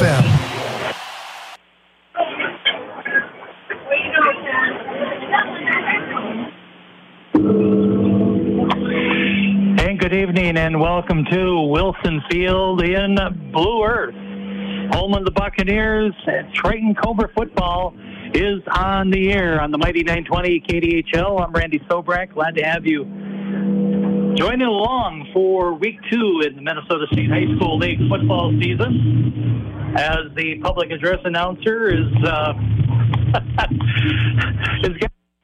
FM. good evening and welcome to Wilson Field in Blue Earth. Home of the Buccaneers, Triton Cobra football is on the air on the Mighty 920 KDHL. I'm Randy Sobrak. Glad to have you joining along for week two in the Minnesota State High School League football season. As the public address announcer is, uh, is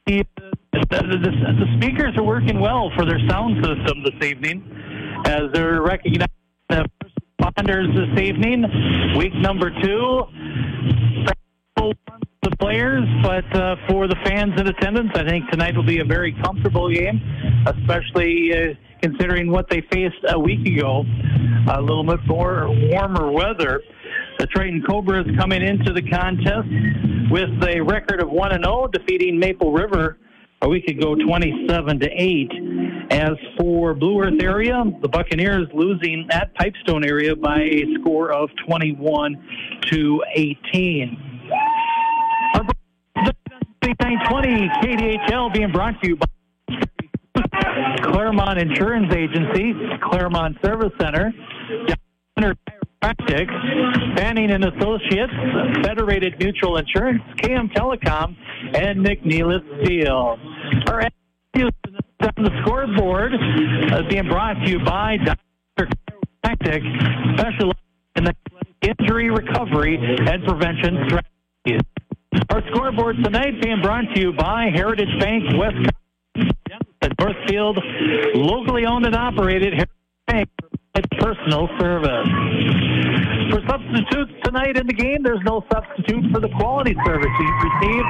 the, the, the, the, speakers are working well for their sound system this evening as they're recognizing the responders this evening. Week number two the players, but uh, for the fans in attendance, I think tonight will be a very comfortable game, especially uh, considering what they faced a week ago. A little bit more warmer weather. The Triton Cobras coming into the contest with a record of 1 0, defeating Maple River a week ago 27 to 8. As for Blue Earth area, the Buccaneers losing at Pipestone area by a score of 21 to 18. 920 KDHL being brought to you by Claremont Insurance Agency, Claremont Service Center, Chiropractic, Fanning and Associates, Federated Mutual Insurance, KM Telecom, and McNeilus Steel. Our on the scoreboard uh, being brought to you by Dr. Chiropractic, specialized in the injury recovery and prevention strategies. Our scoreboard tonight being brought to you by Heritage Bank West Northfield, locally owned and operated Heritage Bank personal service. For substitutes tonight in the game, there's no substitute for the quality service you received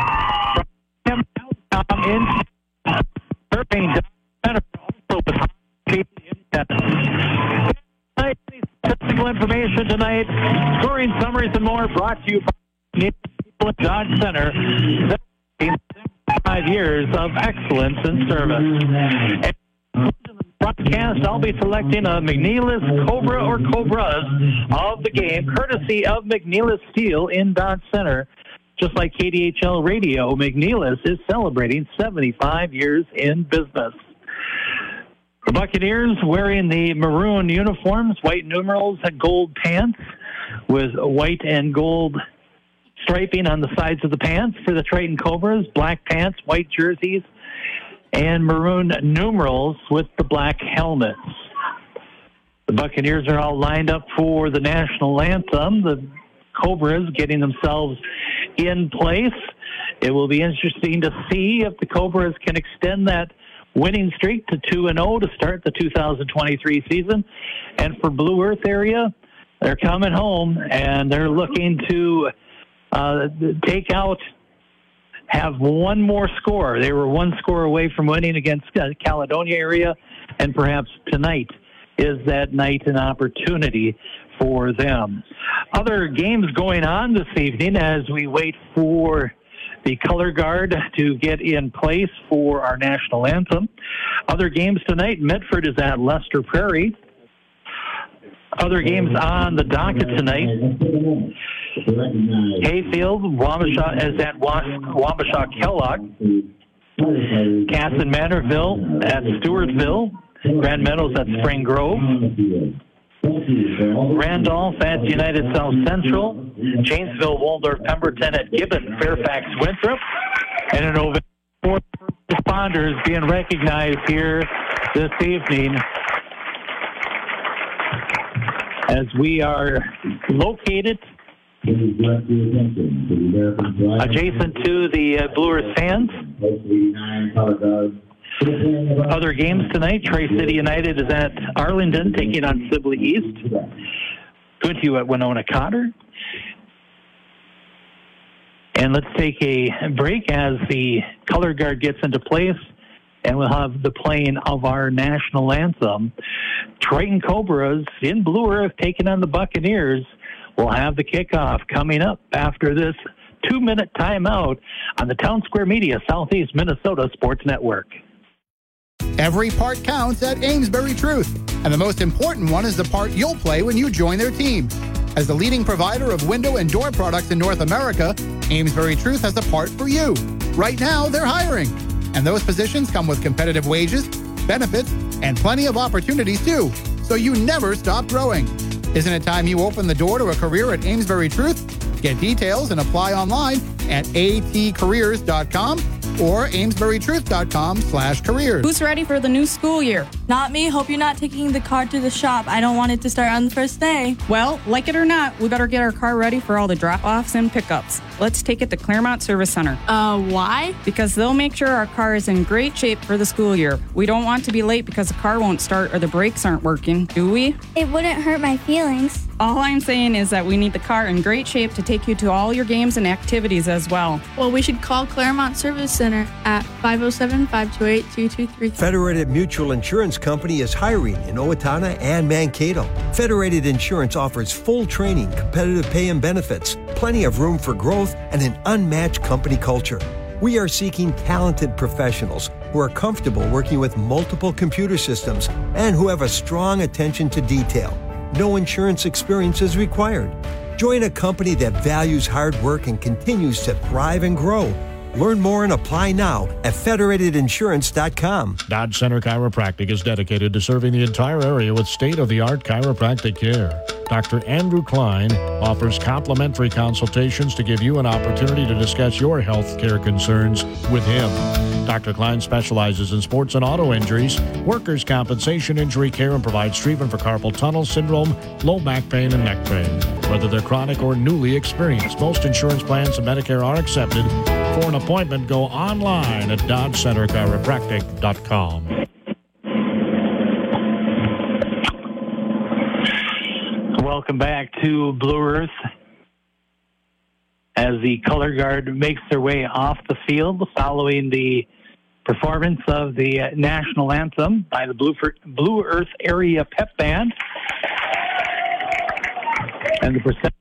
from him in Turpin also with Statistical information tonight, scoring summaries and more brought to you by Dodge Center. Five years of excellence in service. And broadcast, I'll be selecting a McNeilus Cobra or Cobras of the game, courtesy of McNeilus Steel in Dodge Center. Just like KDHL Radio, McNeilus is celebrating 75 years in business. The Buccaneers wearing the maroon uniforms, white numerals, and gold pants with white and gold striping on the sides of the pants for the Triton Cobras, black pants, white jerseys, and maroon numerals with the black helmets. The Buccaneers are all lined up for the national anthem. The Cobras getting themselves in place. It will be interesting to see if the Cobras can extend that winning streak to 2 and 0 to start the 2023 season. And for Blue Earth area, they're coming home and they're looking to uh, take out, have one more score. They were one score away from winning against uh, Caledonia area, and perhaps tonight is that night an opportunity for them. Other games going on this evening as we wait for the color guard to get in place for our national anthem. Other games tonight, Medford is at Lester Prairie. Other games on the docket tonight. Hayfield, Wabasha is at Wabasha Kellogg. Kasson Mantorville at Stewartville. Grand Meadows at Spring Grove. Randolph at United South Central. Janesville, Waldorf, Pemberton at Gibbon, Fairfax, Winthrop. And an over four responders being recognized here this evening as we are located adjacent to the uh, Blue Earth Sands. Other games tonight, Tri City United is at Arlington taking on Sibley East. Quincy at Winona Cotter. And let's take a break as the color guard gets into place and we'll have the playing of our national anthem. Triton Cobras in Blue Earth taking on the Buccaneers. We'll have the kickoff coming up after this two minute timeout on the Town Square Media Southeast Minnesota Sports Network. Every part counts at Amesbury Truth, and the most important one is the part you'll play when you join their team. As the leading provider of window and door products in North America, Amesbury Truth has a part for you. Right now, they're hiring. And those positions come with competitive wages, benefits, and plenty of opportunities too. So you never stop growing. Isn't it time you open the door to a career at Amesbury Truth? Get details and apply online at atcareers.com or amesburytruth.com slash careers. Who's ready for the new school year? Not me. Hope you're not taking the car to the shop. I don't want it to start on the first day. Well, like it or not, we better get our car ready for all the drop offs and pickups. Let's take it to Claremont Service Center. Uh, why? Because they'll make sure our car is in great shape for the school year. We don't want to be late because the car won't start or the brakes aren't working, do we? It wouldn't hurt my feelings. All I'm saying is that we need the car in great shape to take you to all your games and activities as well. Well, we should call Claremont Service Center at 507 528 2233. Federated Mutual Insurance Company is hiring in Owatonna and Mankato. Federated Insurance offers full training, competitive pay and benefits, plenty of room for growth, and an unmatched company culture. We are seeking talented professionals who are comfortable working with multiple computer systems and who have a strong attention to detail. No insurance experience is required. Join a company that values hard work and continues to thrive and grow. Learn more and apply now at federatedinsurance.com. Dodge Center Chiropractic is dedicated to serving the entire area with state of the art chiropractic care. Dr. Andrew Klein offers complimentary consultations to give you an opportunity to discuss your health care concerns with him. Dr. Klein specializes in sports and auto injuries, workers' compensation injury care, and provides treatment for carpal tunnel syndrome, low back pain, and neck pain. Whether they're chronic or newly experienced, most insurance plans and Medicare are accepted. For an appointment, go online at DodgeCenterChiropractic.com. Welcome back to Blue Earth. As the color guard makes their way off the field following the performance of the uh, national anthem by the Blue, Earth Area Pep Band. And the percent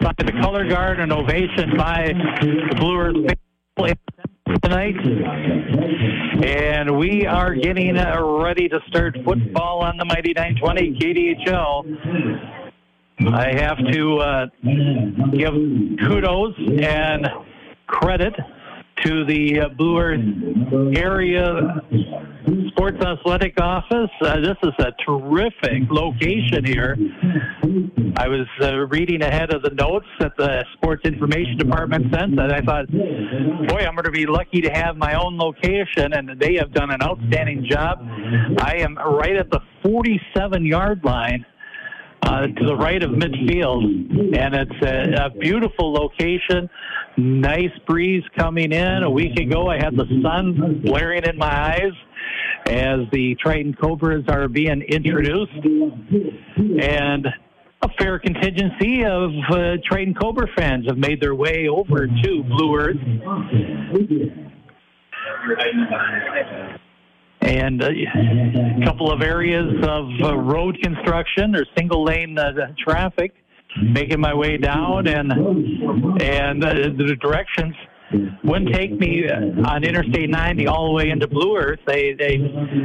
by the color guard, an ovation by the Blue Earth tonight. And we are getting uh, ready to start football on the Mighty 920 KDHL. I have to uh, give kudos and credit to the uh, Blue Earth Area Sports Athletic Office. Uh, this is a terrific location here. I was uh, reading ahead of the notes that the Sports Information Department sent, and I thought, boy, I'm going to be lucky to have my own location, and they have done an outstanding job. I am right at the 47 yard line uh, to the right of midfield, and it's a, a beautiful location. Nice breeze coming in. A week ago, I had the sun blaring in my eyes as the Triton Cobras are being introduced, and a fair contingency of uh, Triton Cobra fans have made their way over to Blue Earth and uh, a couple of areas of uh, road construction or single lane uh, traffic making my way down and and uh, the directions wouldn't take me uh, on Interstate 90 all the way into Blue Earth. They they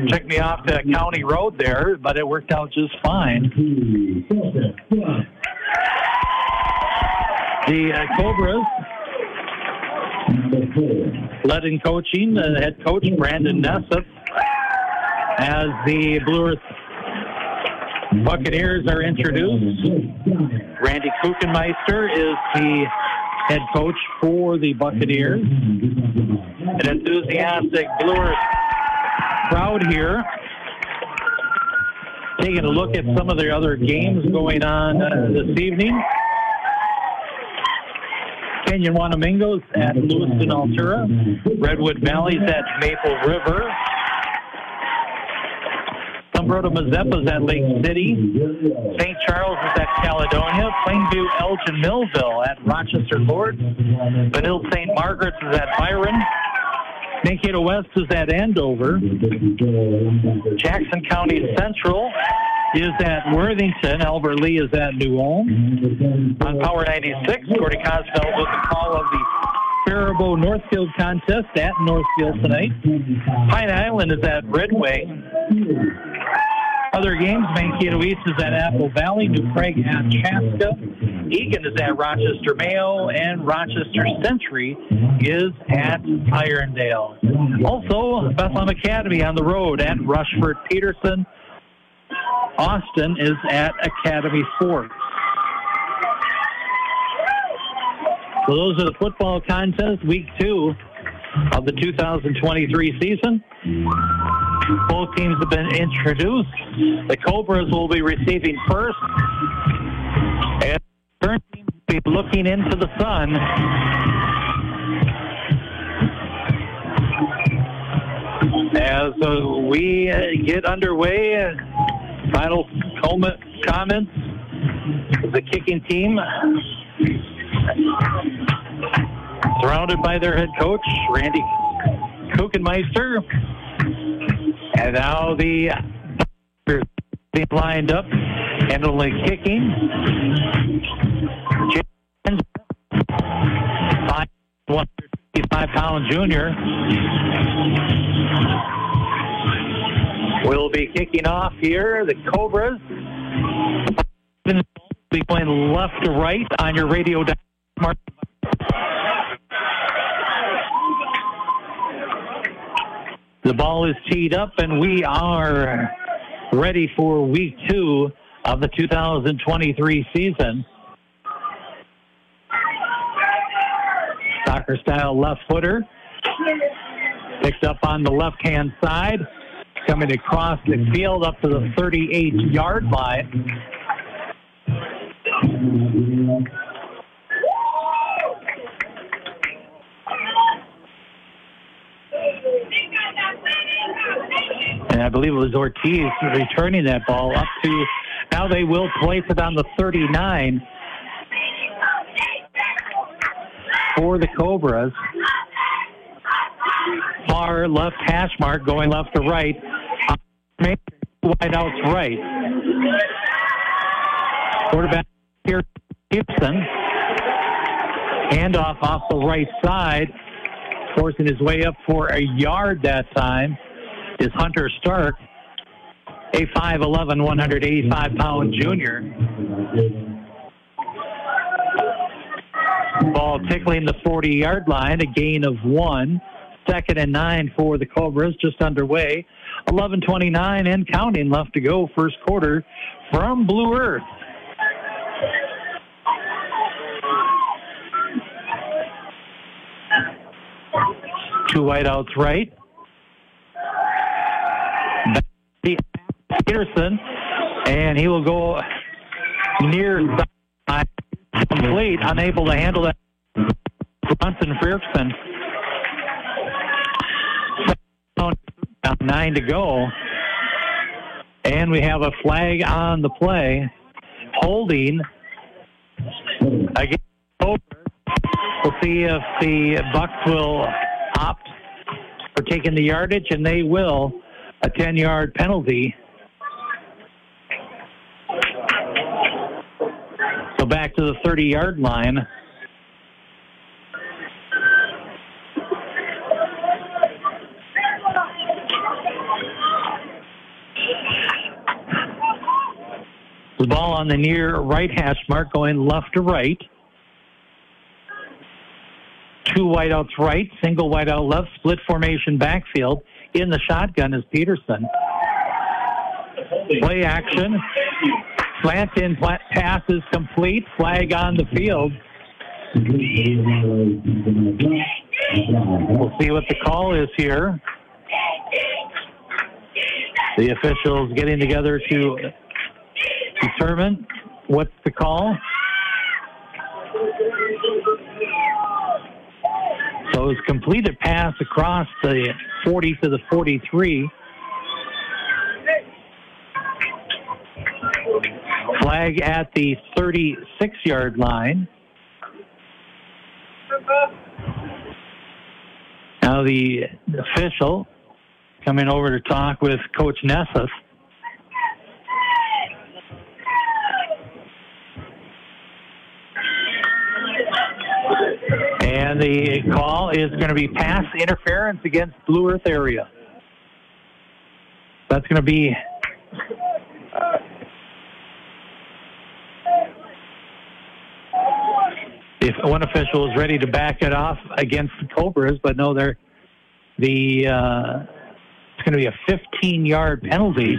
took me off to County Road there, but it worked out just fine. The uh, Cobras led in coaching, uh, head coach Brandon Nesseth as the Blue Earth Buccaneers are introduced. Randy Kuchenmeister is the head coach for the Buccaneers. An enthusiastic Blue Earth crowd here. Taking a look at some of the other games going on uh, this evening. Kenyon Wanamingo's at Lewiston Altura. Redwood Valley's at Maple River. Zumbrota Mazeppa's at Lake City. St. Charles is at Caledonia. Plainview, Elgin, Millville at Rochester Lourdes. Vanille St. Margaret's is at Byron. Mankato West is at Andover. Jackson County Central is at Worthington. Albert Lea is at New Ulm. On Power 96, Gordy Kosfeld with the call of the Faribault Northfield contest at Northfield tonight. Pine Island is at Redway. Other games, Mankato East is at Apple Valley, New Prague at Chaska, Eagan is at Rochester Mayo, and Rochester Century is at Irondale. Also, Bethlehem Academy on the road at Rushford Peterson. Austin is at Academy Sports. So those are the football contests, week two of the 2023 season. Both teams have been introduced. The Cobras will be receiving first. And the current team will be looking into the sun. As uh, we uh, get underway, uh, final comments. The kicking team surrounded by their head coach, Randy Kuchenmeister. And now the being lined up, handling kicking. Five, 155 pound junior will be kicking off here. The Cobras will be going left to right on your radio. The ball is teed up, and we are ready for week two of the 2023 season. Soccer style left footer. Picked up on the left hand side. Coming across the field up to the 38 yard line. And I believe it was Ortiz returning that ball up to. Now they will place it on the 39 for the Cobras. Far left hash mark going left to right. Wide outs right. Quarterback here, Gibson. Handoff off the right side. Forcing his way up for a yard that time is Hunter Stark, a 5'11", 185 pound junior. Ball tickling the 40 yard line, a gain of one. Second and nine for the Cobras, just underway. 11:29 and counting left to go, first quarter from Blue Earth. Two whiteouts right. Peterson, and he will go near side, complete, unable to handle that. Bronson Frierson. Nine to go. And we have a flag on the play. Holding against We'll see if the Bucks will opt for taking the yardage, and they will. A 10 yard penalty. So back to the 30 yard line. The ball on the near right hash mark going left to right. Two whiteouts right, single whiteout left, split formation backfield. In the shotgun is Peterson. Play action. Slant in pass is complete. Flag on the field. We'll see what the call is here. The officials getting together to determine what's the call. So it's completed pass across the 40 to the 43. Flag at the 36 yard line. Now the official coming over to talk with Coach Nesseth. the call is going to be pass interference against Blue Earth area. That's going to be. If one official is ready to back it off against the Cobras, but no, they're the uh, it's going to be a 15 yard penalty.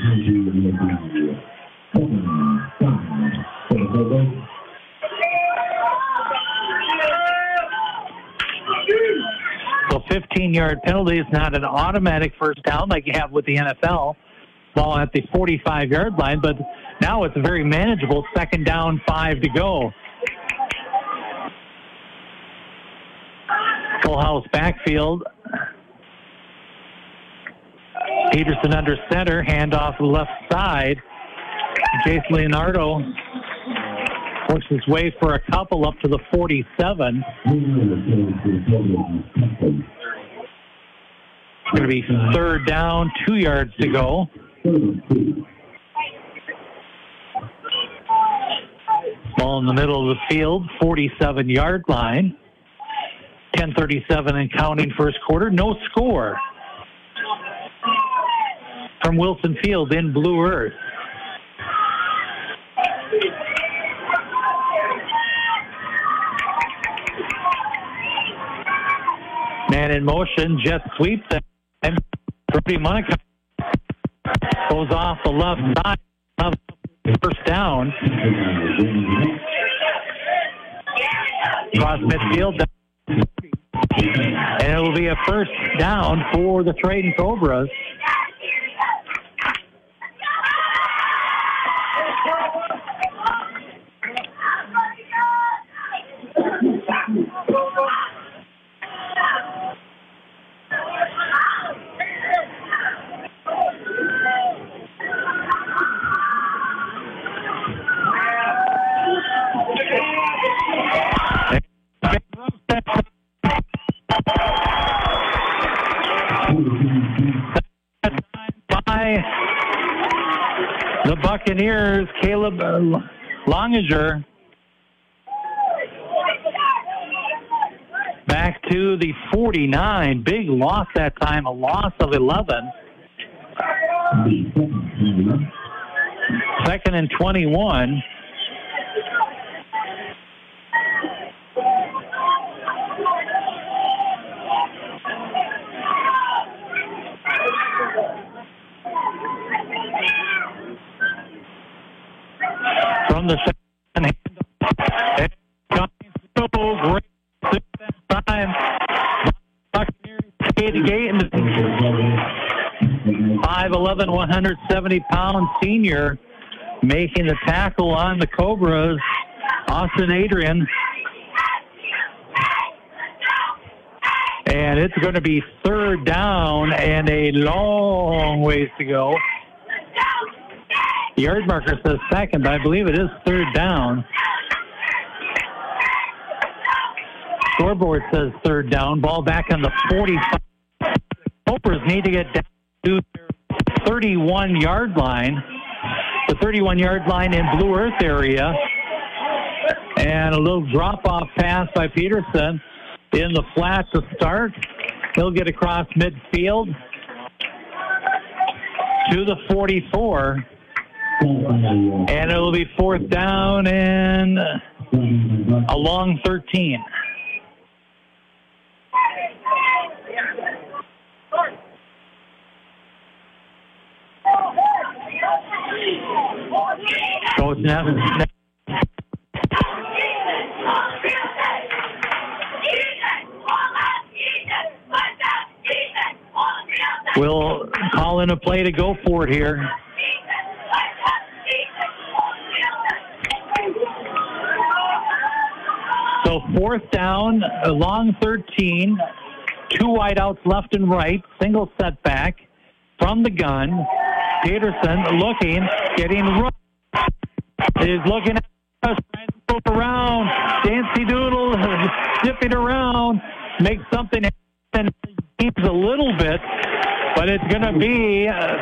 15 yard penalty is not an automatic first down like you have with the NFL. Ball at the 45 yard line, but now it's a very manageable second down, five to go. Full house backfield. Peterson under center, handoff left side. Jace Leonardo works his way for a couple up to the 47. Going to be third down, two yards to go. Ball in the middle of the field, 47 yard line. 10:37 and counting first quarter. No score from Wilson Field in Blue Earth. Man in motion, jet sweep. And Brody Monica goes off the left side of first down. Cross midfield. And it will be a first down for the Triton Cobras. Buccaneers, Caleb uh, Longinger. Back to the 49. Big loss that time, a loss of 11. Second and 21. 5'11", 170 pound senior making the tackle on the Cobras. Austin Adrian. And it's going to be third down and a long ways to go. The Yard marker says second, but I believe it is third down. Scoreboard says third down. Ball back on the 45. Cobras need to get down to their 31 yard line. The 31 yard line in Blue Earth area. And a little drop off pass by Peterson in the flat to start. He'll get across midfield to the 44. And it'll be fourth down and a long 13. We'll call in a play to go for it here. So fourth down, a long 13, two wideouts left and right, single setback from the gun. Peterson looking, getting run. Is looking at us, move around. Dancy Doodle zipping around, makes something happen. Keeps a little bit, but it's going to be uh,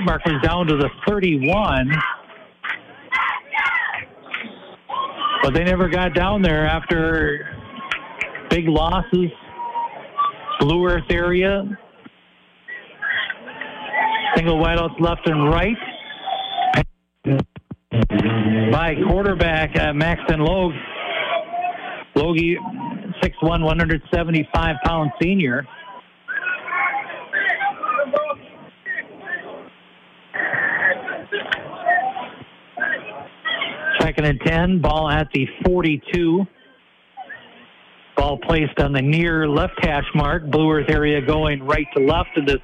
yard mark was down to the 31. But they never got down there after big losses. Blue Earth area. Single wideouts left and right. By quarterback uh, Maxton Logue. Logie, 6'1", 175 pound senior. Second and 10, ball at the 42. Ball placed on the near left hash mark. Blue Earth area going right to left in the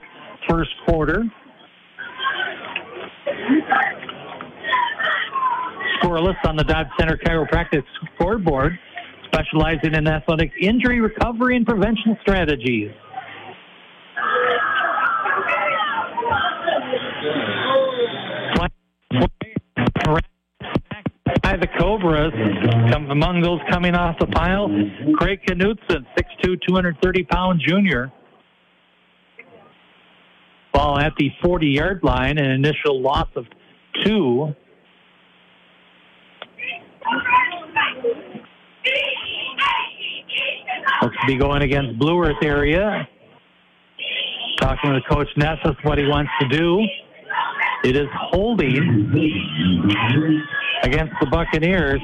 first quarter. Scoreless on the Dodge Center Chiropractic scoreboard, specializing in athletic injury recovery and prevention strategies. Cobras, come among those coming off the pile, Craig Knutson, 6'2", 230 pound junior. Ball at the 40 yard line, an initial loss of two. Looks to be going against Blue Earth area. Talking with Coach Nesseth what he wants to do. It is holding against the Buccaneers.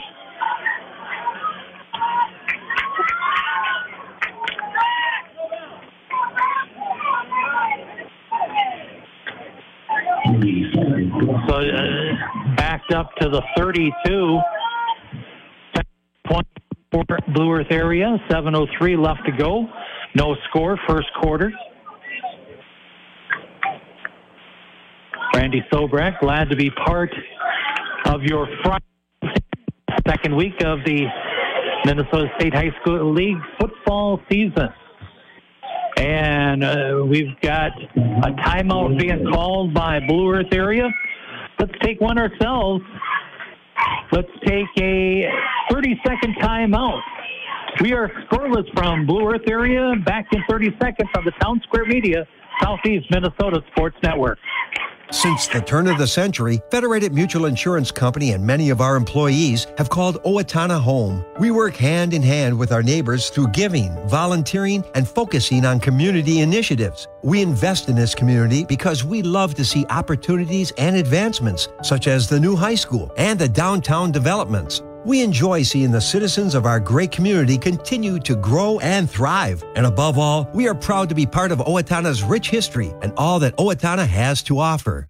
So uh, backed up to the 32. Point Blue Earth area. 7.03 left to go. No score, first quarter. Randy Sobrak, glad to be part of your Friday, second week of the Minnesota State High School League football season. And uh, we've got a timeout being called by Blue Earth area. Let's take one ourselves. Let's take a 30 second timeout. We are scoreless from Blue Earth area. Back in 30 seconds on the Town Square Media, Southeast Minnesota Sports Network. Since the turn of the century, Federated Mutual Insurance Company and many of our employees have called Owatonna home. We work hand in hand with our neighbors through giving, volunteering, and focusing on community initiatives. We invest in this community because we love to see opportunities and advancements, such as the new high school and the downtown developments. We enjoy seeing the citizens of our great community continue to grow and thrive. And above all, we are proud to be part of Owatonna's rich history and all that Owatonna has to offer.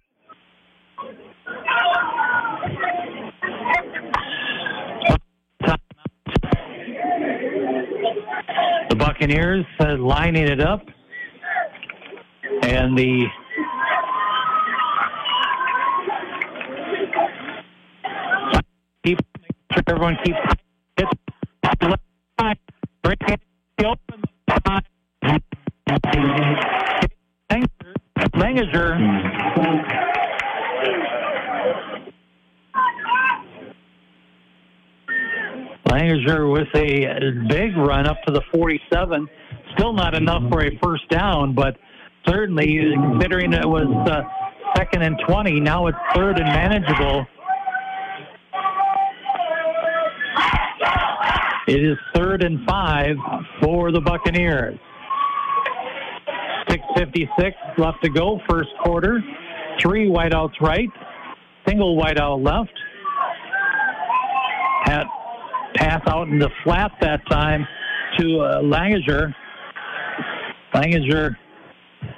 The Buccaneers lining it up. And the everyone keeps it. Break it open. Langinger with a big run up to the 47. Still not enough for a first down, but certainly considering it was uh, second and 20, now it's third and manageable. It is third and five for the Buccaneers. 6.56 left to go, first quarter. Three whiteouts right, single whiteout left. Pass out in the flat that time to uh, Langager. Langinger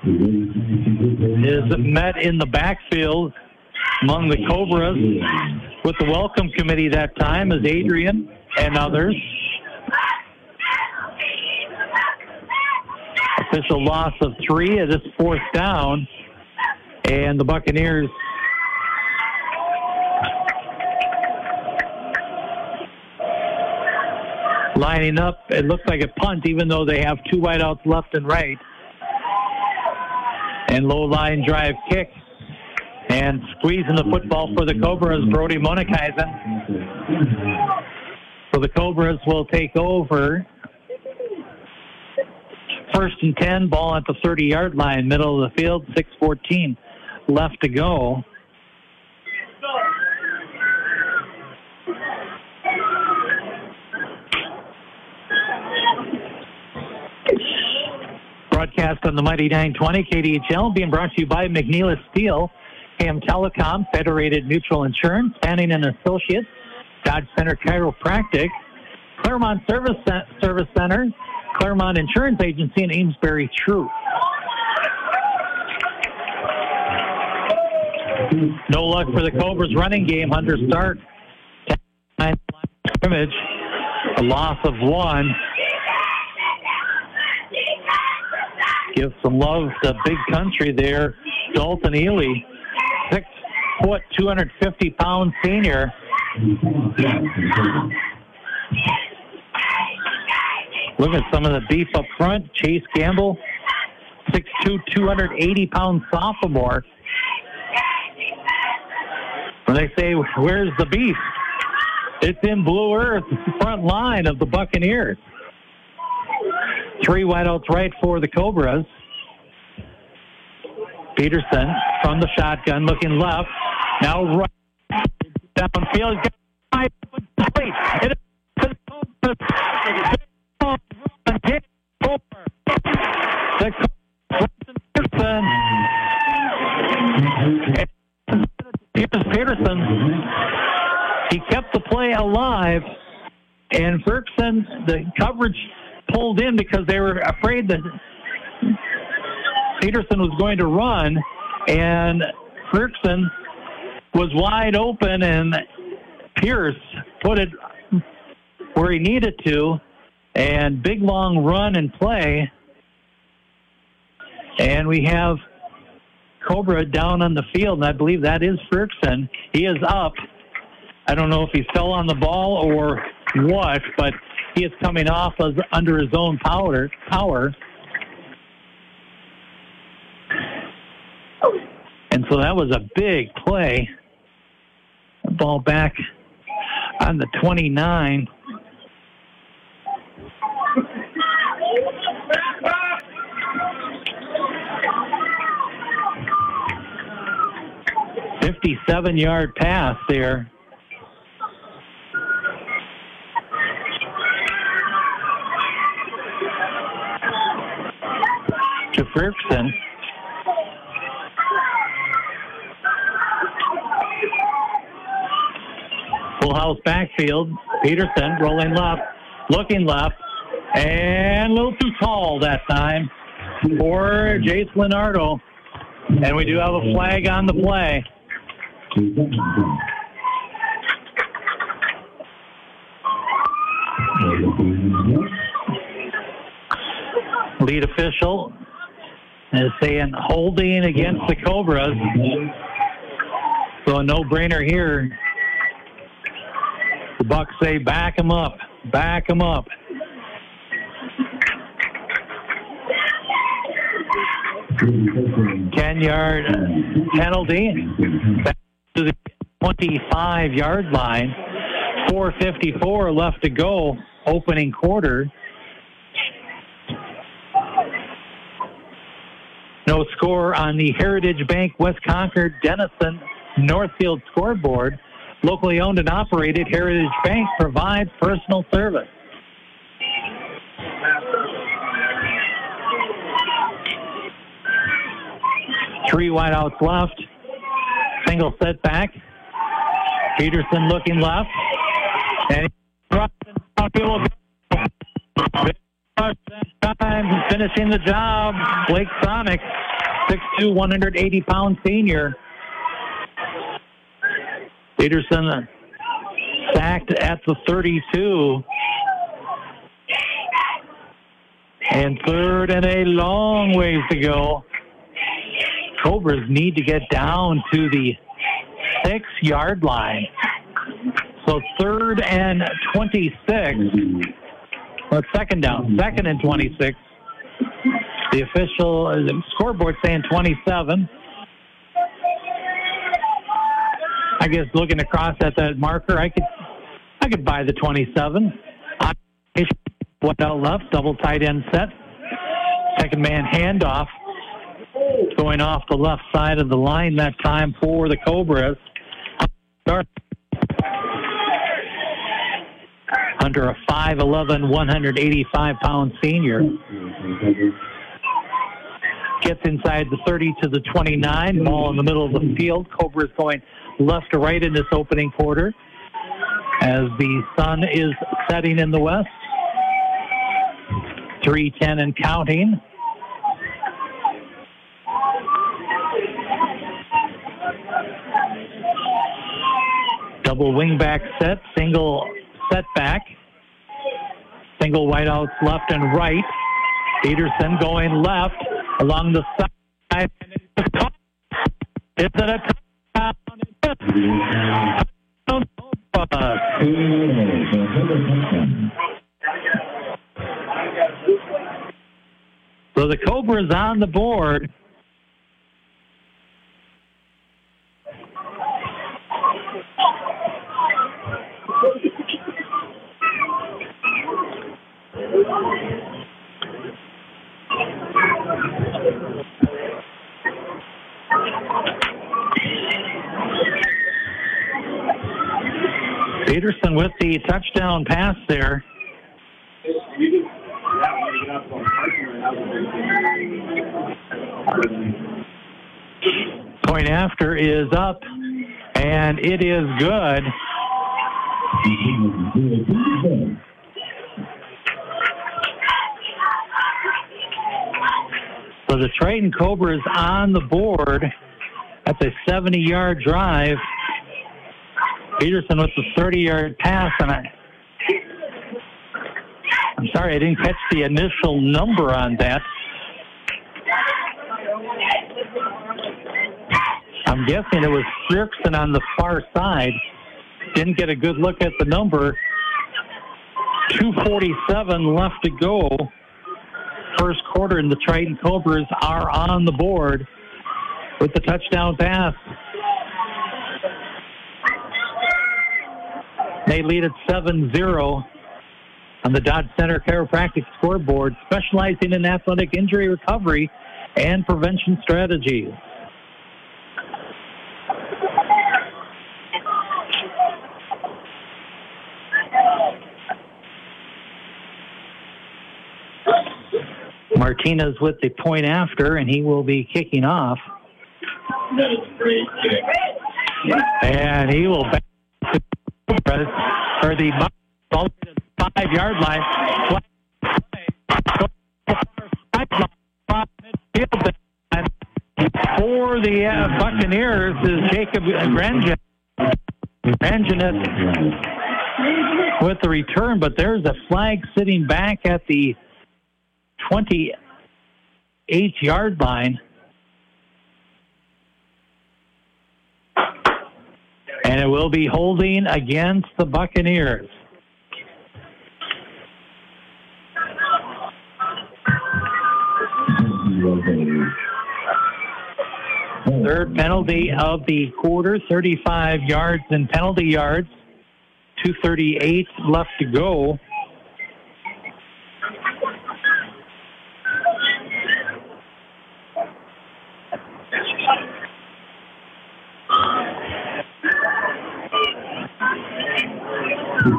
is met in the backfield among the Cobras with the welcome committee that time as Adrian and others. Official loss of three. It is fourth down. And the Buccaneers lining up. It looks like a punt, even though they have two wideouts left and right. And low line drive kick. And squeezing the football for the Cobras, Brody Monikaisen. So the Cobras will take over. First and 10, ball at the 30 yard line, middle of the field, 6 14 left to go. Broadcast on the Mighty 920 KDHL being brought to you by McNeilus Steel, KM Telecom, Federated Mutual Insurance, Fanning and Associates, Dodge Center Chiropractic, Claremont Service Service Center, Claremont Insurance Agency, and Amesbury Truth. No luck for the Cobras running game. Hunter Stark, scrimmage, a loss of one. Give some love to big country there. Dalton Ely, six foot, 250 pound senior. Look at some of the beef up front. Chase Gamble, 6'2", 280 pound sophomore. When they say, where's the beef? It's in Blue Earth, front line of the Buccaneers. Three wideouts right for the Cobras. Peterson from the shotgun, looking left. Now right downfield. It Here's Peterson. He kept the play alive, and Ferguson, the coverage pulled in because they were afraid that Peterson was going to run, and Ferguson was wide open, and Pierce put it where he needed to, and big long run and play. And we have Cobra down on the field, and I believe that is Ferguson. He is up. I don't know if he fell on the ball or what, but he is coming off as, under his own power. Power. And so that was a big play. Ball back on the 29. Fifty-seven yard pass there. To Ferguson. Full house backfield. Peterson rolling left, looking left, and a little too tall that time for Jace Leonardo. And we do have a flag on the play. Lead official is saying holding against the Cobras. So a no-brainer here. The Bucks say back him up, back him up. Ten yard penalty to the 25 yard line. 454 left to go, opening quarter. No score on the Heritage Bank West Concord Dennison Northfield scoreboard. Locally owned and operated, Heritage Bank provides personal service. Three wideouts left. Single setback. Peterson looking left. And time finishing the job. Blake Sonic, 6'2", 180 pound senior. Peterson sacked at the 32. And third and a long ways to go. Cobras need to get down to the six yard line. So third and 26. Well, second down. Second and 26. The official uh, scoreboard saying 27. I guess looking across at that marker, I could I could buy the 27. What out left, double tight end set. Second man handoff. going off the left side of the line that time for the Cobras. Under a 5'11", 185 pound senior. Gets inside the 30 to the 29, ball in the middle of the field. Cobras going left to right in this opening quarter as the sun is setting in the west. 310 and counting. Double wingback set, single setback. Single whiteouts left and right. Peterson going left along the side. Is it a So the Cobra's on the board. Peterson with the touchdown pass there. Point after is up, and it is good. So the Triton Cobras on the board. That's a 70 yard drive. Peterson with the 30 yard pass, and I, I'm sorry I didn't catch the initial number on that. I'm guessing it was Frierksen on the far side. Didn't get a good look at the number. 247 left to go. First quarter, and the Triton Cobras are on the board with the touchdown pass. They lead at 7 0 on the Dodge Center Chiropractic scoreboard, specializing in athletic injury recovery and prevention strategies. Martinez with the point after, and he will be kicking off. And he will back for the five yard line. For the uh, Buccaneers is Jacob. Grangenet with the return, but there's a flag sitting back at the 28 yard line. And it will be holding against the Buccaneers. Third penalty of the quarter, 35 yards in penalty yards, 238 left to go. The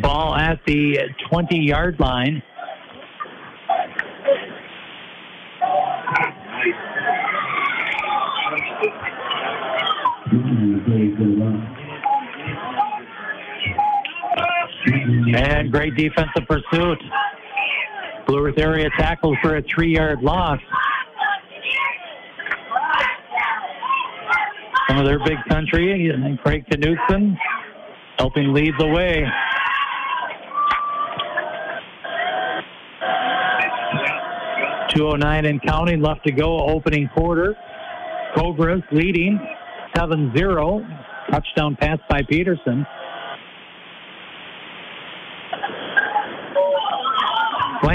ball at the 20 yard line. And great defensive pursuit. Blue Earth area tackles for a three yard loss. Some of their big country, Craig Knutson helping lead the way. Two oh nine and counting left to go. Opening quarter. Cobras leading 7-0. Touchdown pass by Peterson.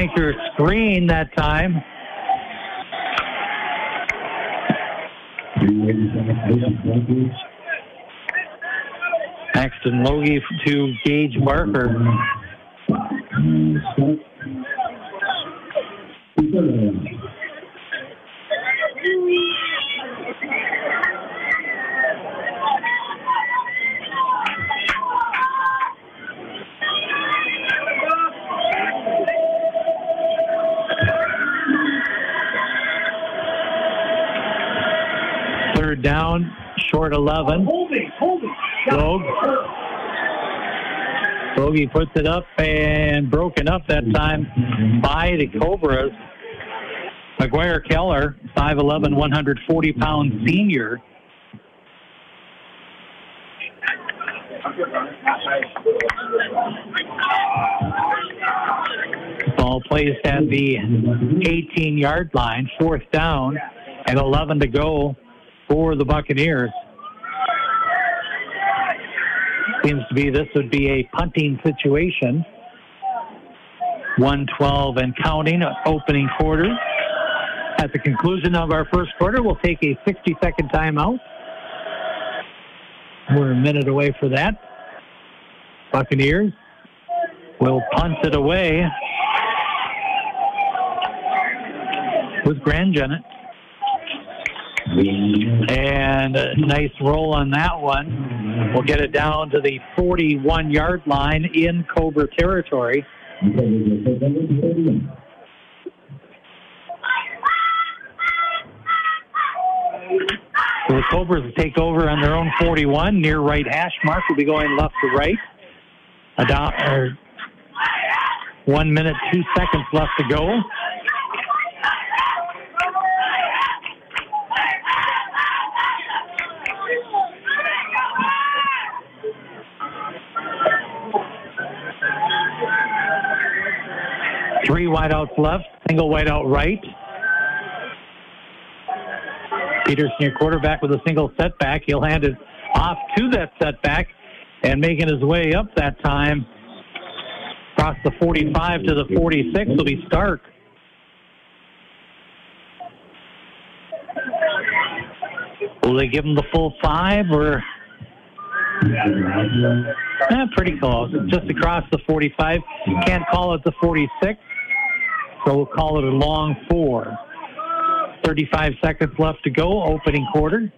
Flanker screen that time. Axton Logie to Gage Barker. Logie puts it up and broken up that time by the Cobras. McGuire Keller, 5'11, 140 pound senior. Ball placed at the 18 yard line, fourth down, and 11 to go for the Buccaneers. Seems to be this would be a punting situation. 112 and counting, opening quarter. At the conclusion of our first quarter, we'll take a 60 second timeout. We're a minute away for that. Buccaneers will punt it away with Grandjenet. And a nice roll on that one. We'll get it down to the 41 yard line in Cobra territory. So the Cobras take over on their own 41. Near right hash mark We'll be going left to right. A do- or one minute, two seconds left to go. Three wideouts left, single wideout right. Peterson, your quarterback, with a single setback. He'll hand it off to that setback and making his way up that time across the 45 to the 46 will be Stark. Will they give him the full five or? Eh, pretty close. Just across the 45. Can't call it the 46, so we'll call it a long four. 35 seconds left to go, opening quarter.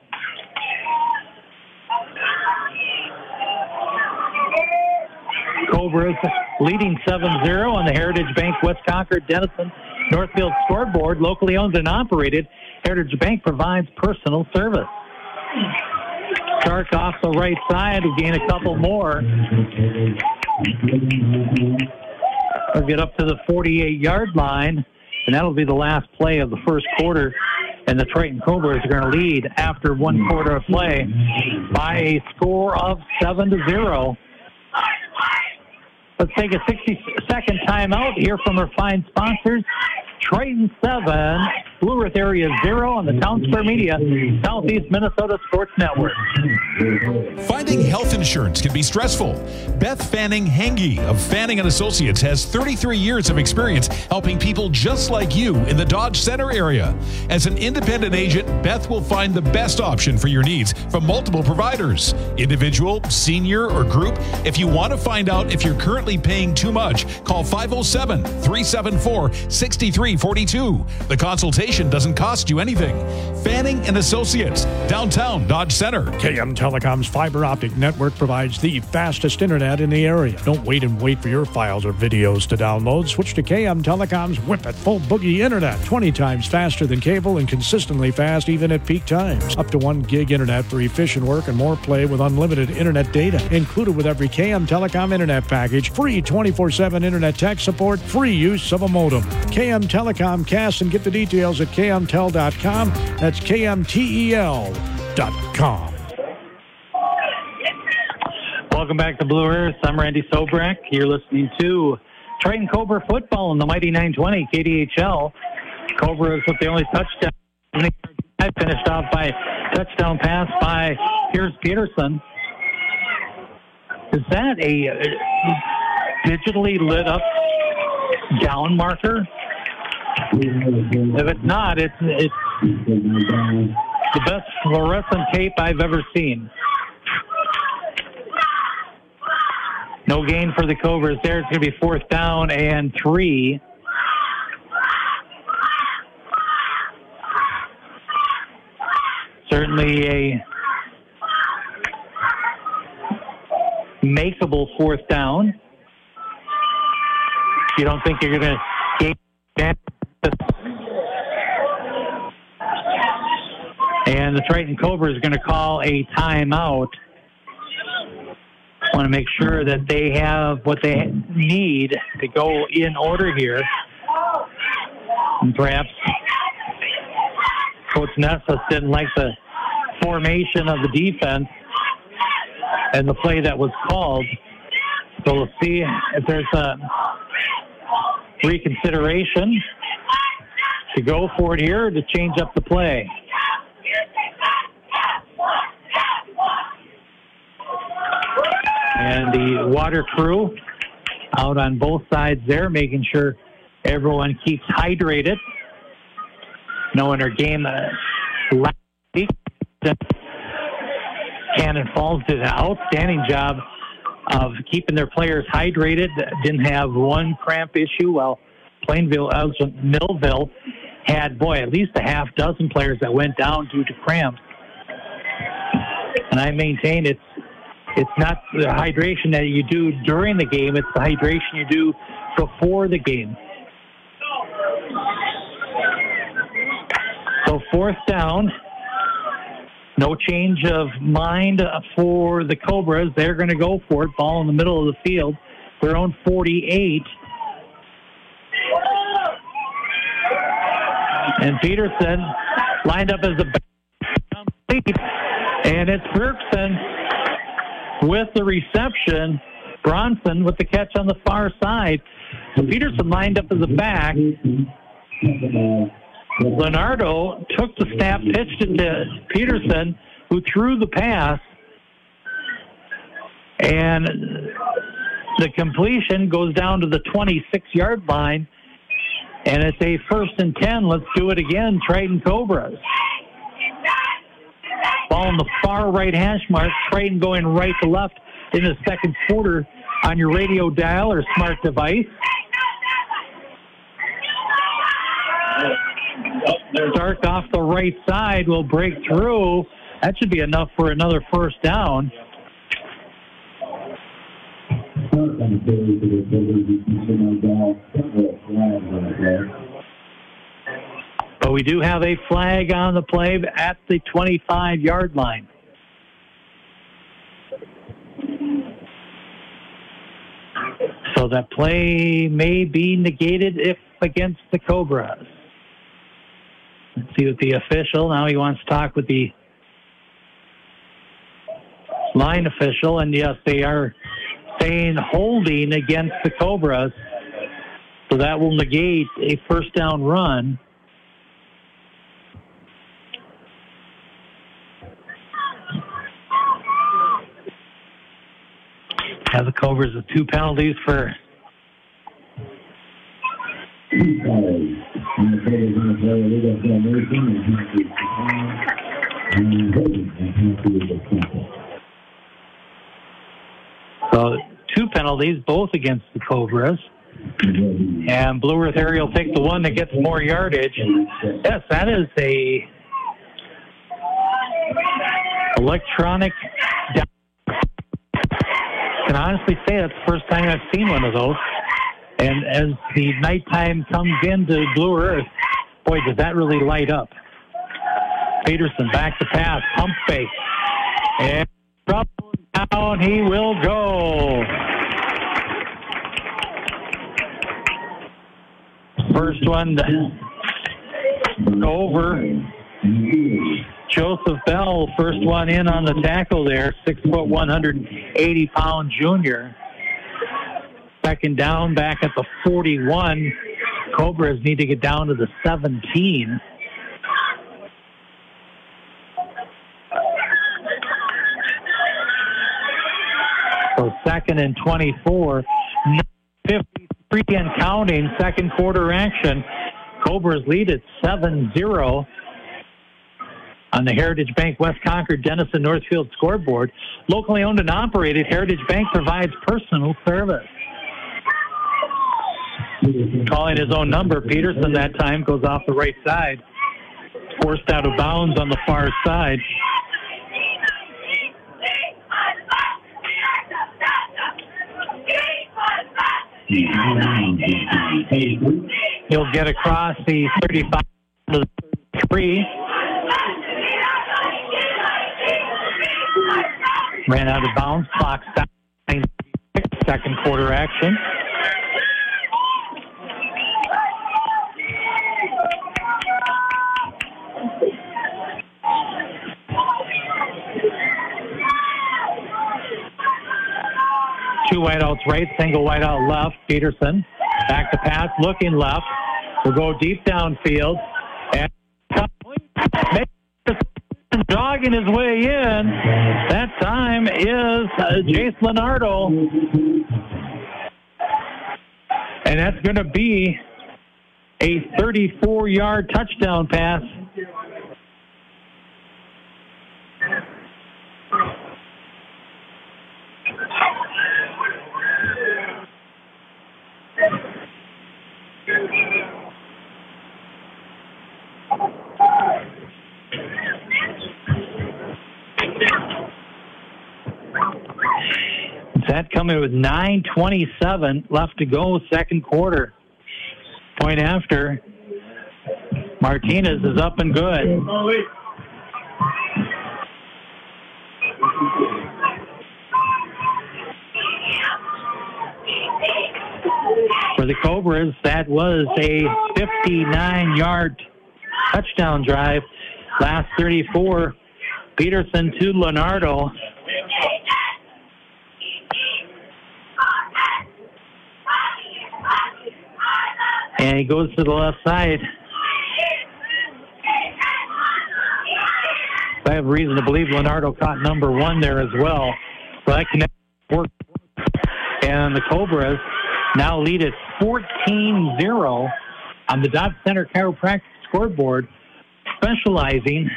Cobras leading 7-0 on the Heritage Bank West Concord Dennison Northfield scoreboard. Locally owned and operated, Heritage Bank provides personal service. Stark off the right side will gain a couple more. We'll get up to the 48 yard line, and that'll be the last play of the first quarter. And the Triton Cobras are going to lead after one quarter of play by a score of 7 to 0. Let's take a 60 second timeout, hear from our fine sponsors. Triton 7, Blue Earth Area 0 on the Townsquare Media, Southeast Minnesota Sports Network. Finding health insurance can be stressful. Beth Fanning Henge of Fanning and Associates has 33 years of experience helping people just like you in the Dodge Center area. As an independent agent, Beth will find the best option for your needs from multiple providers, individual, senior, or group. If you want to find out if you're currently paying too much, call 507 374 6342. The consultation doesn't cost you anything. Fanning and Associates, downtown Dodge Center. KM Telecom's fiber optic network provides the fastest internet in the area. Don't wait and wait for your files or videos to download. Switch to KM Telecom's Whip It Full Boogie Internet. 20 times faster than cable and consistently fast even at peak times. Up to 1 gig internet for efficient work and more play with unlimited internet data. Included with every KM Telecom internet package. Free 24 7 internet tech support. Free use of a modem. KM Telecom cast and get the details at kmtel.com. That's kmtel.com. Welcome back to Blue Earth. I'm Randy Sobrak. You're listening to Triton Cobra football in the Mighty 920 KDHL. Cobras with the only touchdown. I finished off by touchdown pass by Pierce Peterson. Is that a digitally lit up down marker? If it's not, it's it's the best fluorescent tape I've ever seen. No gain for the Cobras there. It's going to be fourth down and three. Certainly a makeable fourth down. You don't think you're going to gain and the Triton Cobra is going to call a timeout. Want to make sure that they have what they need to go in order here. And perhaps Coach Nesseth didn't like the formation of the defense and the play that was called. So we'll see if there's a reconsideration to go for it here to change up the play. And the water crew out on both sides there, making sure everyone keeps hydrated. Knowing our game uh, last week, Cannon Falls did an outstanding job of keeping their players hydrated. Didn't have one cramp issue. While Plainville, uh, Millville had boy at least a half dozen players that went down due to cramps. And I maintain it's it's not the hydration that you do during the game; it's the hydration you do before the game. So fourth down. No change of mind for the Cobras. They're going to go for it. Ball in the middle of the field. Their own 48. And Peterson lined up as a complete. And it's Bergson with the reception. Bronson with the catch on the far side. Peterson lined up as the back. Leonardo took the snap, pitched it to Peterson, who threw the pass, and the completion goes down to the 26 yard line, and it's a first and 10. Let's do it again, Triton Cobras. In the far right hash mark, train going right to left in the second quarter on your radio dial or smart device. Stark off the right side will break through. That should be enough for another first down. But we do have a flag on the play at the 25 yard line. So that play may be negated if against the Cobras. Let's see what the official. Now he wants to talk with the line official, and yes, they are saying holding against the Cobras. So that will negate a first down run. Have the Cobras with two penalties for so two penalties, both against the Cobras. And Blue Earth area will take the one that gets more yardage. Yes, that is a electronic. Can honestly say that's the first time I've seen one of those. And as the nighttime comes into Blue Earth, boy, does that really light up. Peterson back to pass, pump fake. And down he will go. First one over. Joseph Bell, first one in on the tackle there, six foot, 180 pound junior. Second down back at the 41. Cobras need to get down to the 17. So second and 24. 53 and counting. Second quarter action. Cobras lead at 7 0 on the Heritage Bank West Concord Dennison Northfield scoreboard. Locally owned and operated, Heritage Bank provides personal service. Calling his own number, Peterson that time goes off the right side. Forced out of bounds on the far side. He'll get across the 35 to the 33. Ran out of bounds. Clock stopped. Second quarter action. Two whiteouts right, single whiteout left. Peterson back to pass, looking left. Will go deep downfield. And jogging his way in. That time is uh, Jace Leonardo. And that's going to be a 34 yard touchdown pass. That coming with 9.27 left to go, second quarter. Point after, Martinez is up and good. For the Cobras, that was a 59 yard touchdown drive. Last 34, Peterson to Leonardo. And he goes to the left side. I have reason to believe Leonardo caught number one there as well. So that can work. And the Cobras now lead at 14 0 on the Dodge Center Chiropractic scoreboard, specializing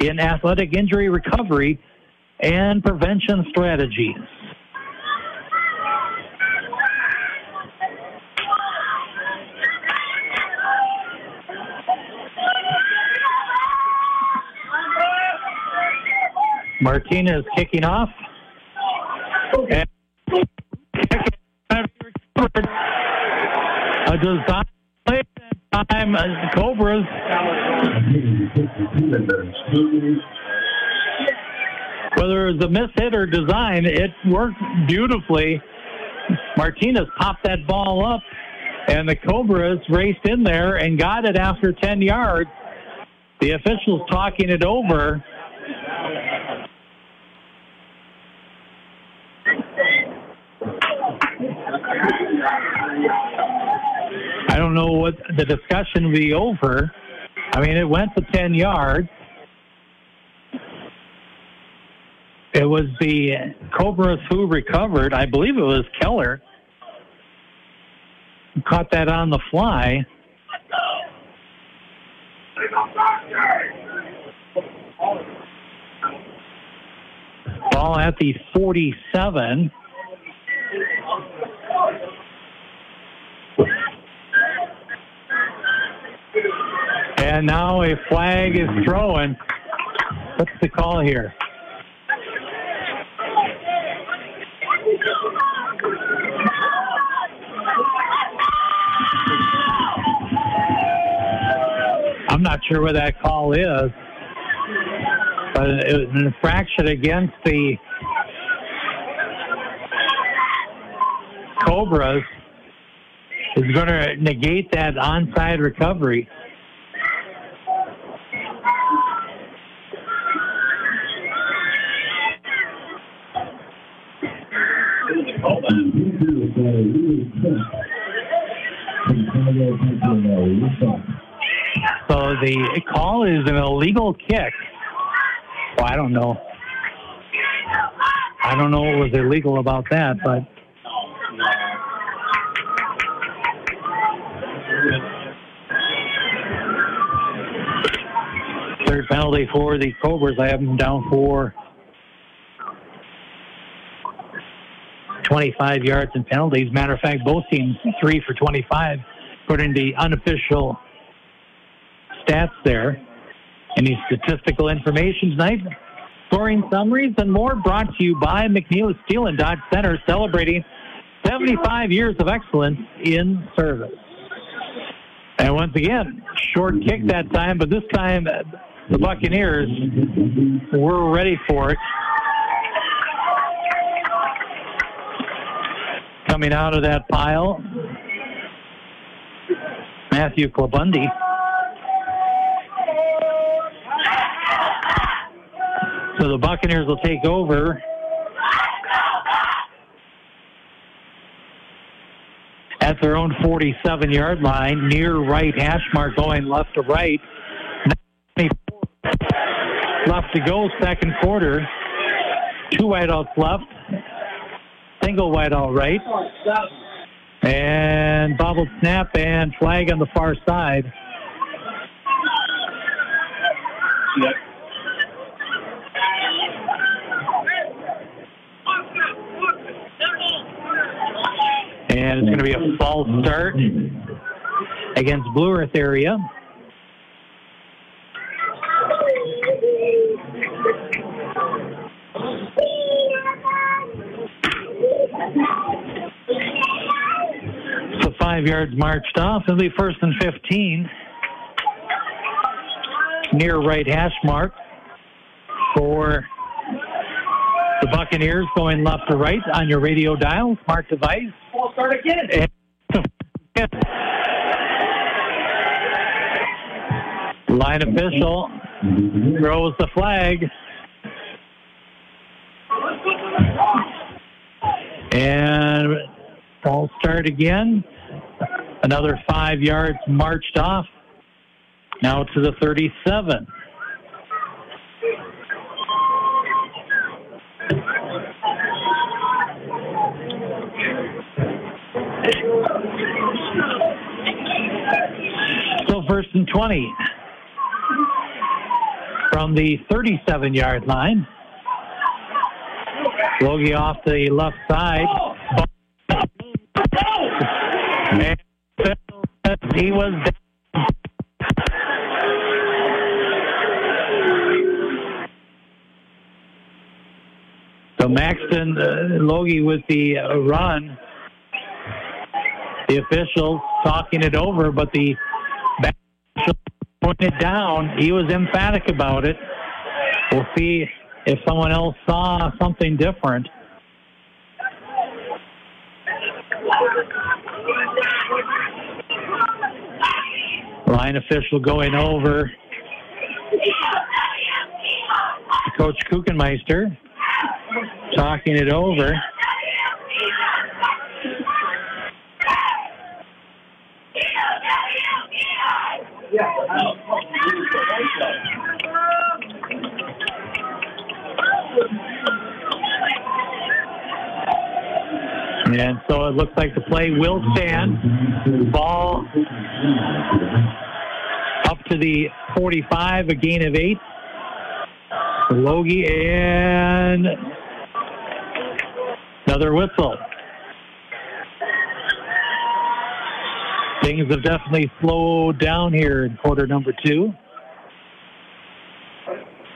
in athletic injury recovery and prevention strategies. Martinez kicking off. And a design uh, Cobras. Whether it was a miss hit or design, it worked beautifully. Martinez popped that ball up, and the Cobras raced in there and got it after 10 yards. The officials talking it over. The discussion be over. I mean, it went to 10 yards. It was the Cobras who recovered. I believe it was Keller. Caught that on the fly. Ball at the 47. And now a flag is thrown. What's the call here? I'm not sure what that call is, but it was an infraction against the Cobras is going to negate that onside recovery. The call is an illegal kick. Well, I don't know. I don't know what was illegal about that, but Third penalty for the Cobras. I have them down for 25 yards and penalties. Matter of fact, both teams three for 25, according to the unofficial stats there. Any statistical information tonight? Scoring summaries and more brought to you by McNeil Steel and Dodge Center, celebrating 75 years of excellence in service. And once again, short kick that time, but this time the Buccaneers were ready for it. Coming out of that pile, Matthew Klabundi. So the Buccaneers will take over. At their own 47 yard line, near right hash mark going left to right. Left to go, second quarter. Two wideouts left. Single wideout right. And bobbled snap and flag on the far side. Yep. And it's going to be a false start against Blue Earth area. So five yards marched off. It'll be first and 15. Near right hash mark for the Buccaneers going left to right on your radio dial, smart device. We'll start again. Line official throws the flag. And false start again. Another five yards marched off. Now to the 37. First and 20 from the 37 yard line. Logie off the left side. And he was. So Maxton uh, Logie with the uh, run. The officials talking it over, but the pointed down. He was emphatic about it. We'll see if someone else saw something different. Line official going over Coach Kuchenmeister, talking it over. And so it looks like the play will stand. Ball up to the 45, a gain of eight. Logie and another whistle. Things have definitely slowed down here in quarter number two.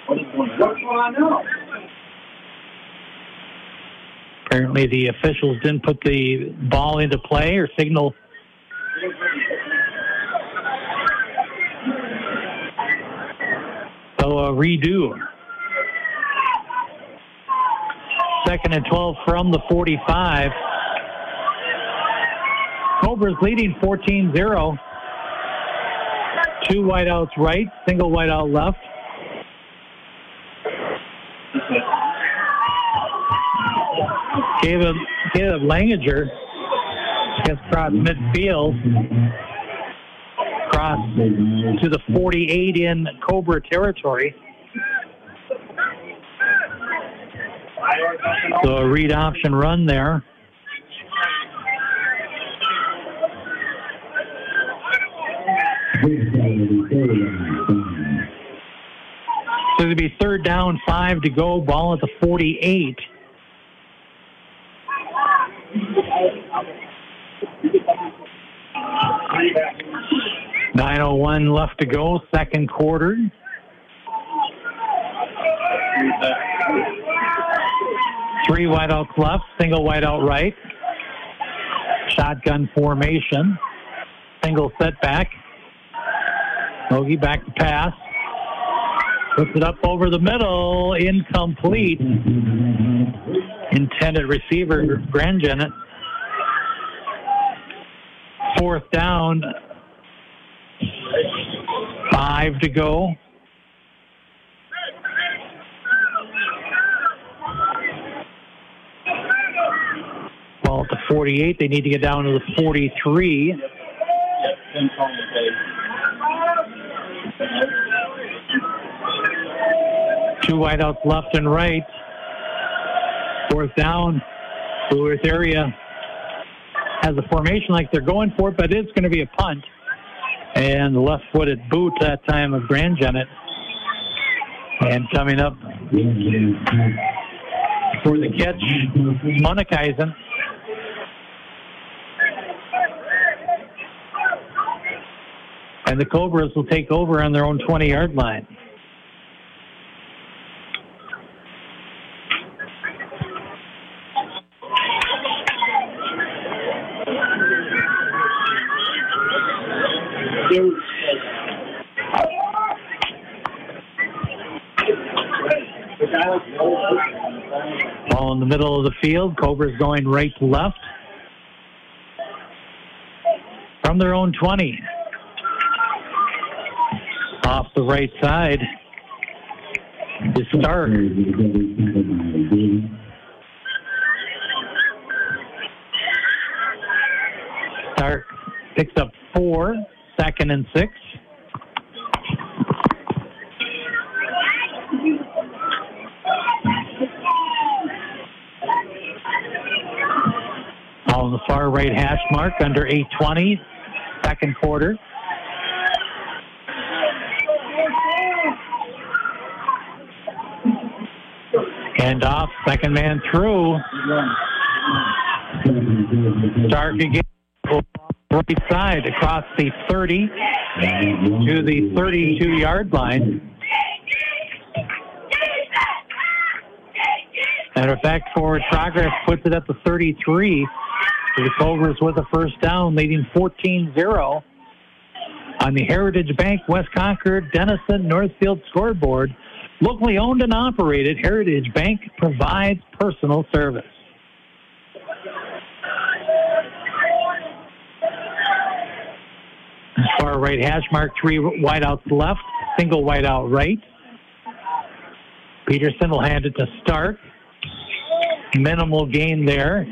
What's going on now? Apparently, the officials didn't put the ball into play or signal. So a redo. Second and 12 from the 45. Cobras leading 14 0. Two wideouts right, single wideout left. Caleb, Caleb Langinger gets across midfield. Cross to the 48 in Cobra territory. So a read option run there. So it'll be third down, five to go, ball at the 48. Nine oh one left to go, second quarter. Three wideouts left, single wideout right. Shotgun formation. Single setback. Logie back to pass. Puts it up over the middle. Incomplete. Intended receiver, Grangenet. Fourth down. Five to go. Well, at the 48. They need to get down to the 43. Two wideouts left and right. Fourth down. Blue Earth area has a formation like they're going for it, but it's going to be a punt. And left footed boot that time of Grangenet. And coming up for the catch, Monikeisen. And the Cobras will take over on their own 20 yard line. Of the field. Cobras going right to left. From their own 20. Off the right side is Stark. Stark picks up four, second and six. Hash mark under 820, second quarter. Hand off, second man through. Stark again, right side across the 30 to the 32 yard line. Matter of fact, forward progress puts it at the 33. The Cobras with a first down, leading 14 0 on the Heritage Bank West Concord Dennison Northfield scoreboard. Locally owned and operated, Heritage Bank provides personal service. Far right hash mark, three wideouts left, single wideout right. Peterson will hand it to Stark. Minimal gain there.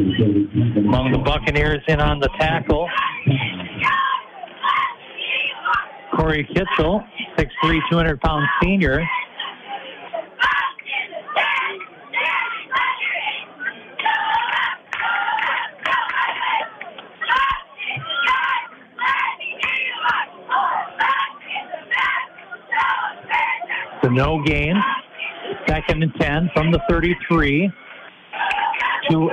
Among the Buccaneers in on the tackle. Corey Kitchell, 6'3", 200 pound senior. So no gain. Second and 10 from the 33 to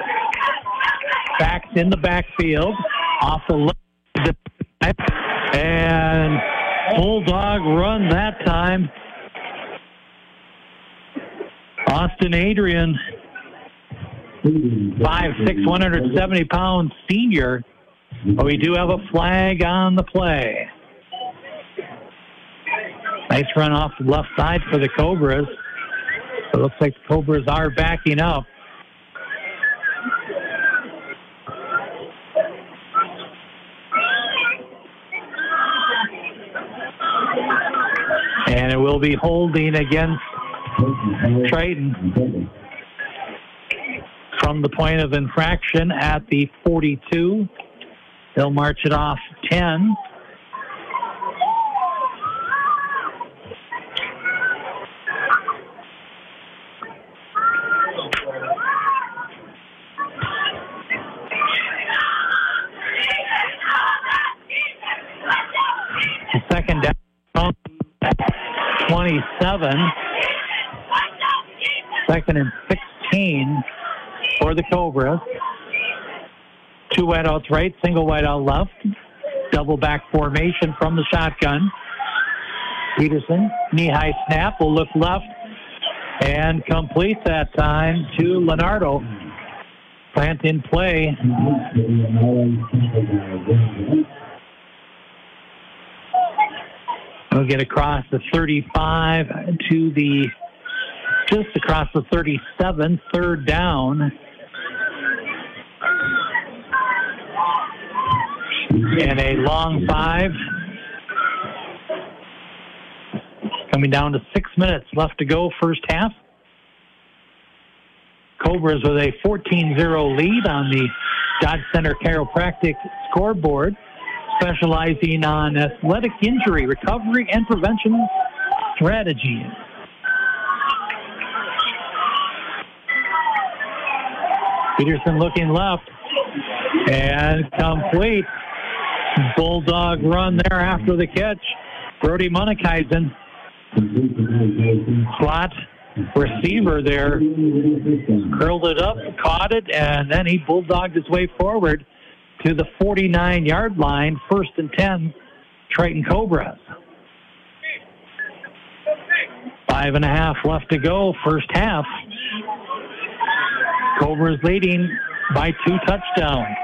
in the backfield off the left and Bulldog run that time. Austin Adrian, five six, 170 pound senior. But we do have a flag on the play. Nice run off the left side for the Cobras. It looks like the Cobras are backing up. Be holding against Triton from the point of infraction at the 42. They'll march it off 10. Second and 16 for the Cobras. Two wideouts right, single wideout left. Double back formation from the shotgun. Peterson, knee high snap, will look left and complete that time to Leonardo. Plant in play. We'll get across the 35 to the just across the 37, third down. And a long five. Coming down to six minutes left to go, first half. Cobras with a 14-0 lead on the Dodge Center Chiropractic scoreboard, specializing on athletic injury recovery and prevention strategies. Peterson looking left and complete. Bulldog run there after the catch. Brody Monikaisen slot receiver there curled it up, caught it, and then he bulldogged his way forward to the 49 yard line, first and 10, Triton Cobras. Five and a half left to go, first half. Cobras leading by two touchdowns.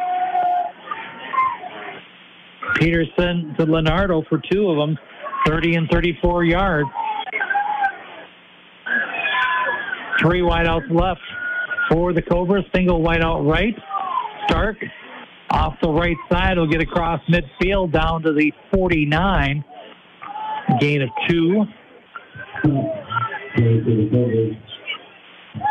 Peterson to Leonardo for two of them, 30 and 34 yards. Three wideouts left for the Cobras. Single wideout right. Stark off the right side will get across midfield down to the 49. Gain of two. All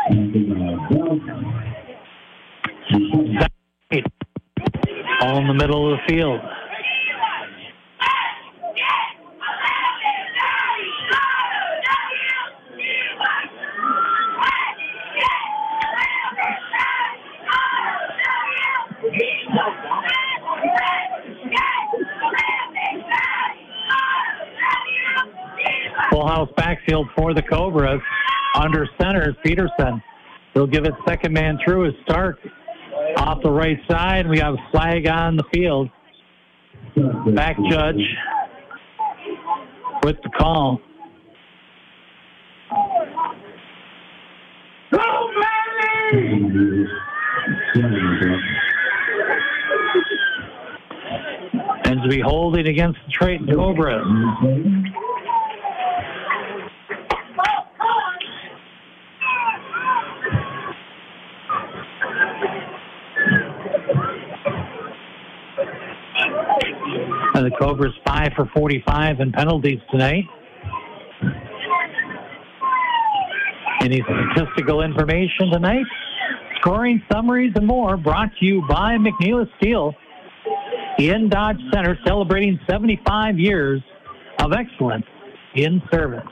in the middle of the field. Full house backfield for the Cobras. Under center is Peterson. He'll give it second man through is Stark. Off the right side, we have a flag on the field. Back judge with the call. And to be holding against the Triton Cobras. And the Cobras five for 45 in penalties tonight. Any statistical information tonight? Scoring summaries and more brought to you by McNeilus Steel in Dodge Center, celebrating 75 years of excellence in service.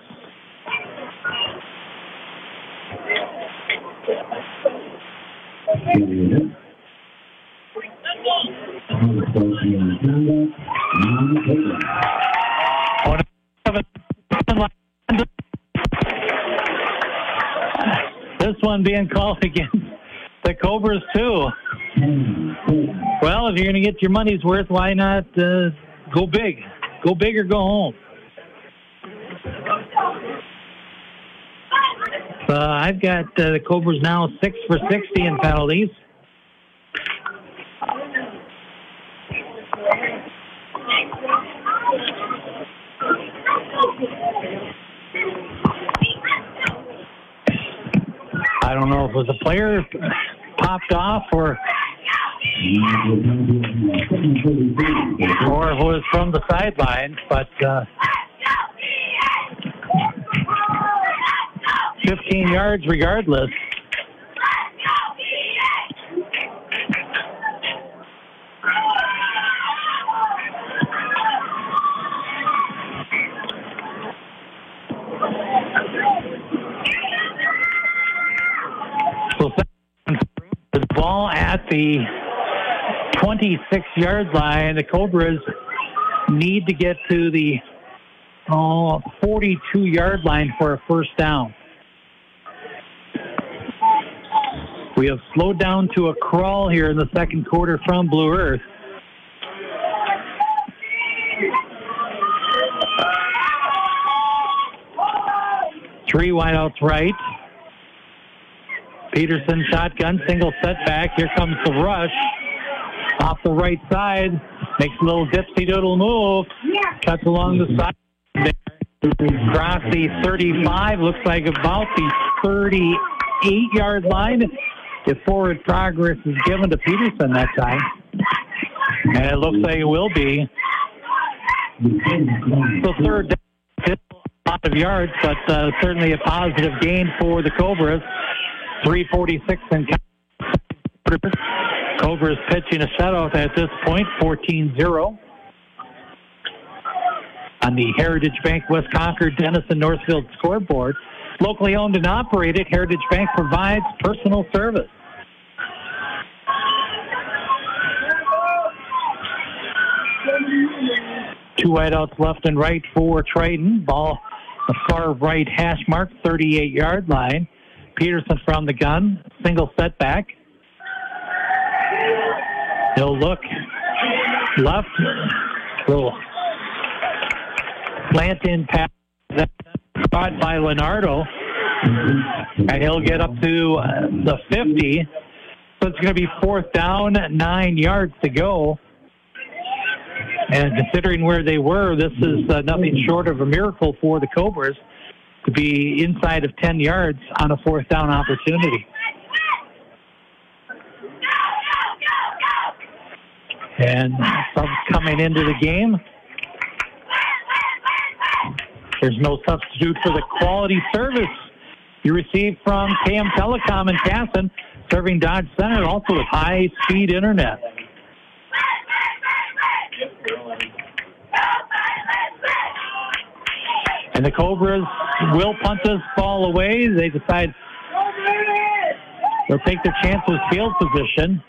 This one being called against the Cobras too. Well, if you're going to get your money's worth, why not uh, go big? Go big or go home. Uh, I've got uh, the Cobras now six for 60 in penalties. I don't know if it was a player popped off or or it was from the sidelines, but uh, 15 yards regardless. Ball at the 26 yard line. The Cobras need to get to the oh, 42 yard line for a first down. We have slowed down to a crawl here in the second quarter from Blue Earth. Three wideouts right. Peterson shotgun, single setback. Here comes the rush. Off the right side. Makes a little dipsy doodle move. Cuts along the side. Across the 35. Looks like about the 38 yard line. If forward progress is given to Peterson that time. And it looks like it will be. So third down, a lot of yards, but uh, certainly a positive gain for the Cobras. 346 and Cobra is pitching a shutout at this point, 14-0. On the Heritage Bank West Concord Dennison Northfield scoreboard. Locally owned and operated, Heritage Bank provides personal service. Two wideouts left and right for Triton. Ball the far right hash mark, 38 yard line. Peterson from the gun, single setback. He'll look left, little slant in pass caught by Leonardo, and he'll get up to uh, the 50. So it's going to be fourth down, nine yards to go. And considering where they were, this is uh, nothing short of a miracle for the Cobras to be inside of 10 yards on a fourth down opportunity. And coming into the game. There's no substitute for the quality service you receive from KM Telecom in Kasson, serving Dodge Center, also with high-speed internet. And the Cobras will punt this ball away. They decide they'll take their chance with field position.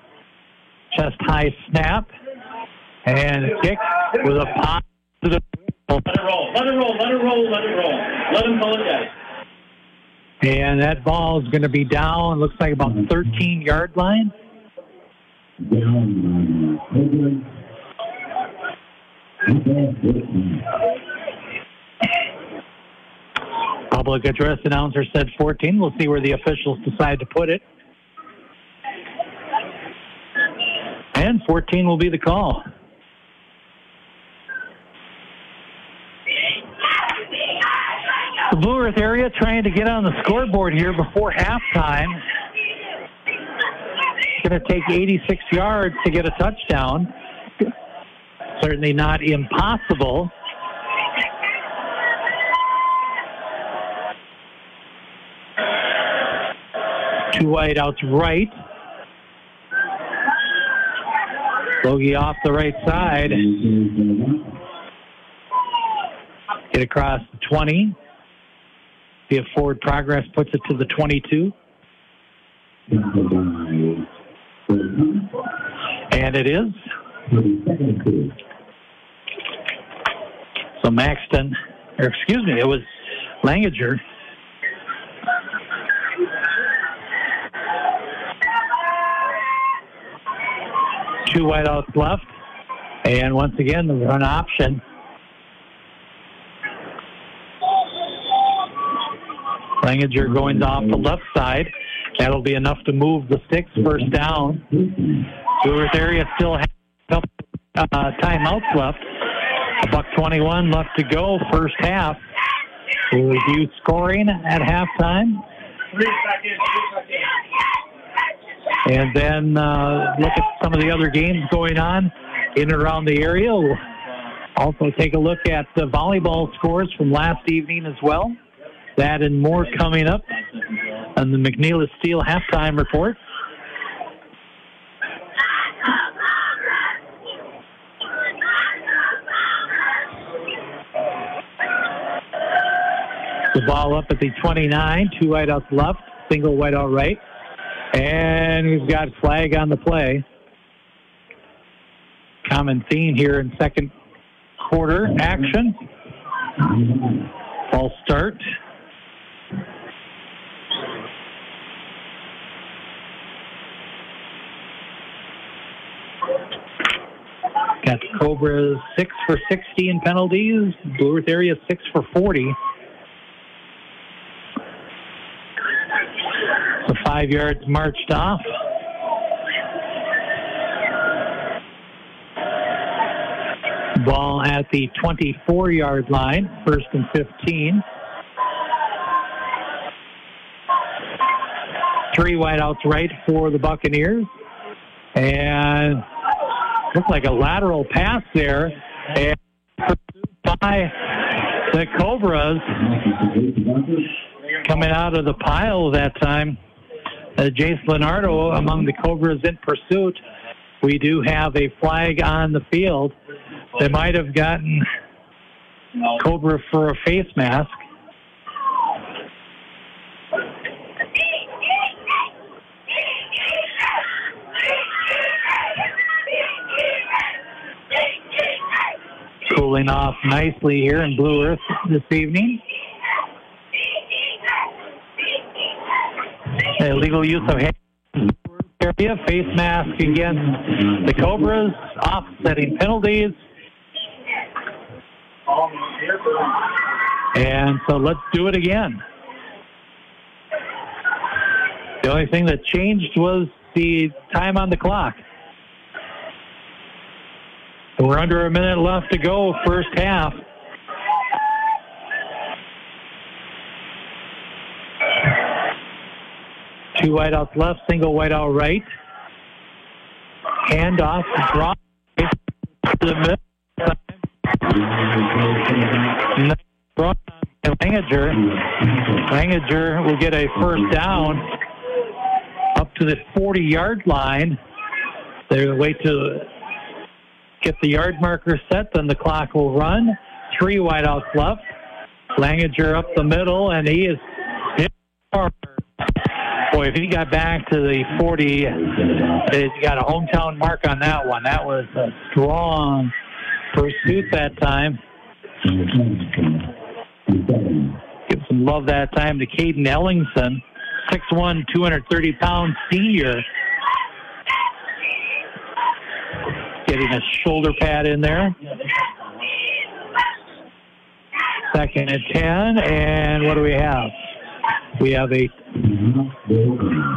Chest high snap. And kick with a pop to the. Let it roll, let it roll, let it roll, let it roll. Let him apologize. And that ball is going to be down, looks like about 13 yard line. Public address announcer said 14. We'll see where the officials decide to put it. And 14 will be the call. The Blue Earth area trying to get on the scoreboard here before halftime. It's going to take 86 yards to get a touchdown. Certainly not impossible. Two wideouts right. Logie off the right side. Get across the 20. See if forward progress puts it to the 22. And it is. So Maxton, or excuse me, it was Langinger. Two wideouts left. And once again, the run option. Langager going off the left side. That'll be enough to move the sticks first down. Earth area still has a couple uh, timeouts left. A buck 21 left to go, first half. Review scoring at halftime. Three seconds. And then uh, look at some of the other games going on in and around the area. We'll also take a look at the volleyball scores from last evening as well. That and more coming up on the McNeilus Steel halftime report. The ball up at the 29, two wideouts left, single wideout right. And we've got flag on the play. Common theme here in second quarter action. False start. Got Cobras six for 60 in penalties. Blue Earth area six for 40. So five yards marched off. Ball at the 24 yard line, first and 15. Three wideouts right for the Buccaneers. And looked like a lateral pass there. And by the Cobras coming out of the pile that time. Uh, Jace Leonardo among the Cobras in pursuit. We do have a flag on the field. They might have gotten Cobra for a face mask. Cooling off nicely here in Blue Earth this evening. Illegal use of hands area, face mask against the Cobras, offsetting penalties. And so let's do it again. The only thing that changed was the time on the clock. We're under a minute left to go, first half. Two wideouts left, single wideout right. Handoff, drop to the middle. Brought on Langinger. Langinger will get a first down up to the 40 yard line. They wait to get the yard marker set, then the clock will run. Three wideouts left. Langinger up the middle, and he is hit hard. Boy, if he got back to the 40, he's got a hometown mark on that one. That was a strong pursuit that time. Give some love that time to Caden Ellingson, 6'1", 230 pound senior. Getting a shoulder pad in there. Second and 10, and what do we have? We have a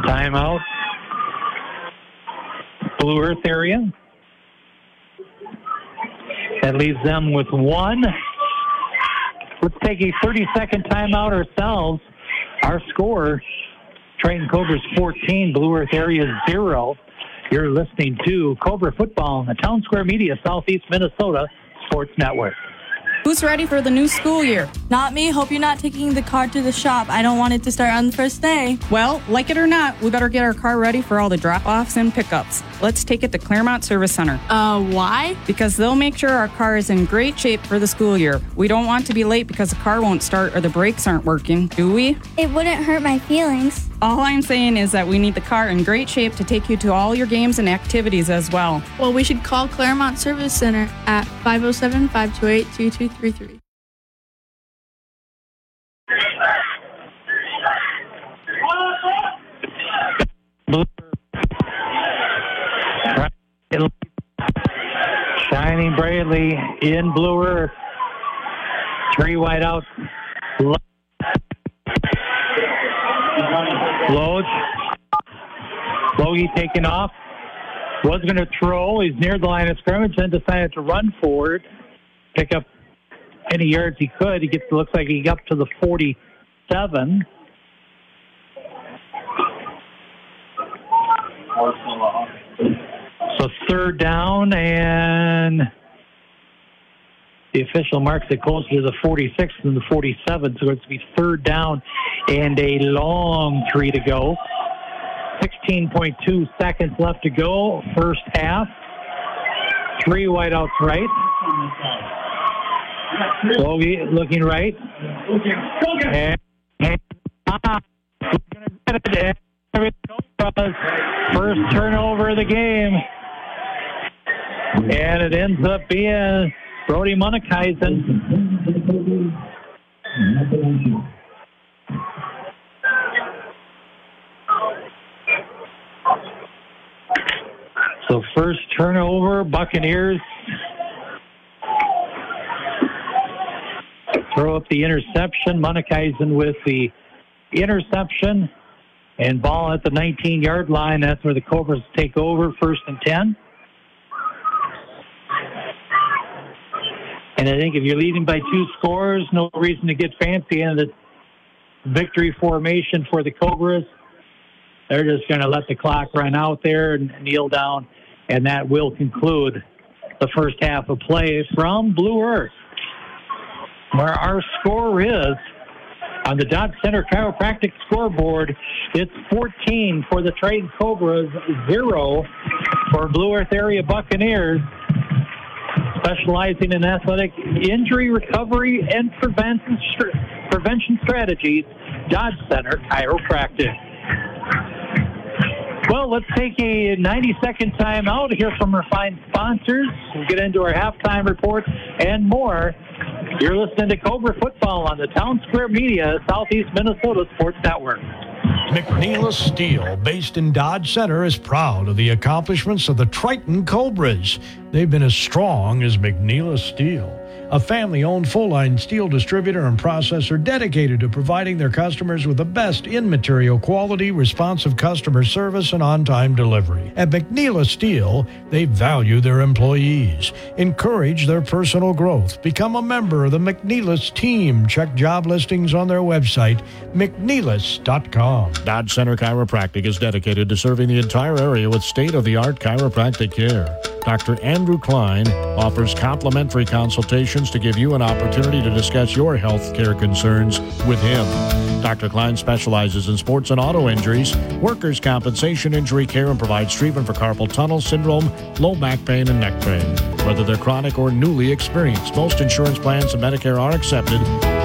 timeout. Blue Earth area. That leaves them with one. Let's take a 30 second timeout ourselves. Our score Triton Cobras 14, Blue Earth area 0. You're listening to Cobra Football on the Townsquare Media Southeast Minnesota Sports Network. Who's ready for the new school year? Not me. Hope you're not taking the car to the shop. I don't want it to start on the first day. Well, like it or not, we better get our car ready for all the drop offs and pickups. Let's take it to Claremont Service Center. Uh, why? Because they'll make sure our car is in great shape for the school year. We don't want to be late because the car won't start or the brakes aren't working, do we? It wouldn't hurt my feelings. All I'm saying is that we need the car in great shape to take you to all your games and activities as well. Well, we should call Claremont Service Center at 507 528 2233. Shining brightly in Blue Earth. Three wideouts. Loge. Logie taking off. Was going to throw. He's near the line of scrimmage, then decided to run forward, pick up any yards he could. He gets looks like he got up to the 47. So third down, and the official marks it closer to the 46 than the 47. So it's be third down and a long three to go. 16.2 seconds left to go, first half. Three wideouts right. Logie looking right. And, and ah. First turnover of the game. And it ends up being Brody Monikaisen. So first turnover, Buccaneers throw up the interception. Monikaisen with the interception and ball at the 19 yard line. That's where the Cobras take over, first and 10. And I think if you're leading by two scores, no reason to get fancy in the victory formation for the Cobras. They're just going to let the clock run out there and kneel down, and that will conclude the first half of play from Blue Earth, where our score is on the Dodge Center Chiropractic scoreboard. It's 14 for the Trade Cobras, zero for Blue Earth Area Buccaneers specializing in athletic injury recovery and prevention, prevention strategies, Dodge Center Chiropractic. Well, let's take a 90 second time out, to hear from our fine sponsors, we'll get into our halftime report and more. You're listening to Cobra Football on the Townsquare Media, Southeast Minnesota Sports Network. McNeilus Steel, based in Dodge Center, is proud of the accomplishments of the Triton Cobras. They've been as strong as McNeilus Steel a family owned full line steel distributor and processor dedicated to providing their customers with the best in material quality, responsive customer service, and on time delivery. At McNeilus Steel, they value their employees, encourage their personal growth, become a member of the McNeilus team. Check job listings on their website, McNeilus.com. Dodge Center Chiropractic is dedicated to serving the entire area with state of the art chiropractic care. Dr. Andrew Klein offers complimentary consultations to give you an opportunity to discuss your health care concerns with him. Dr. Klein specializes in sports and auto injuries, workers' compensation injury care, and provides treatment for carpal tunnel syndrome, low back pain, and neck pain. Whether they're chronic or newly experienced, most insurance plans and Medicare are accepted.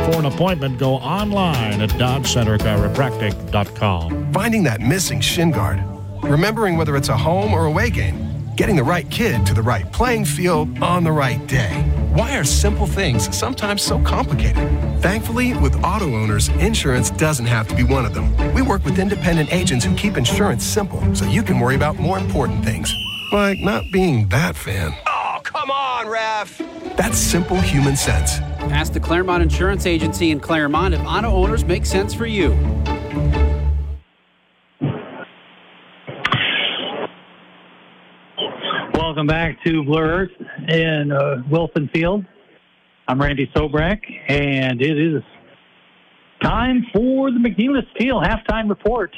For an appointment, go online at DodgeCenterChiropractic.com. Finding that missing shin guard. Remembering whether it's a home or away game getting the right kid to the right playing field on the right day. Why are simple things sometimes so complicated? Thankfully, with auto owners, insurance doesn't have to be one of them. We work with independent agents who keep insurance simple so you can worry about more important things, like not being that fan. Oh, come on, ref! That's simple human sense. Ask the Claremont Insurance Agency in Claremont if auto owners make sense for you. Welcome back to Blue Earth in uh, Wilson Field. I'm Randy Sobrak, and it is time for the McNeilus Steel halftime report.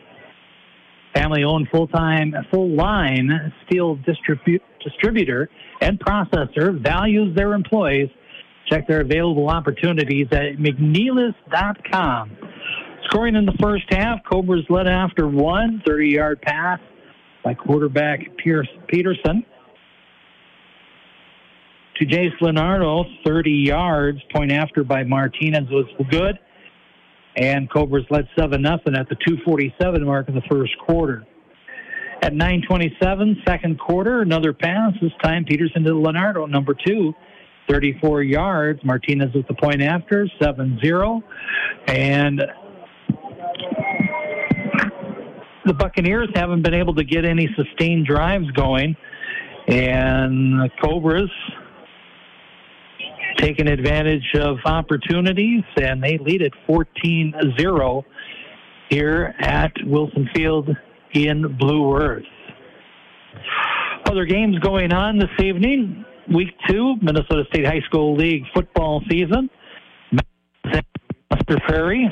Family owned full time, full line steel distribu- distributor and processor values their employees. Check their available opportunities at McNeilus.com. Scoring in the first half, Cobras led after one 30 yard pass by quarterback Pierce Peterson to Jace Leonardo, 30 yards. Point after by Martinez was good. And Cobras led 7 nothing at the 247 mark of the first quarter. At 927, second quarter, another pass. This time Peterson to Leonardo, number two, 34 yards. Martinez with the point after, 7 0. And the Buccaneers haven't been able to get any sustained drives going. And the Cobras taking advantage of opportunities, and they lead at 14 0 here at Wilson Field in Blue Earth. Other games going on this evening. Week two, Minnesota State High School League football season. Buster Ferry.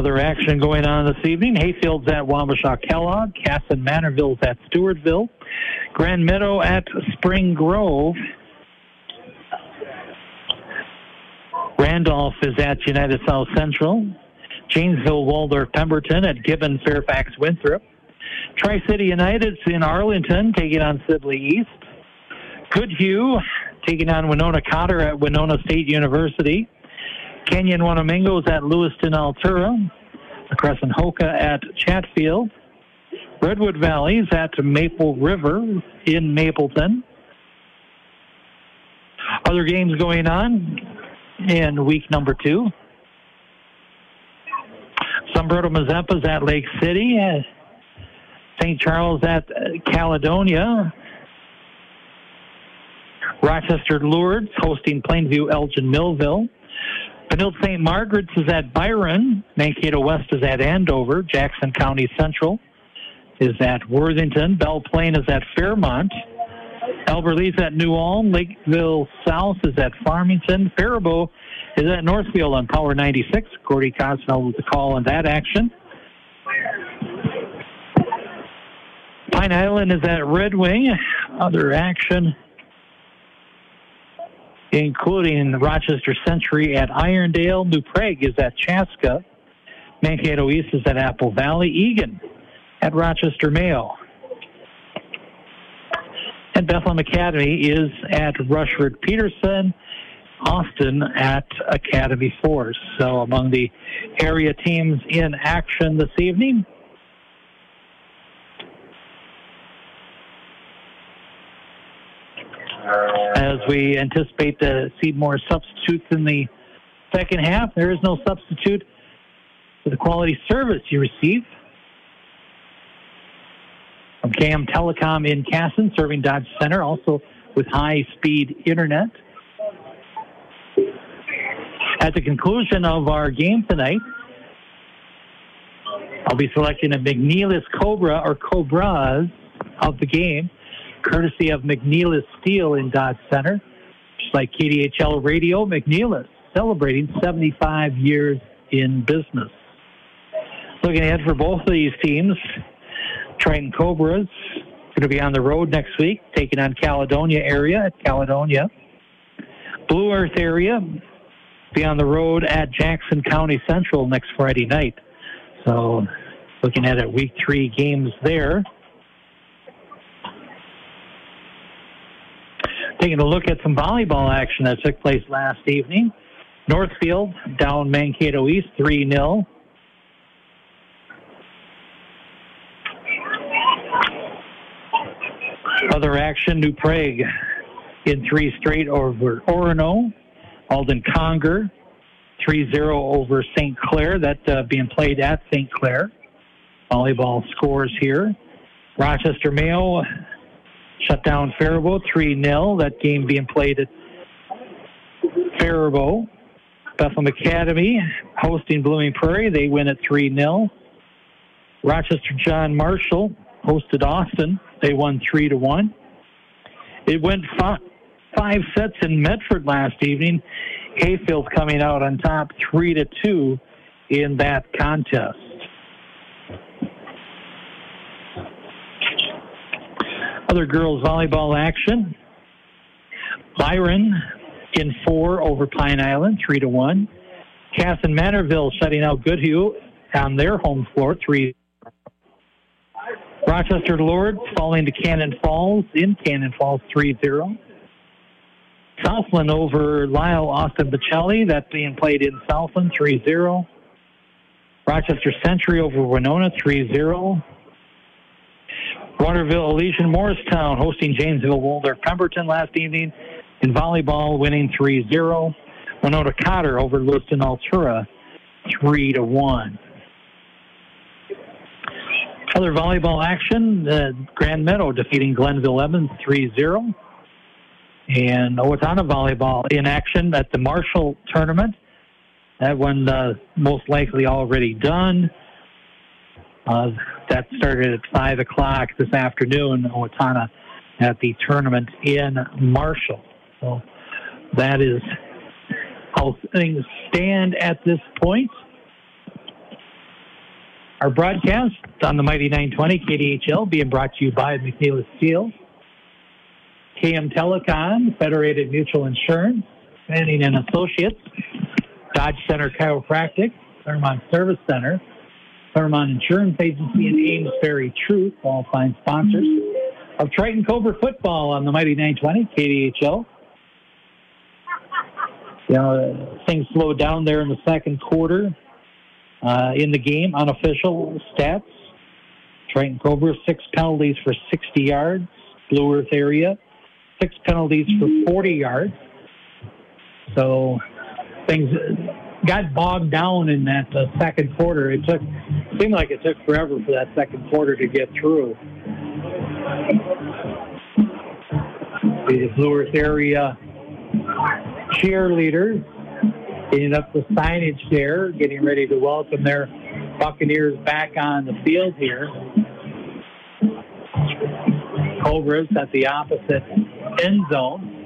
Other action going on this evening. Hayfield's at Wabasha Kellogg. Kasson Mantorville's at Stewartville. Grand Meadow at Spring Grove. Randolph is at United South Central. Janesville, Waldorf, Pemberton at Gibbon, Fairfax, Winthrop. Tri City United's in Arlington taking on Sibley East. Goodhue taking on Winona Cotter at Winona State University. Kenyon Wanamingo's at Lewiston Altura. The Crescent Hokah at Chatfield. Redwood Valley's at Maple River in Mapleton. Other games going on in week number two. Zumbrota Mazeppa's at Lake City. St. Charles at Caledonia. Rochester Lourdes hosting Plainview Elgin Millville. Benilde St. Margaret's is at Byron. Mankato West is at Andover. Jackson County Central is at Worthington. Belle Plaine is at Fairmont. Albert Lea's at New Ulm. Lakeville South is at Farmington. Faribault is at Northfield on Power 96. Gordy Kosfeld with the call on that action. Pine Island is at Red Wing. Other action including Rochester Century at Irondale. New Prague is at Chaska. Mankato East is at Apple Valley. Eagan at Rochester Mayo. And Bethlehem Academy is at Rushford Peterson. Austin at Academy Force. So among the area teams in action this evening. As we anticipate to see more substitutes in the second half, there is no substitute for the quality service you receive from KM Telecom in Kasson, serving Dodge Center, also with high speed internet. At the conclusion of our game tonight, I'll be selecting a McNeilus Cobra or Cobras of the game, courtesy of McNeilus Steel in Dodge Center. Just like KDHL Radio, McNeilus celebrating 75 years in business. Looking ahead for both of these teams, Triton Cobras going to be on the road next week, taking on Caledonia area at Caledonia. Blue Earth area be on the road at Jackson County Central next Friday night. So, looking at it, week three games there. Taking a look at some volleyball action that took place last evening. Northfield down Mankato East 3 0. Other action, New Prague in three straight over Orono. Alden Conger 3 0 over St. Clair. That uh, being played at St. Clair. Volleyball scores here. Rochester Mayo shut down Faribault 3 0. That game being played at Faribault. Bethlehem Academy hosting Blooming Prairie. They win at 3 0. Rochester John Marshall hosted Austin. They won 3 to 1. It went five, sets in Medford last evening. Hayfield coming out on top 3 to 2 in that contest. Other girls volleyball action. Byron in four over Pine Island, three to one. Kasson Mantorville shutting out Goodhue on their home floor, three. Rochester Lourdes falling to Cannon Falls in Cannon Falls, 3-0. Southland over Lyle Austin Pacelli. That's being played in Southland, 3-0. Rochester Century over Winona, 3-0. Waterville Elysian Morristown hosting Janesville Waldorf Pemberton last evening in volleyball, winning 3-0. Winona Cotter over Lewiston Altura, 3 to 1. Other volleyball action, uh, Grand Meadow defeating Glenville Emmons 3-0. And Owatonna volleyball in action at the Marshall tournament. That one uh, most likely already done. Uh, that started at 5 o'clock this afternoon, Owatonna at the tournament in Marshall. So that is how things stand at this point. Our broadcast on the Mighty 920 KDHL being brought to you by McNeilus Steel, KM Telecom, Federated Mutual Insurance, Fanning and Associates, Dodge Center Chiropractic, Claremont Service Center, Claremont Insurance Agency, and Ames Ferry Truth, all fine sponsors of Triton Cobra football on the Mighty 920 KDHL. You know, things slowed down there in the second quarter uh, in the game. Unofficial stats Triton Cobra, six penalties for 60 yards. Blue Earth area, six penalties for 40 yards. So things got bogged down in that uh, second quarter. It took seemed like it took forever for that second quarter to get through. The Blue Earth area cheerleaders getting up the signage there, getting ready to welcome their Buccaneers back on the field here. Cobras at the opposite end zone.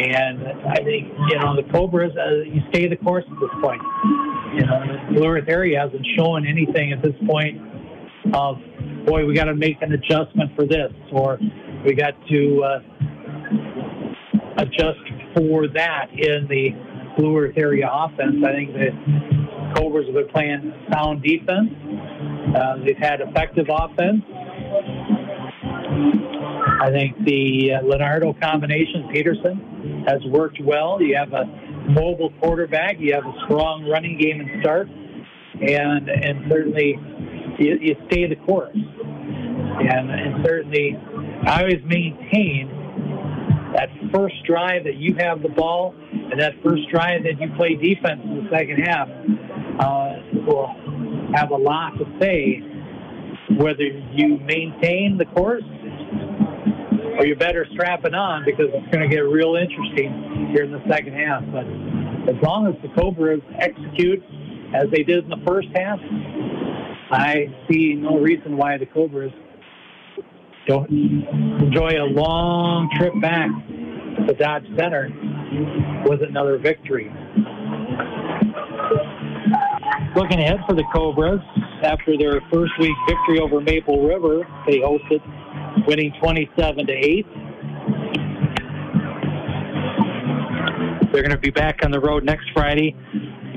And I think, you know, the Cobras, uh, you stay the course at this point. You know, Blue Earth area hasn't shown anything at this point of, boy, we got to make an adjustment for this, or we got to uh, adjust for that in the Blue Earth area offense. I think the Cobras have been playing sound defense. Uh, they've had effective offense. I think the uh, Leonardo combination, Peterson, has worked well. You have a mobile quarterback. You have a strong running game and start, and and certainly you, you stay the course. And, and certainly, I always maintain that first drive that you have the ball and that first drive that you play defense in the second half uh, will have a lot to say whether you maintain the course or you better strap it on because it's going to get real interesting here in the second half. But as long as the Cobras execute as they did in the first half, I see no reason why the Cobras don't enjoy a long trip back to Dodge Center with another victory. Looking ahead for the Cobras, after their first week victory over Maple River, they hosted, winning 27 to 8. They're going to be back on the road next Friday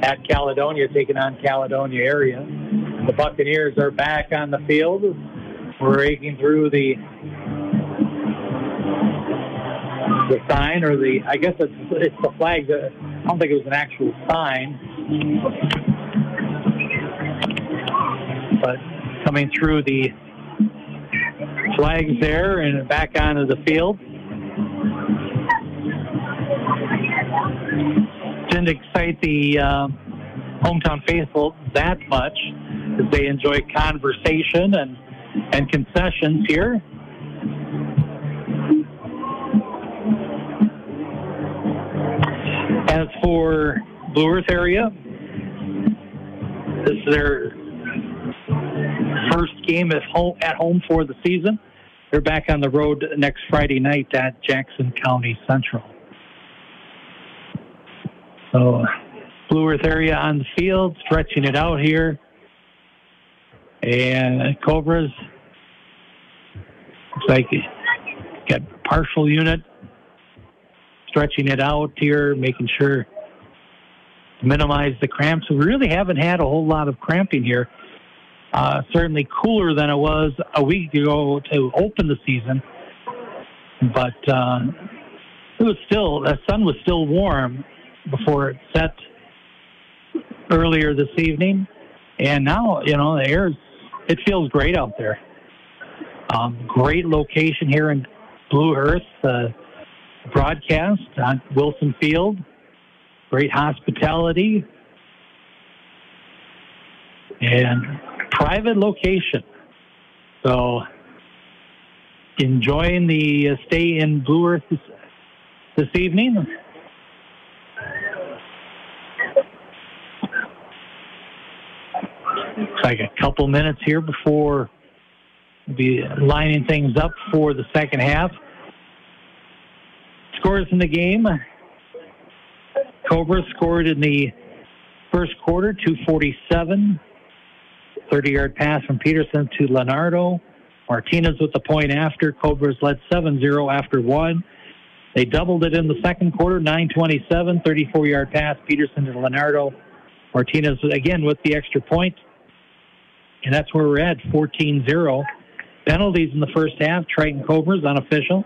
at Caledonia, taking on Caledonia area. The Buccaneers are back on the field. We're raking through the the sign or the I guess it's it's the flag. I don't think it was an actual sign, but coming through the flags there and back onto the field. Didn't excite the uh, hometown faithful that much as they enjoy conversation and and concessions here. As for Blue Earth area, this is their first game at home, at home for the season. They're back on the road next Friday night at Jackson County Central. So, Blue Earth area on the field, stretching it out here. And Cobras, looks like got partial unit, stretching it out here, making sure to minimize the cramps. We really haven't had a whole lot of cramping here. Uh, certainly cooler than it was a week ago to open the season, but uh, it was still the sun was still warm before it set earlier this evening, and now you know the air's it feels great out there. Um, great location here in Blue Earth uh, broadcast on Wilson Field. Great hospitality and private location. So enjoying the uh, stay in Blue Earth this, this evening. Looks like a couple minutes here before we'll be lining things up for the second half. Scores in the game. Cobra scored in the first quarter, 247. 30 yard pass from Peterson to Leonardo. Martinez with the point after. Cobras led 7 0 after one. They doubled it in the second quarter, 927, 34 yard pass. Peterson to Leonardo. Martinez again with the extra point. And that's where we're at, 14 0. Penalties in the first half. Triton Cobras unofficial.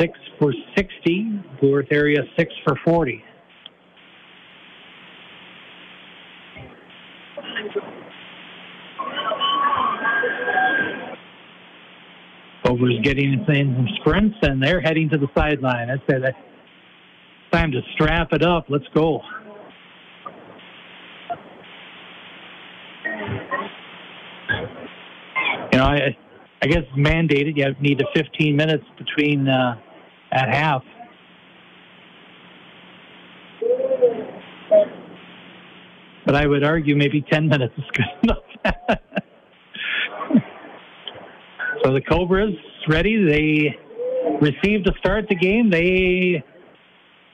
Six for 60. Blue Earth area, six for 40. Cobras getting in some sprints, and they're heading to the sideline. I said, time to strap it up. Let's go. You know, I, I guess mandated. You need a 15 minutes between uh, at half. But I would argue maybe 10 minutes is good enough. so the Cobras ready. They received to start the game. They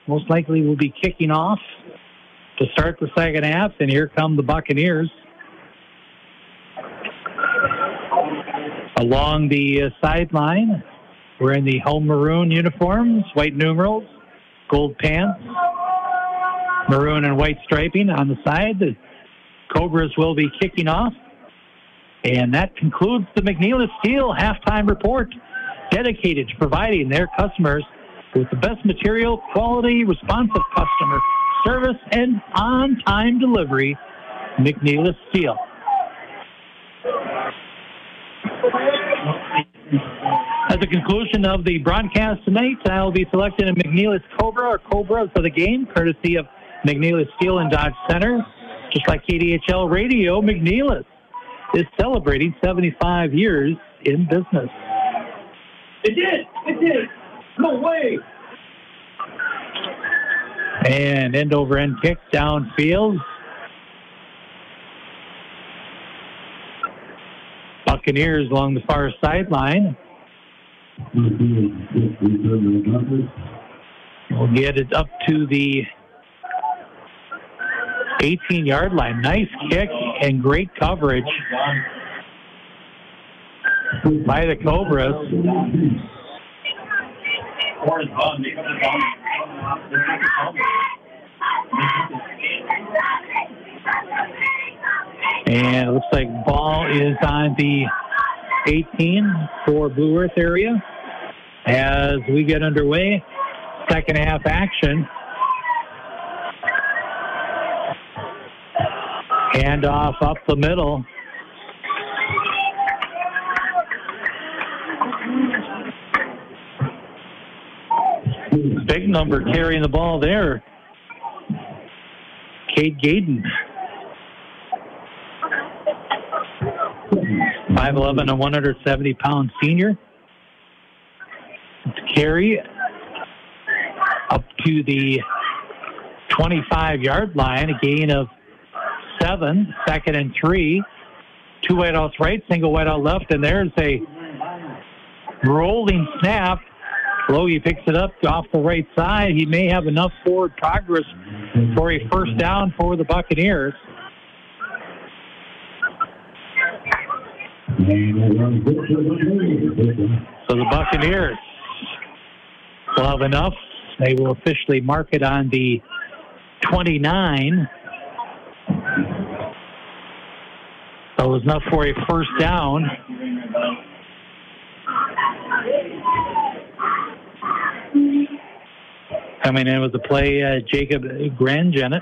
most likely will be kicking off to start the second half. And here come the Buccaneers. Along the uh, sideline, in the home maroon uniforms, white numerals, gold pants, maroon and white striping on the side. The Cobras will be kicking off. And that concludes the McNeilus Steel halftime report dedicated to providing their customers with the best material, quality, responsive customer service, and on time delivery. McNeilus Steel. At the conclusion of the broadcast tonight, I'll be selecting a McNeilus Cobra or Cobra for the game, courtesy of McNeilus Steel and Dodge Center. Just like KDHL Radio, McNeilus is celebrating 75 years in business. It did. It did. No way. And end over end kick downfield. Buccaneers along the far sideline. We'll get it up to the 18 yard line. Nice kick and great coverage by the Cobras. And it looks like ball is on the 18 for Blue Earth area. As we get underway, second half action. Handoff up the middle. Big number carrying the ball there. Kate Gaden. 5'11 and 170 pound senior. Carry up to the 25 yard line, a gain of seven, second and three. Two wide right, single wide left, and there's a rolling snap. Logie picks it up off the right side. He may have enough forward progress for a first down for the Buccaneers. So the Buccaneers will have enough. They will officially mark it on the 29. It was enough for a first down. Coming in with the play, uh, Jacob Grangenet.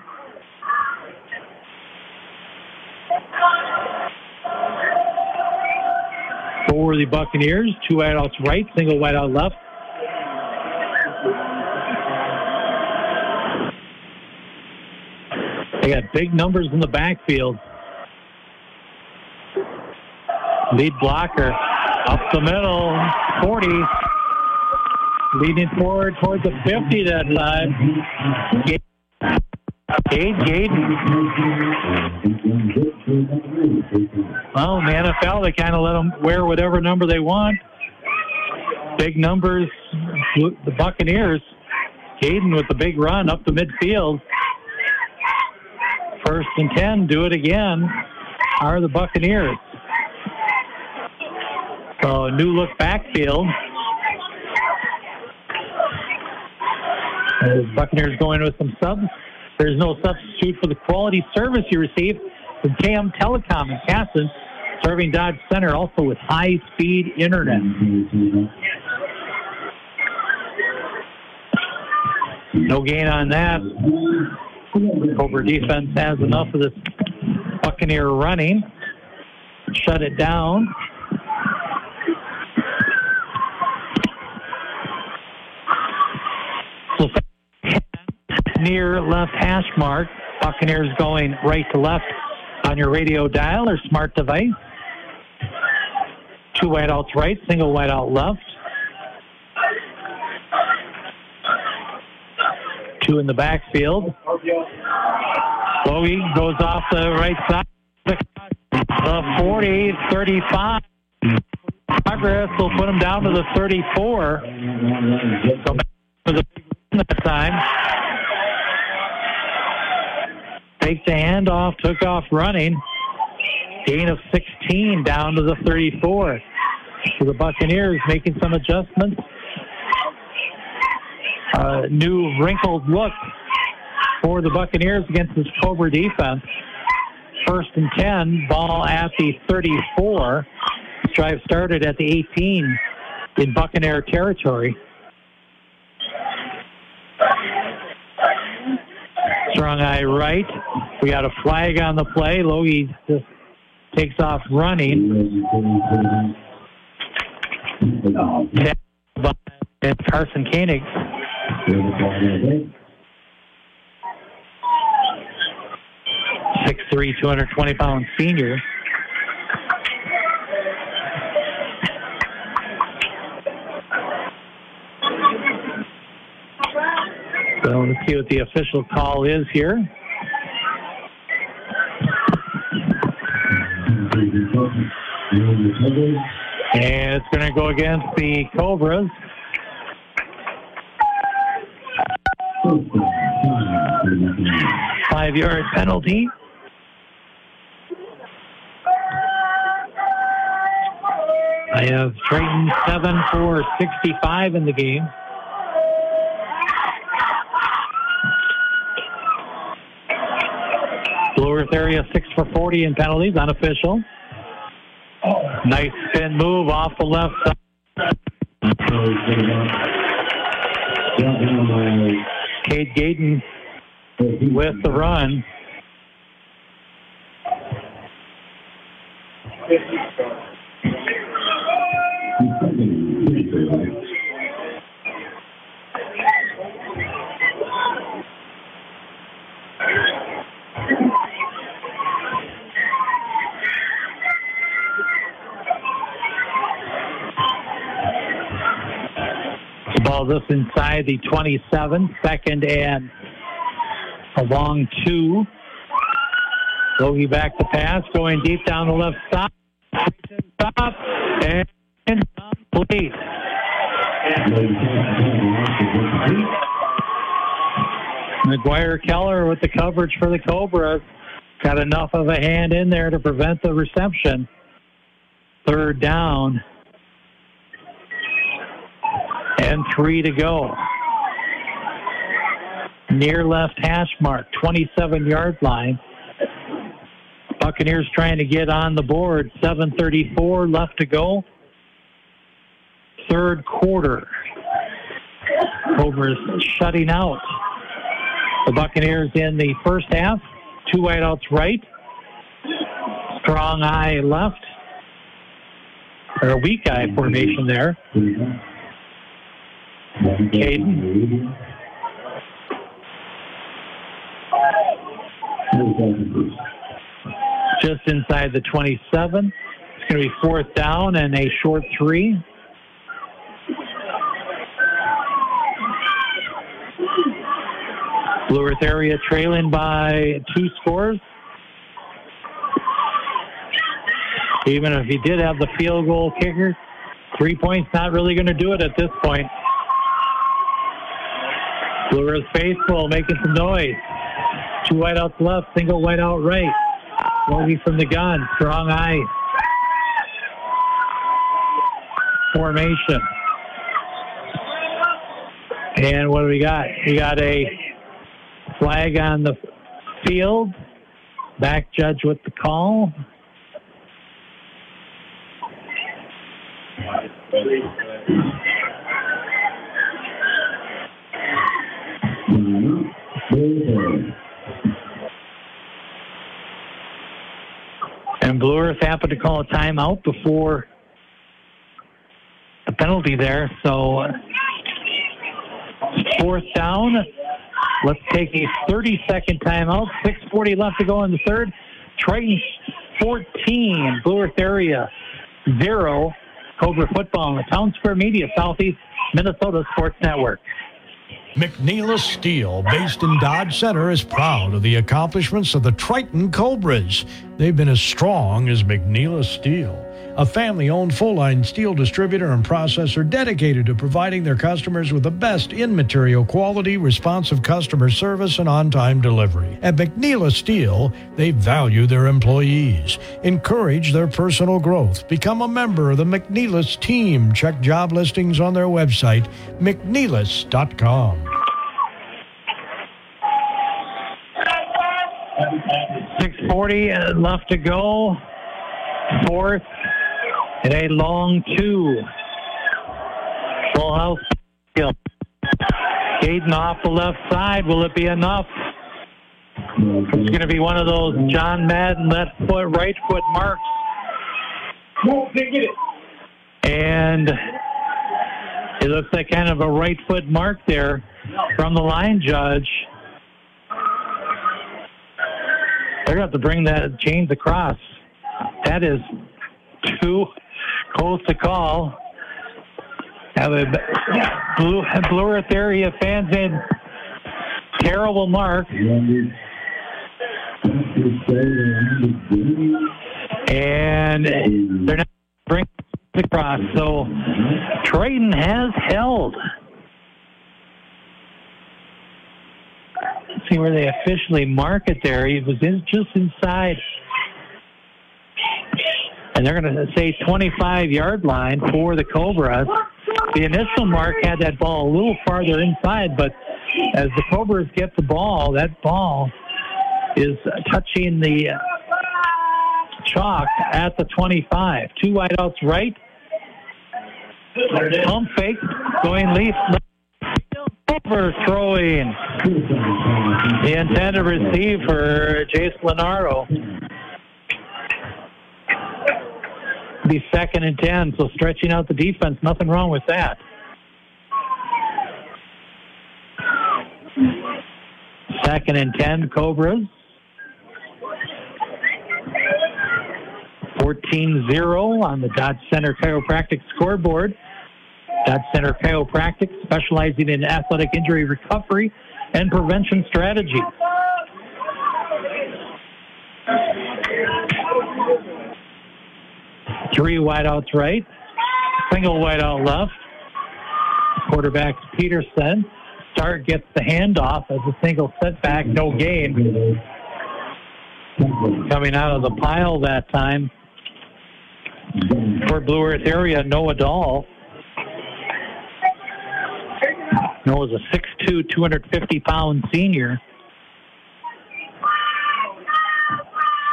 For the Buccaneers, two wide outs right, single wide out left. They got big numbers in the backfield. Lead blocker up the middle, 40. Leading forward towards the 50 that time. Gade, Gade. Well, in the NFL, they kind of let them wear whatever number they want. Big numbers, the Buccaneers. Gaden with the big run up the midfield. First and 10, do it again, are the Buccaneers. So, new look backfield. As Buccaneers going with some subs. There's no substitute for the quality service you receive from KM Telecom in Kasson, serving Dodge Center also with high speed internet. No gain on that. Cobra defense has enough of this Buccaneer running. Shut it down. Near left hash mark. Buccaneers going right to left on your radio dial or smart device. Two wideouts right, single wideout left. Two in the backfield. Logie goes off the right side. The 40, 35. Progress will put him down to the 34. So back to the that time. Takes the handoff, took off running. Gain of 16 down to the 34. So the Buccaneers making some adjustments. Uh, new wrinkled look for the Buccaneers against this Cobra defense. First and 10, ball at the 34. This drive started at the 18 in Buccaneer territory. Strong eye right. We got a flag on the play. Logie just takes off running. It's Carson Koenig. Six three, 220 pound senior. So let's see what the official call is here. And it's going to go against the Cobras. Five yard penalty. I have Triton 7 for 65 in the game. Blue Earth area 6 for 40 in penalties, unofficial. Nice spin move off the left side. Cade Gaten with the run. The ball inside the 27, second and a long two. Logie back to pass, going deep down the left side. Stop and complete. McGuire Keller with the coverage for the Cobras. Got enough of a hand in there to prevent the reception. Third down. And three to go. Near left hash mark, 27 yard line. Buccaneers trying to get on the board. 734 left to go. Third quarter. Cobras shutting out the Buccaneers in the first half. Two wideouts right. Strong eye left. Or a weak eye formation there. Caden. Just inside the 27. It's going to be fourth down and a short three. Blue Earth area trailing by two scores. Even if he did have the field goal kicker, three points not really going to do it at this point. Blue Earth faithful making some noise. Two wideouts left, single wideout right. Logie from the gun, strong eye. Formation. And what do we got? We got a flag on the field. Back judge with the call. Blue Earth happened to call a timeout before the penalty there, so uh, fourth down. Let's take a 30 second timeout. 6.40 left to go in the third. Triton 14, Blue Earth area 0. Cobra football on the Townsquare Media, Southeast Minnesota Sports Network. McNeilus Steel, based in Dodge Center, is proud of the accomplishments of the Triton Cobras. They've been as strong as McNeilus Steel a family owned full line steel distributor and processor dedicated to providing their customers with the best in material quality, responsive customer service, and on time delivery. At McNeilus Steel, they value their employees, encourage their personal growth, become a member of the McNeilus team. Check job listings on their website, McNeilus.com. Six forty uh, left to go. Fourth and a long two. Full house. Caden off the left side. Will it be enough? It's going to be one of those John Madden left foot, right foot marks. And it looks like kind of a right foot mark there from the line judge. They're going to have to bring that chains across. That is two close to call. Have a blue, blue Earth area fans in. Terrible mark. And they're not bringing across. So Triton has held. Let's see where they officially mark it there. He was in, just inside and they're going to say 25 yard line for the Cobras. The initial mark had that ball a little farther inside, but as the Cobras get the ball, that ball is touching the chalk at the 25. Two wideouts right. Pump fake going leaf. Over throwing the intended receiver, Jace Lenaro be second and 10, so stretching out the defense, nothing wrong with that. Second and 10, Cobras. 14-0 on the Dodge Center Chiropractic scoreboard. Dodge Center Chiropractic specializing in athletic injury recovery and prevention strategies. Three wideouts right, single wideout left. Quarterback Peterson. Start gets the handoff as a single setback, no gain. Coming out of the pile that time for Blue Earth area, Noah Dahl. Noah's a 6'2", 250 pound senior.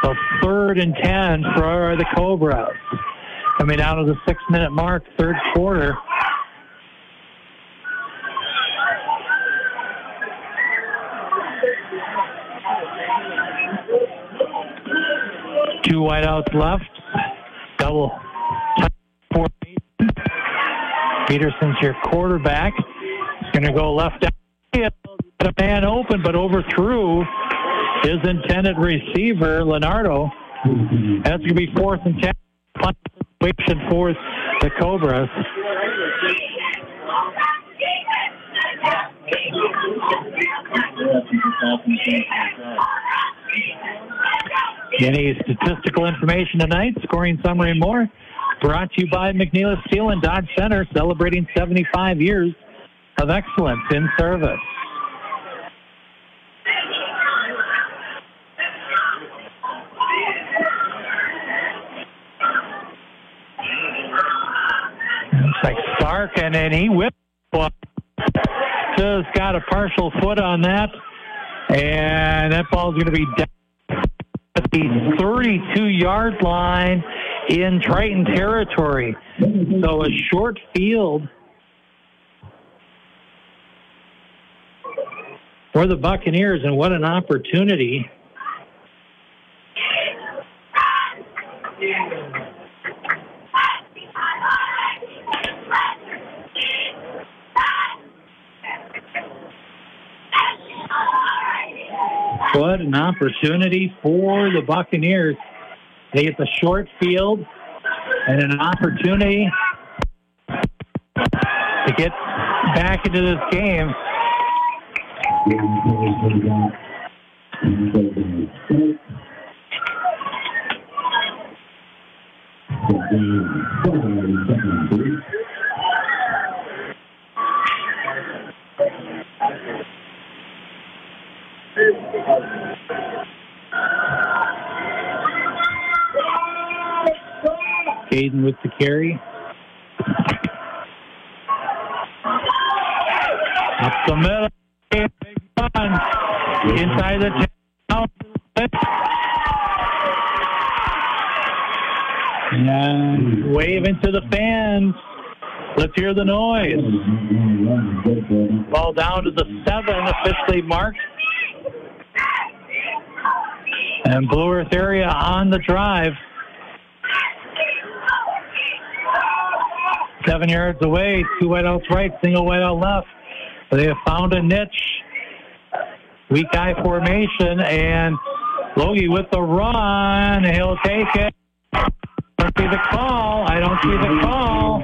So third and 10 for the Cobras. Coming out of the six minute mark, third quarter. Two wideouts left. Double. Peterson's your quarterback. He's going to go left. A man open, but overthrew his intended receiver, Leonardo. That's going to be fourth and ten. Situation for the Cobras. Any statistical information tonight, scoring summary and more, brought to you by McNeilus Steel and Dodge Center, celebrating 75 years of excellence in service. And then he whipped. Just got a partial foot on that, and that ball's going to be down at the 32 yard line in Triton territory. So a short field for the Buccaneers, and what an opportunity. What an opportunity for the Buccaneers. They get the short field and an opportunity to get back into this game. Caden with the carry. Up the middle. Big run. Inside the 10. And wave into the fans. Let's hear the noise. Ball down to the seven, officially marked. And Blue Earth area on the drive. Seven yards away, two wideouts right, single wideout left. They have found a niche. Weak eye formation, and Logie with the run. He'll take it. I don't see the call. I don't see the call.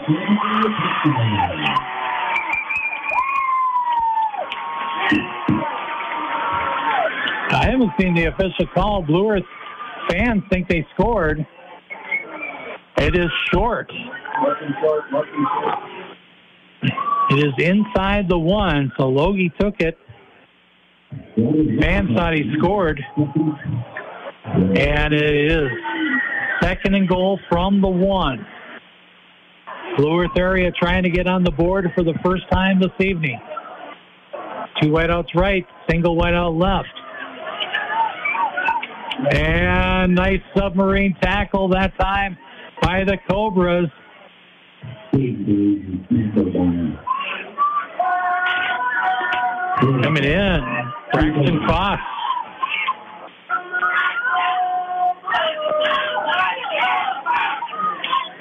I haven't seen the official call. Blue Earth fans think they scored. It is short. It is inside the one, so Logie took it. Fans thought he scored. And it is second and goal from the one. Blue Earth area trying to get on the board for the first time this evening. Two wideouts right, single wideout left. And nice submarine tackle that time by the Cobras. Coming in, Braxton Foss.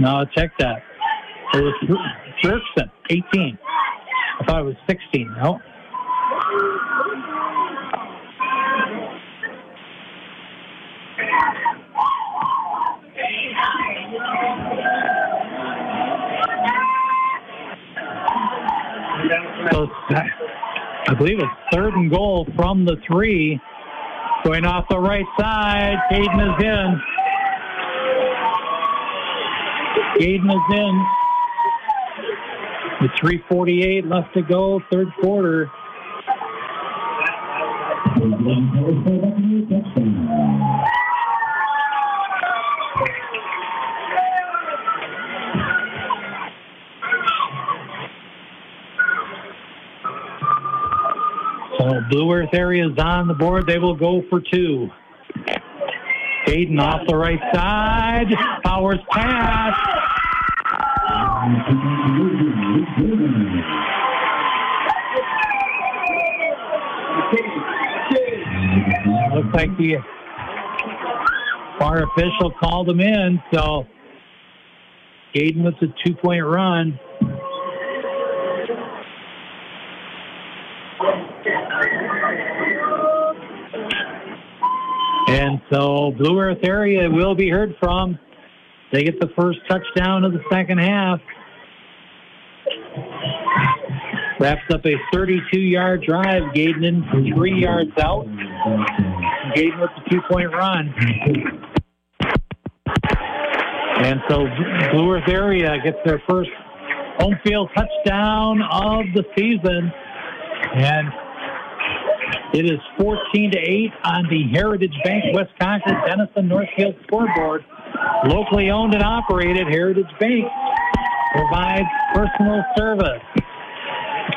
No, check that. It was Jerkson, 18. I thought it was 16. No. So I believe it's third and goal from the three. Going off the right side. Caden is in. Caden is in. With 348 left to go, third quarter. So Blue Earth area is on the board. They will go for two. Caden off the right side. Powers pass. Looks like the far official called him in, so Caden with a two-point run. So Blue Earth area will be heard from. They get the first touchdown of the second half. Wraps up a 32-yard drive. Gaden in three yards out. Gaden with the two-point run. And so Blue Earth area gets their first home field touchdown of the season. And it is 14 to 8 on the Heritage Bank West Concord Dennison Northfield scoreboard. Locally owned and operated, Heritage Bank provides personal service.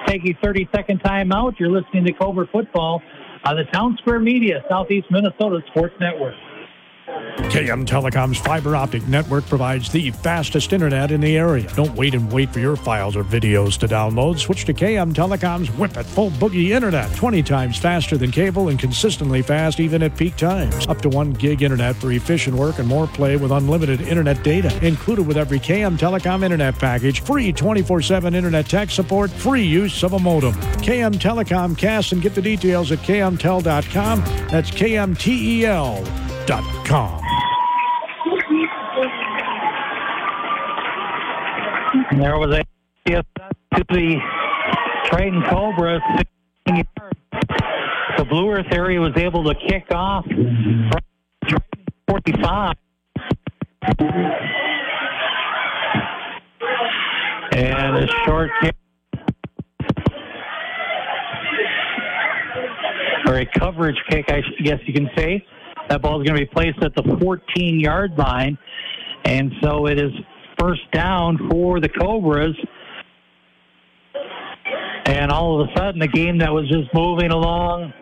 Take a 30 second timeout. You're listening to Cobra Football on the Townsquare Media, Southeast Minnesota Sports Network. KM Telecom's fiber optic network provides the fastest internet in the area. Don't wait and wait for your files or videos to download. Switch to KM Telecom's Whip It Full Boogie Internet. 20 times faster than cable and consistently fast even at peak times. Up to 1 gig internet for efficient work and more play with unlimited internet data. Included with every KM Telecom internet package. Free 24 7 internet tech support. Free use of a modem. KM Telecom cast and get the details at kmtel.com. That's kmtel.com. And there was a to the Triton Cobra. 16 yards. The Blue Earth area was able to kick off from Triton 45. And a short kick. Or a coverage kick, I guess you can say. That ball is going to be placed at the 14 yard line. And so it is first down for the Cobras. And all of a sudden, the game that was just moving along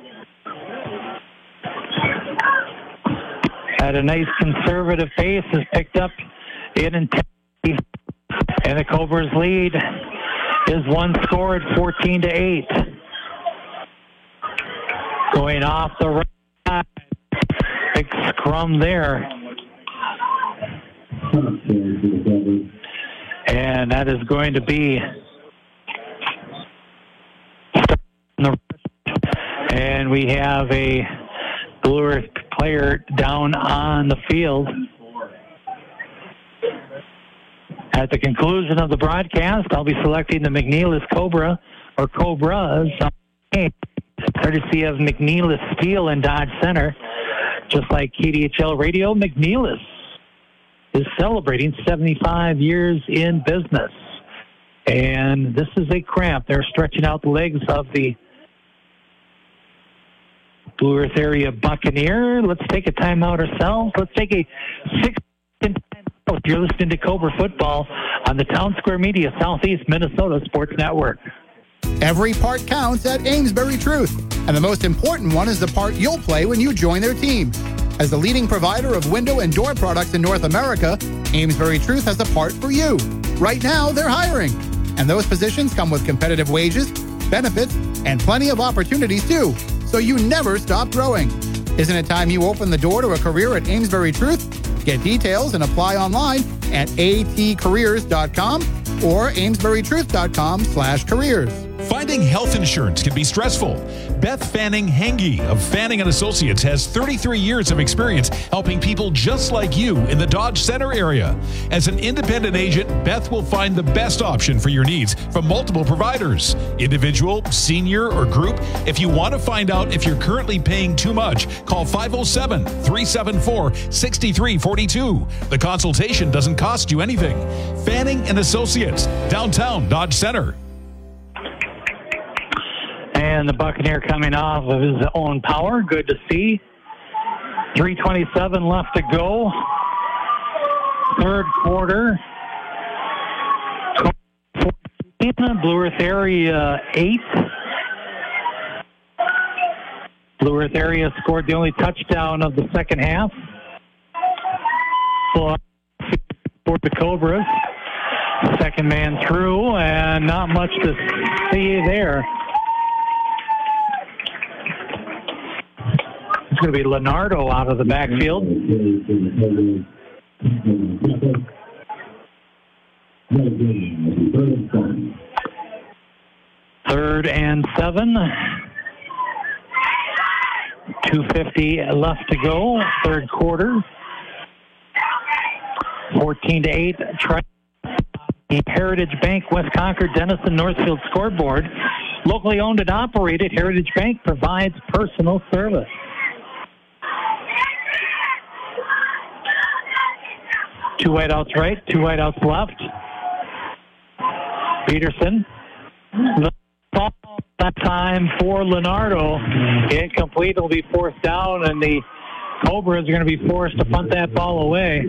at a nice conservative pace has picked up in intensity. And the Cobras lead is one score at 14 to 8. Going off the right. Big scrum there. And that is going to be. And we have a Blue Earth player down on the field. At the conclusion of the broadcast, I'll be selecting the McNeilus Cobra or Cobras, courtesy of McNeilus Steel and Dodge Center. Just like KDHL Radio, McNeilus is celebrating 75 years in business. And this is a cramp. They're stretching out the legs of the Blue Earth area Buccaneer. Let's take a timeout ourselves. Let's take a six. You're listening to Cobra Football on the Townsquare Media Southeast Minnesota Sports Network. Every part counts at Amesbury Truth, and the most important one is the part you'll play when you join their team. As the leading provider of window and door products in North America, Amesbury Truth has a part for you. Right now, they're hiring, and those positions come with competitive wages, benefits, and plenty of opportunities too, so you never stop growing. Isn't it time you open the door to a career at Amesbury Truth? Get details and apply online at atcareers.com or amesburytruth.com slash careers. Finding health insurance can be stressful. Beth Fanning Henge of Fanning and Associates has 33 years of experience helping people just like you in the Dodge Center area. As an independent agent, Beth will find the best option for your needs from multiple providers, individual, senior, or group. If you want to find out if you're currently paying too much, call 507 374 6342. The consultation doesn't cost you anything. Fanning and Associates, downtown Dodge Center. And the Buccaneer coming off of his own power. Good to see. 327 left to go. Third quarter. Blue Earth area eight. Blue Earth area scored the only touchdown of the second half. For the Cobras. Second man through, and not much to see there. It's going to be Leonardo out of the backfield. Third and seven. 250 left to go. Third quarter. 14 to 8. Try the Heritage Bank West Concord Dennison Northfield scoreboard. Locally owned and operated, Heritage Bank provides personal service. Two wideouts right, two wideouts left. Peterson. The ball that time for Leonardo. Incomplete. It'll be fourth down, and the Cobras are going to be forced to punt that ball away.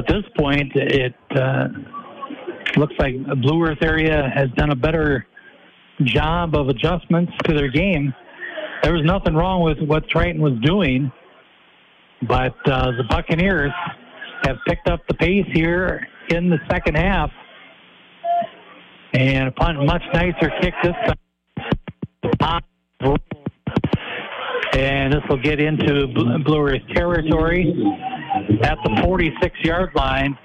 At this point, it uh, looks like Blue Earth area has done a better job of adjustments to their game. There was nothing wrong with what Triton was doing, but uh, the Buccaneers have picked up the pace here in the second half. And upon a much nicer kick this time. And this will get into Blue Earth territory at the 46 yard line.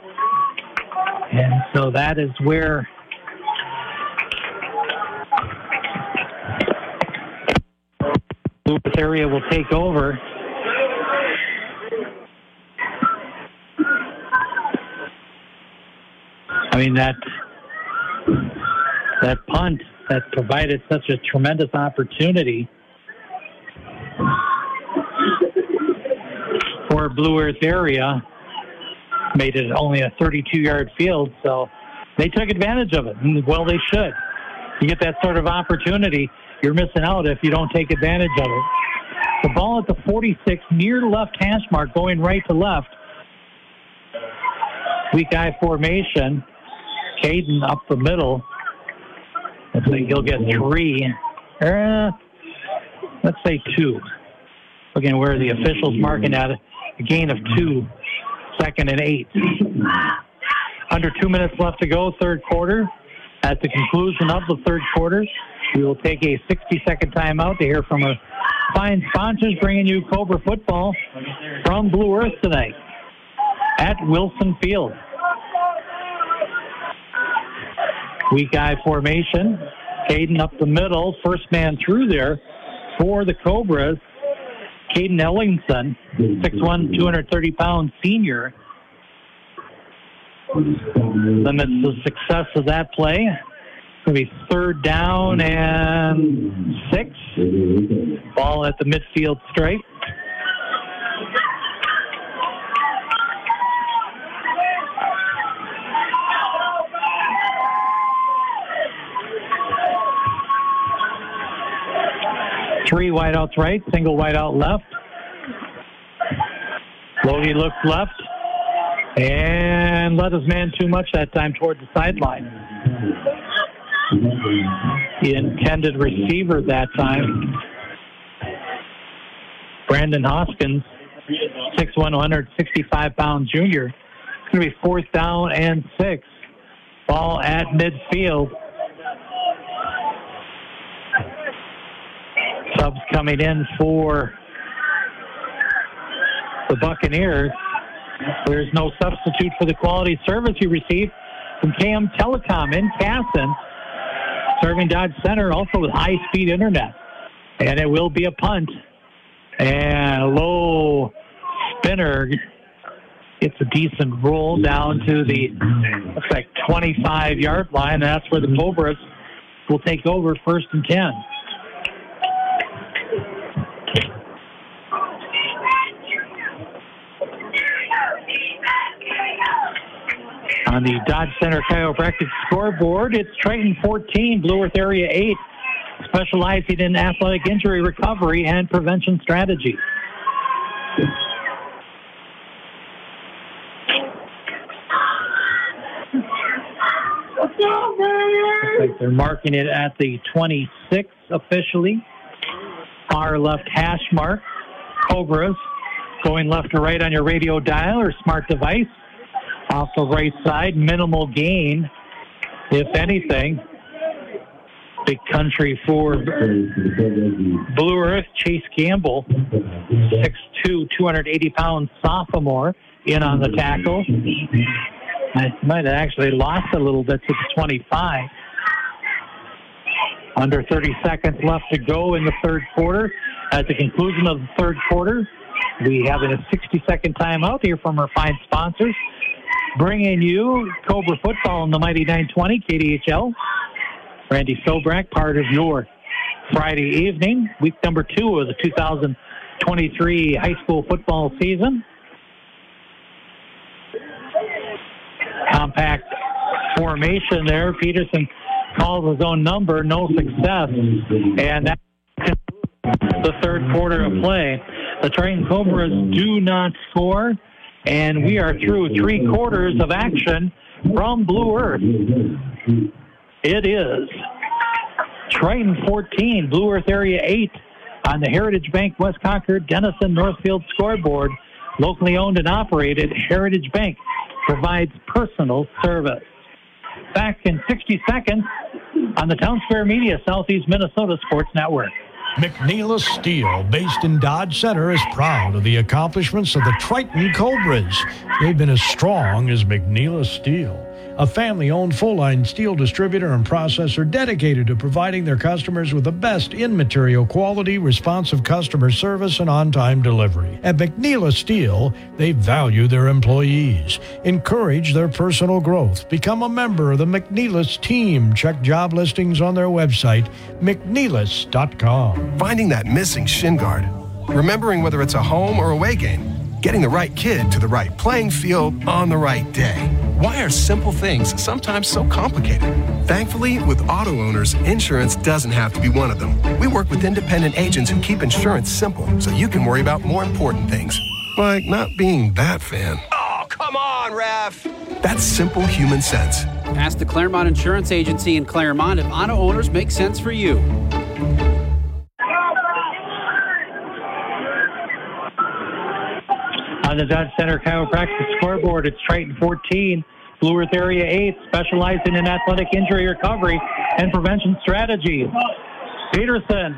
And so that is where Earth area will take over. I mean that that punt that provided such a tremendous opportunity for Blue Earth area made it only a 32 yard field, so they took advantage of it. And well, they should. You get that sort of opportunity, you're missing out if you don't take advantage of it. The ball at the 46 near left hash mark, going right to left. Weak eye formation. Caden up the middle. I think he'll get three. Uh, let's say two. Again, where the officials marking at a gain of two, second and eight. Under two minutes left to go, third quarter. At the conclusion of the third quarter, we will take a 60 second timeout to hear from our fine sponsors bringing you Cobra football from Blue Earth tonight at Wilson Field. Weak eye formation. Caden up the middle, first man through there for the Cobras. Caden Ellingson, 6'1", 230 pound senior. Limits the success of that play. Going to be third down and six. Ball at the midfield stripe. Three wideouts right, single wideout left. Logie looks left and let his man too much that time toward the sideline. The intended receiver that time, Brandon Hoskins, 6'1", 165 pound junior. It's going to be fourth down and six. Ball at midfield. Subs coming in for the Buccaneers. There's no substitute for the quality service you received from KM Telecom in Kasson, serving Dodge Center also with high speed internet. And it will be a punt. And a low spinner gets a decent roll down to the looks like 25 yard line. That's where the Cobras will take over first and 10. On the Dodge Center Chiropractic scoreboard, it's Triton 14, Blue Earth Area 8, specializing in athletic injury recovery and prevention strategies. they're marking it at the 26 officially. Far left hash mark. Cobras going left to right on your radio dial or smart device. Off the right side, minimal gain, if anything. Big country for Blue Earth, Chase Gamble, 6'2", 280 pound sophomore, in on the tackle. I might have actually lost a little bit to the 25. Under 30 seconds left to go in the third quarter. At the conclusion of the third quarter, we have a 60 second timeout here from our fine sponsors. Bringing you Cobra football in the Mighty 920 KDHL. Randy Sobrak, part of your Friday evening, week number two of the 2023 high school football season. Compact formation there. Peterson calls his own number, no success. And that the third quarter of play. The Triton Cobras do not score. And we are through three quarters of action from Blue Earth. It is Triton 14, Blue Earth Area 8 on the Heritage Bank West Concord Dennison Northfield scoreboard. Locally owned and operated, Heritage Bank provides personal service. Back in 60 seconds on the Townsquare Media Southeast Minnesota Sports Network. McNeilus Steel, based in Dodge Center, is proud of the accomplishments of the Triton Cobras. They've been as strong as McNeilus Steel a family owned full line steel distributor and processor dedicated to providing their customers with the best in material quality, responsive customer service, and on time delivery. At McNeilus Steel, they value their employees, encourage their personal growth, become a member of the McNeilus team. Check job listings on their website, McNeilus.com. Finding that missing shin guard, remembering whether it's a home or away game, getting the right kid to the right playing field on the right day. Why are simple things sometimes so complicated? Thankfully, with auto owners, insurance doesn't have to be one of them. We work with independent agents who keep insurance simple so you can worry about more important things, like not being that fan. Oh, come on, ref! That's simple human sense. Ask the Claremont Insurance Agency in Claremont if auto owners make sense for you. On the Dodge Center Chiropractic scoreboard, it's Triton 14, Blue Earth Area 8, specializing in athletic injury recovery and prevention strategies. Peterson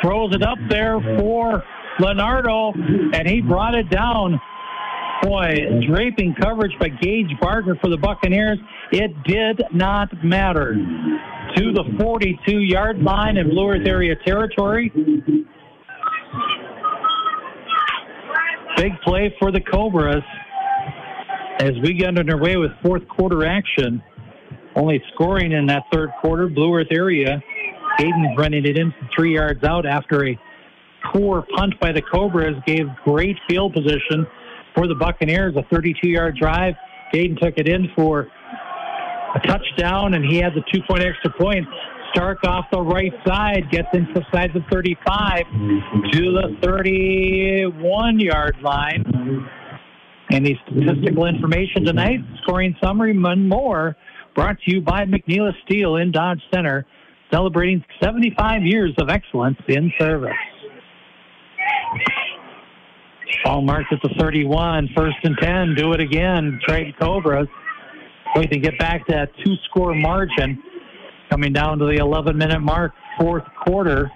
throws it up there for Leonardo, and he brought it down. Boy, draping coverage by Gage Barker for the Buccaneers. It did not matter. To the 42 yard line in Blue Earth area territory. Big play for the Cobras as we get underway with fourth quarter action. Only scoring in that third quarter, Blue Earth area. Hayden running it in three yards out after a poor punt by the Cobras gave great field position for the Buccaneers. A 32 yard drive. Hayden took it in for a touchdown, and he had the two point extra point. Stark off the right side gets inside the 35 to the 31 yard line. The statistical information tonight, scoring summary and more, brought to you by McNeilus Steel in Dodge Center, celebrating 75 years of excellence in service. Ball marked at the 31, first and 10, do it again. Trade Cobras. We can get back to that two score margin coming down to the 11 minute mark, fourth quarter.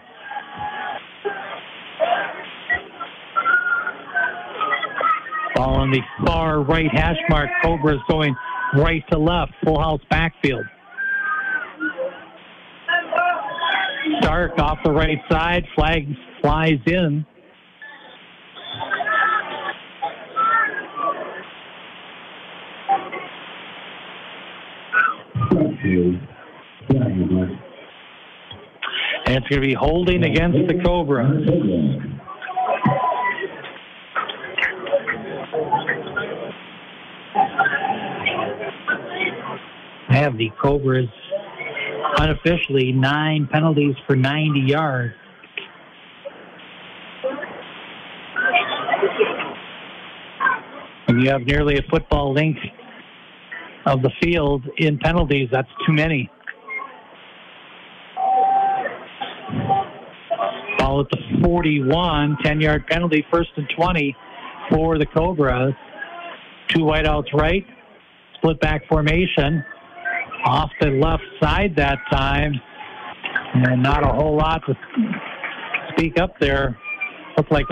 Ball on the far right hash mark. Cobras going right to left, full house backfield. Stark off the right side, flag flies in. And it's going to be holding against the Cobras. I have the Cobras unofficially nine penalties for 90 yards. And you have nearly a football length of the field in penalties. That's too many. Ball at the 41, 10 yard penalty, first and 20 for the Cobras. Two wideouts right, split back formation. Off the left side that time. And not a whole lot to speak up there. Looks like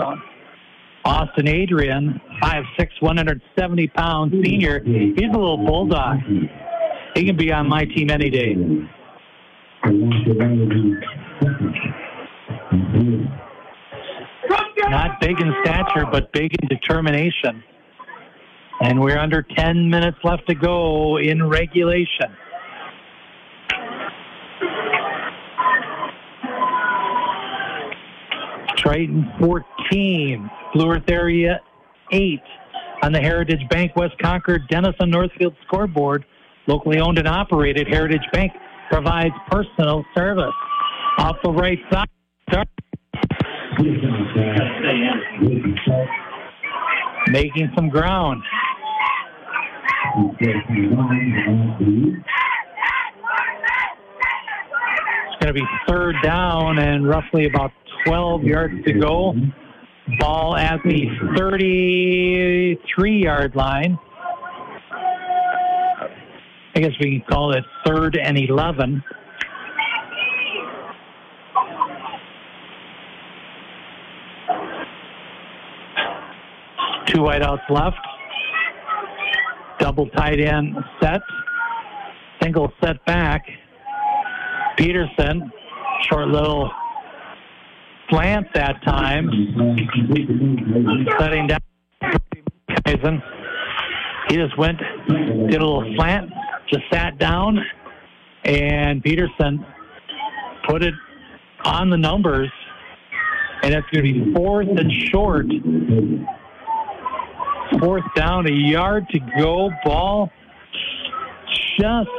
Austin Adrian, 5'6, 170 pound senior. He's a little bulldog. He can be on my team any day. Not big in stature, but big in determination. And we're under 10 minutes left to go in regulation. Triton 14, Blue Earth Area 8 on the Heritage Bank West Concord Dennison Northfield scoreboard. Locally owned and operated, Heritage Bank provides personal service. Off the right side, making some ground. It's going to be third down and roughly about 12 yards to go. Ball at the 33 yard line. I guess we can call it third and 11. Two wideouts left. Double tight end set. Single set back. Peterson, short little slant that time. Setting down. He just went, did a little slant, just sat down, and Peterson put it on the numbers, and it's going to be fourth and short. Fourth down, a yard to go. Ball just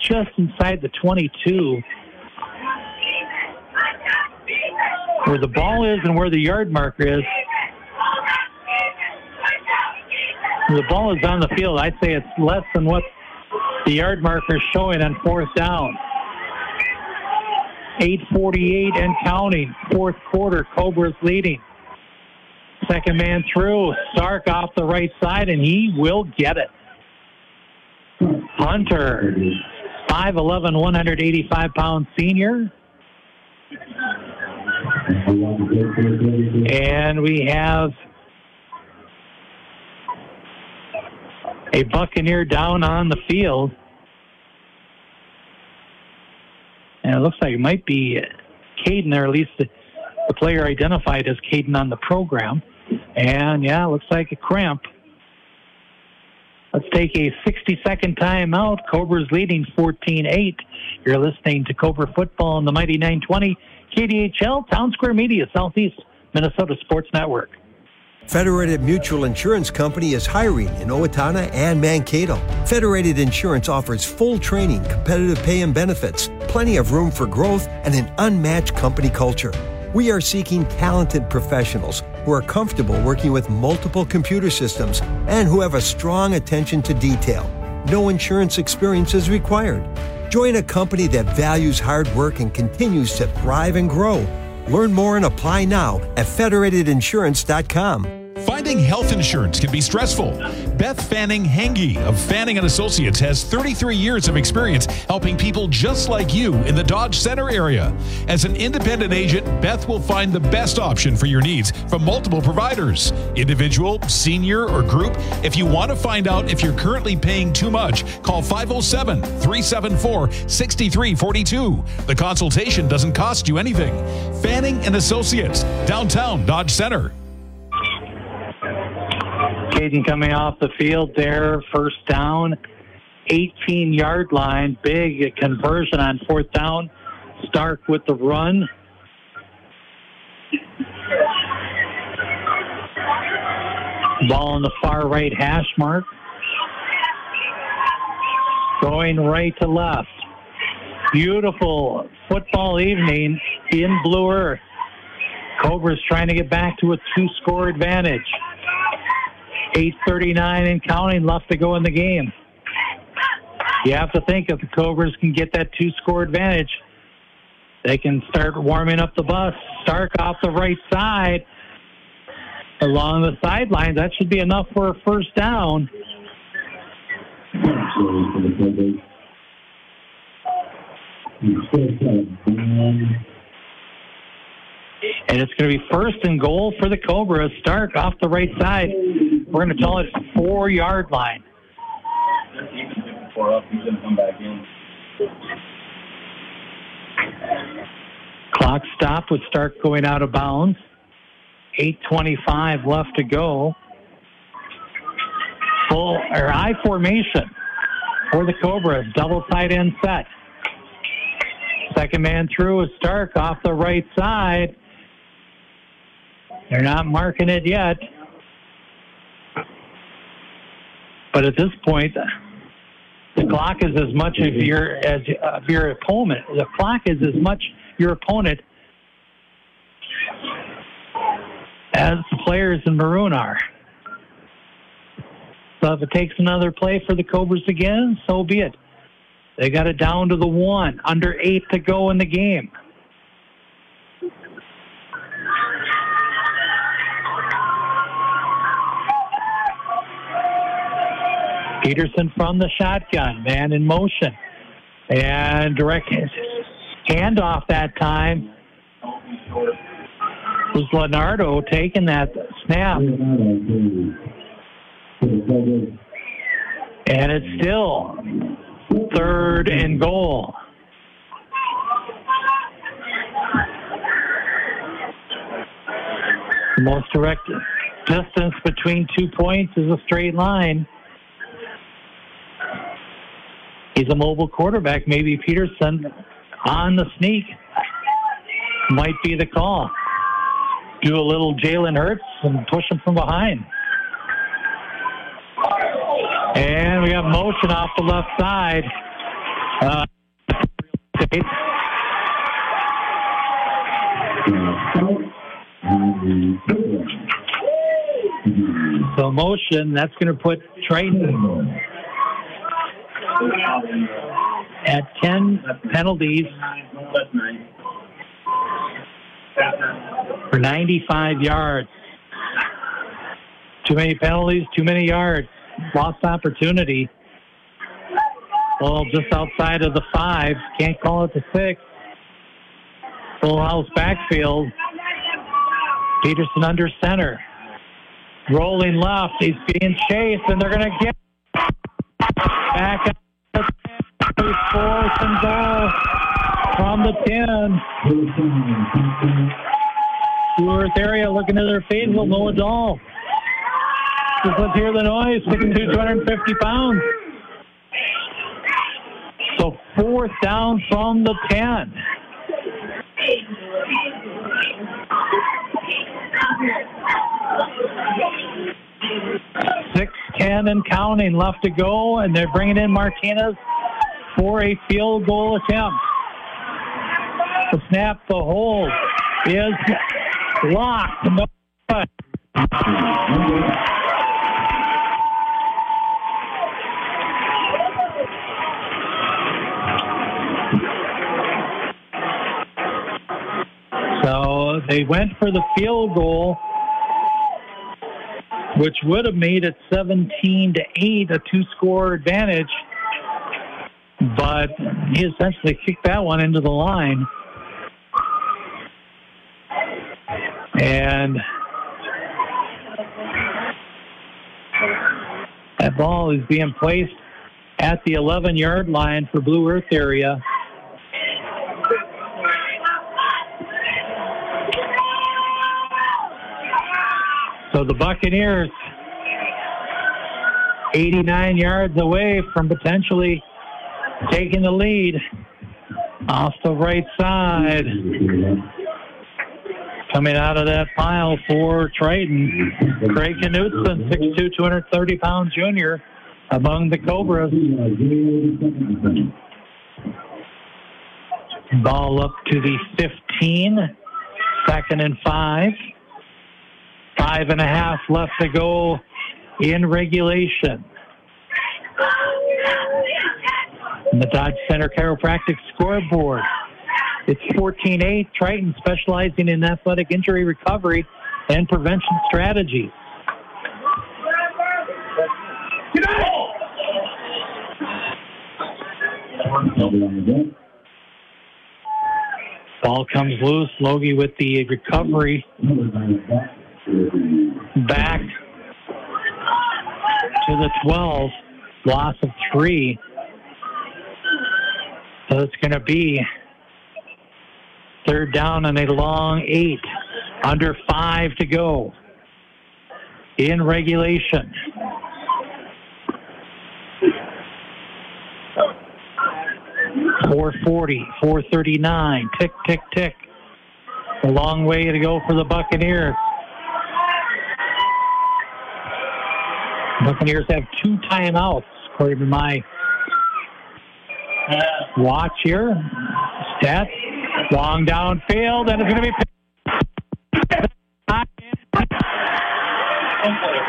just inside the 22. Where the ball is and where the yard marker is. The ball is on the field. I'd say it's less than what the yard marker is showing on fourth down. 848 and counting. Fourth quarter, Cobras leading. Second man through. Stark off the right side, and he will get it. Hunter, 5'11, 185 pound senior. And we have a Buccaneer down on the field. And it looks like it might be Caden, or at least the, player identified as Caden on the program. And yeah, looks like a cramp. Let's take a 60 second timeout. Cobra's leading 14 8. You're listening to Cobra Football on the Mighty 920 KDHL Townsquare Media Southeast Minnesota Sports Network. Federated Mutual Insurance Company is hiring in Owatonna and Mankato. Federated Insurance offers full training, competitive pay and benefits, plenty of room for growth, and an unmatched company culture. We are seeking talented professionals who are comfortable working with multiple computer systems and who have a strong attention to detail. No insurance experience is required. Join a company that values hard work and continues to thrive and grow. Learn more and apply now at federatedinsurance.com. Finding health insurance can be stressful. Beth Fanning Hange of Fanning and Associates has 33 years of experience helping people just like you in the Dodge Center area. As an independent agent, Beth will find the best option for your needs from multiple providers, individual, senior, or group. If you want to find out if you're currently paying too much, call 507 374 6342. The consultation doesn't cost you anything. Fanning and Associates, downtown Dodge Center. Caden coming off the field there, first down, 18 yard line, big conversion on fourth down. Stark with the run. Ball in the far right hash mark. Going right to left. Beautiful football evening in Blue Earth. Cobra's trying to get back to a two score advantage. 8.39 and counting left to go in the game. You have to think if the Cobras can get that two score advantage, they can start warming up the bus. Stark off the right side along the sidelines. That should be enough for a first down. And it's going to be first and goal for the Cobras. Stark off the right side. We're going to tell it four yard line. Clock stop with Stark going out of bounds. 8.25 left to go. Full or I formation for the Cobras. Double tight end set. Second man through is Stark off the right side. They're not marking it yet. But at this point, the clock is as much of your as of your opponent. The clock is as much your opponent as the players in maroon are. So if it takes another play for the Cobras again, so be it. They got it down to the one, under eight to go in the game. Peterson from the shotgun, man in motion. And direct handoff that time was Leonardo taking that snap. And it's still third and goal. The most direct distance between two points is a straight line. He's a mobile quarterback. Maybe Peterson on the sneak might be the call. Do a little Jalen Hurts and push him from behind. And we have motion off the left side. Uh, so motion, that's going to put Triton at 10 penalties for 95 yards. Too many penalties, too many yards. Lost opportunity. Well, just outside of the five. Can't call it the six. Full house backfield. Peterson under center. Rolling left. He's being chased, and they're going to get back fourth and goal from the 10. Worth area looking to their feet will know it all. Just let's hear the noise. Sticking to 250 pounds. So fourth down from the 10. And counting left to go, and they're bringing in Martinez for a field goal attempt. The snap, the hold is locked. No So they went for the field goal, which would have made it 17 to 8, a two score advantage. But he essentially kicked that one into the line. And that ball is being placed at the 11 yard line for Blue Earth area. So the Buccaneers 89 yards away from potentially taking the lead off the right side. Coming out of that pile for Triton, Craig Knutson, 6'2", 230 pound junior among the Cobras. Ball up to the 15, second and five. Five and a half left to go in regulation. And the Dodge Center Chiropractic scoreboard. It's 14-8. Triton specializing in athletic injury recovery and prevention strategies. Ball comes loose. Logie with the recovery. Back to the 12. Loss of three. So it's going to be third down and a long eight. Under five to go in regulation. Four forty, four thirty nine. Tick, tick, tick. A long way to go for the Buccaneers. Buccaneers have two timeouts, according to my watch here. Stat. Long downfield, and it's going to be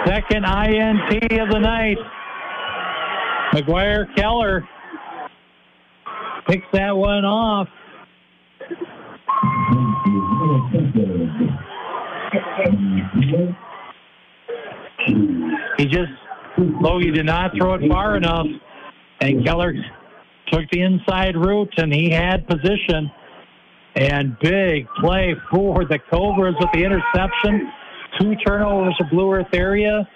Second INT of the night. McGuire Keller picks that one off. He just, Oh, Logie did not throw it far enough, and Keller took the inside route, and he had position. And big play for the Cobras with the interception. Two turnovers to Blue Earth area.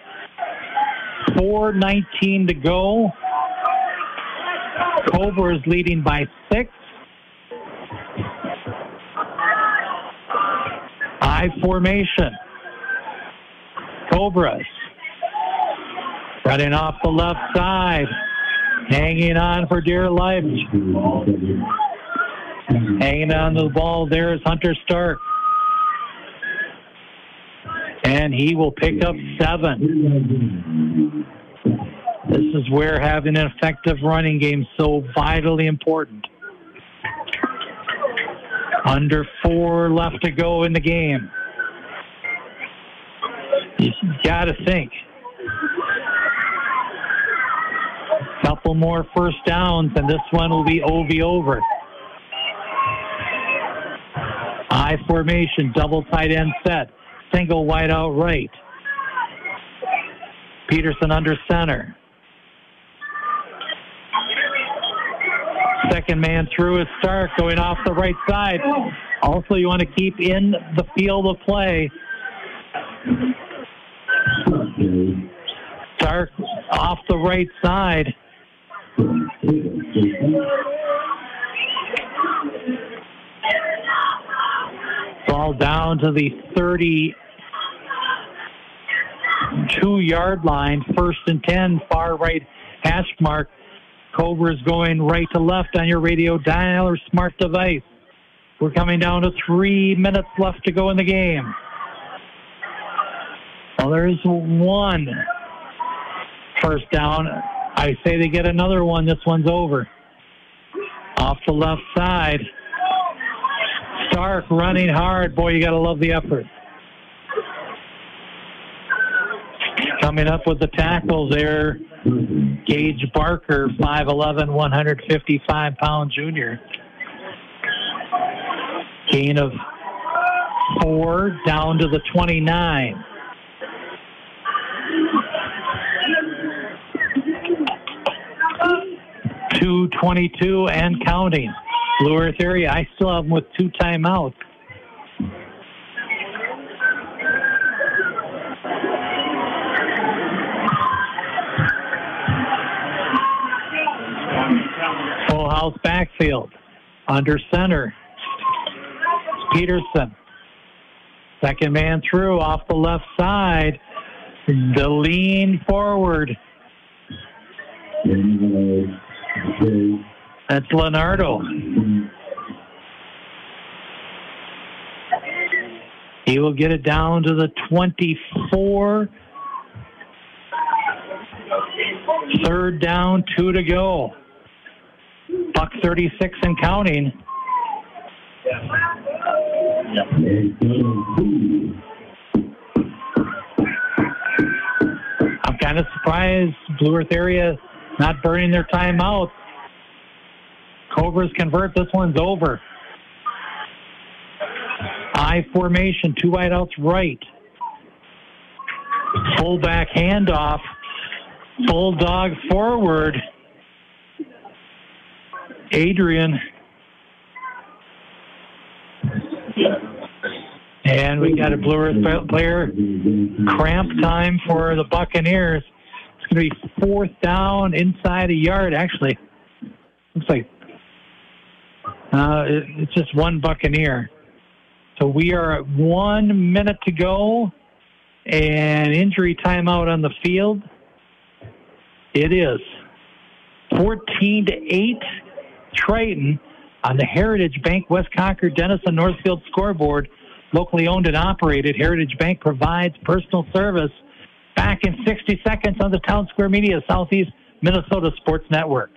4.19 to go. Cobras leading by six. I formation. Cobras running off the left side, hanging on for dear life. Hanging on to the ball there is Hunter Stark. And he will pick up seven. This is where having an effective running game is so vitally important. Under four left to go in the game. You got to think. Couple more first downs, and this one will be OV over. I formation, double tight end set, single wide out right. Peterson under center. Second man through is Stark going off the right side. Also, you want to keep in the field of play. Stark off the right side. Ball down to the 32 yard line, first and 10, far right hash mark. Cobra is going right to left on your radio dial or smart device. We're coming down to three minutes left to go in the game. Well, there's one first down. I say they get another one. This one's over. Off the left side. Stark running hard. Boy, you got to love the effort. Coming up with the tackles there, Gage Barker, 5'11, 155 pound junior. Gain of four down to the 29. Two twenty-two and counting. Blue Earth area. I still have them with two timeouts. Full house backfield. Under center. Peterson. Second man through off the left side. The lean forward. That's Leonardo. He will get it down to the 24. Third down, two to go. Buck 36 and counting. I'm kind of surprised Blue Earth area not burning their timeout. Cobras convert. This one's over. I formation, two wideouts right. Fullback handoff. Bulldog forward. Adrian. And we got a Blue Earth player cramp time for the Buccaneers. It's going to be fourth down inside a yard, actually. Looks like uh, it, it's just one Buccaneer. So we are at one minute to go and injury timeout on the field. It is 14 to 8 Triton on the Heritage Bank West Concord Dennison Northfield scoreboard. Locally owned and operated, Heritage Bank provides personal service. Back in 60 seconds on the Townsquare Media Southeast Minnesota Sports Network.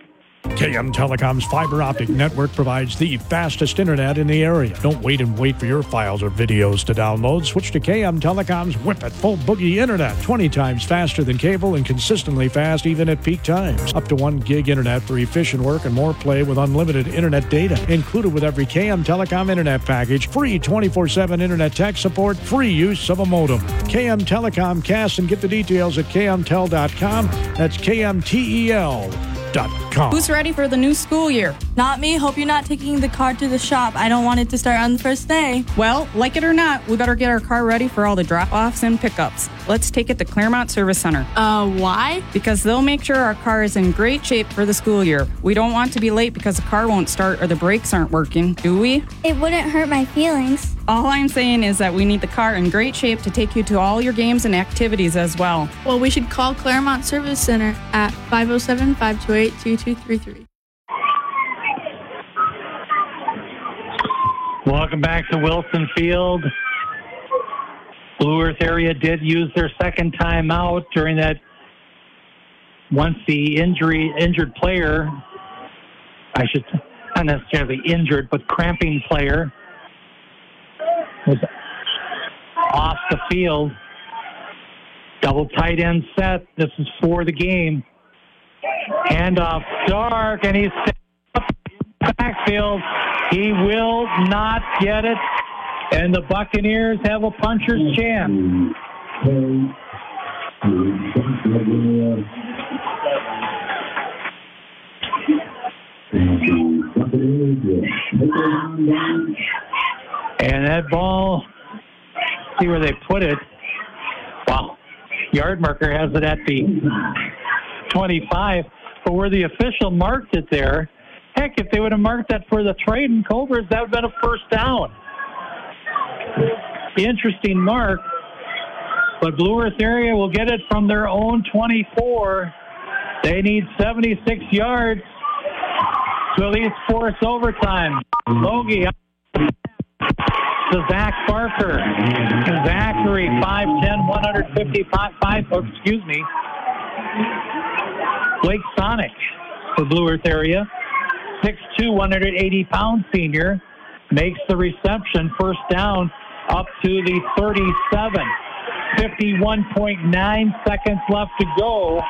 KM Telecom's fiber optic network provides the fastest internet in the area. Don't wait and wait for your files or videos to download. Switch to KM Telecom's Whip It Full Boogie Internet. 20 times faster than cable and consistently fast even at peak times. Up to 1 gig internet for efficient work and more play with unlimited internet data. Included with every KM Telecom internet package. Free 24 7 internet tech support. Free use of a modem. KM Telecom cast and get the details at kmtel.com. That's KMTEL. Who's ready for the new school year? Not me. Hope you're not taking the car to the shop. I don't want it to start on the first day. Well, like it or not, we better get our car ready for all the drop offs and pickups. Let's take it to Claremont Service Center. Uh, why? Because they'll make sure our car is in great shape for the school year. We don't want to be late because the car won't start or the brakes aren't working, do we? It wouldn't hurt my feelings. All I'm saying is that we need the car in great shape to take you to all your games and activities as well. Well, we should call Claremont Service Center at 507 528 2233. Welcome back to Wilson Field. Blue Earth area did use their second time out during that once the injury injured player I should not necessarily injured but cramping player was off the field. Double tight end set. This is for the game. Handoff dark and he's backfield. He will not get it. And the Buccaneers have a puncher's chance. And that ball, see where they put it. Wow. Yard marker has it at the 25. But where the official marked it there, heck, if they would have marked that for the Triton Cobras, that would have been a first down. Interesting mark. But Blue Earth area will get it from their own 24. They need 76 yards to at least force overtime. Logie to Zach Barker. Zachary, 5'10", 155, five, oh, excuse me. Blake Sonic for Blue Earth area. 6'2", 180 pound senior makes the reception. First down up to the 37. 51.9 seconds left to go.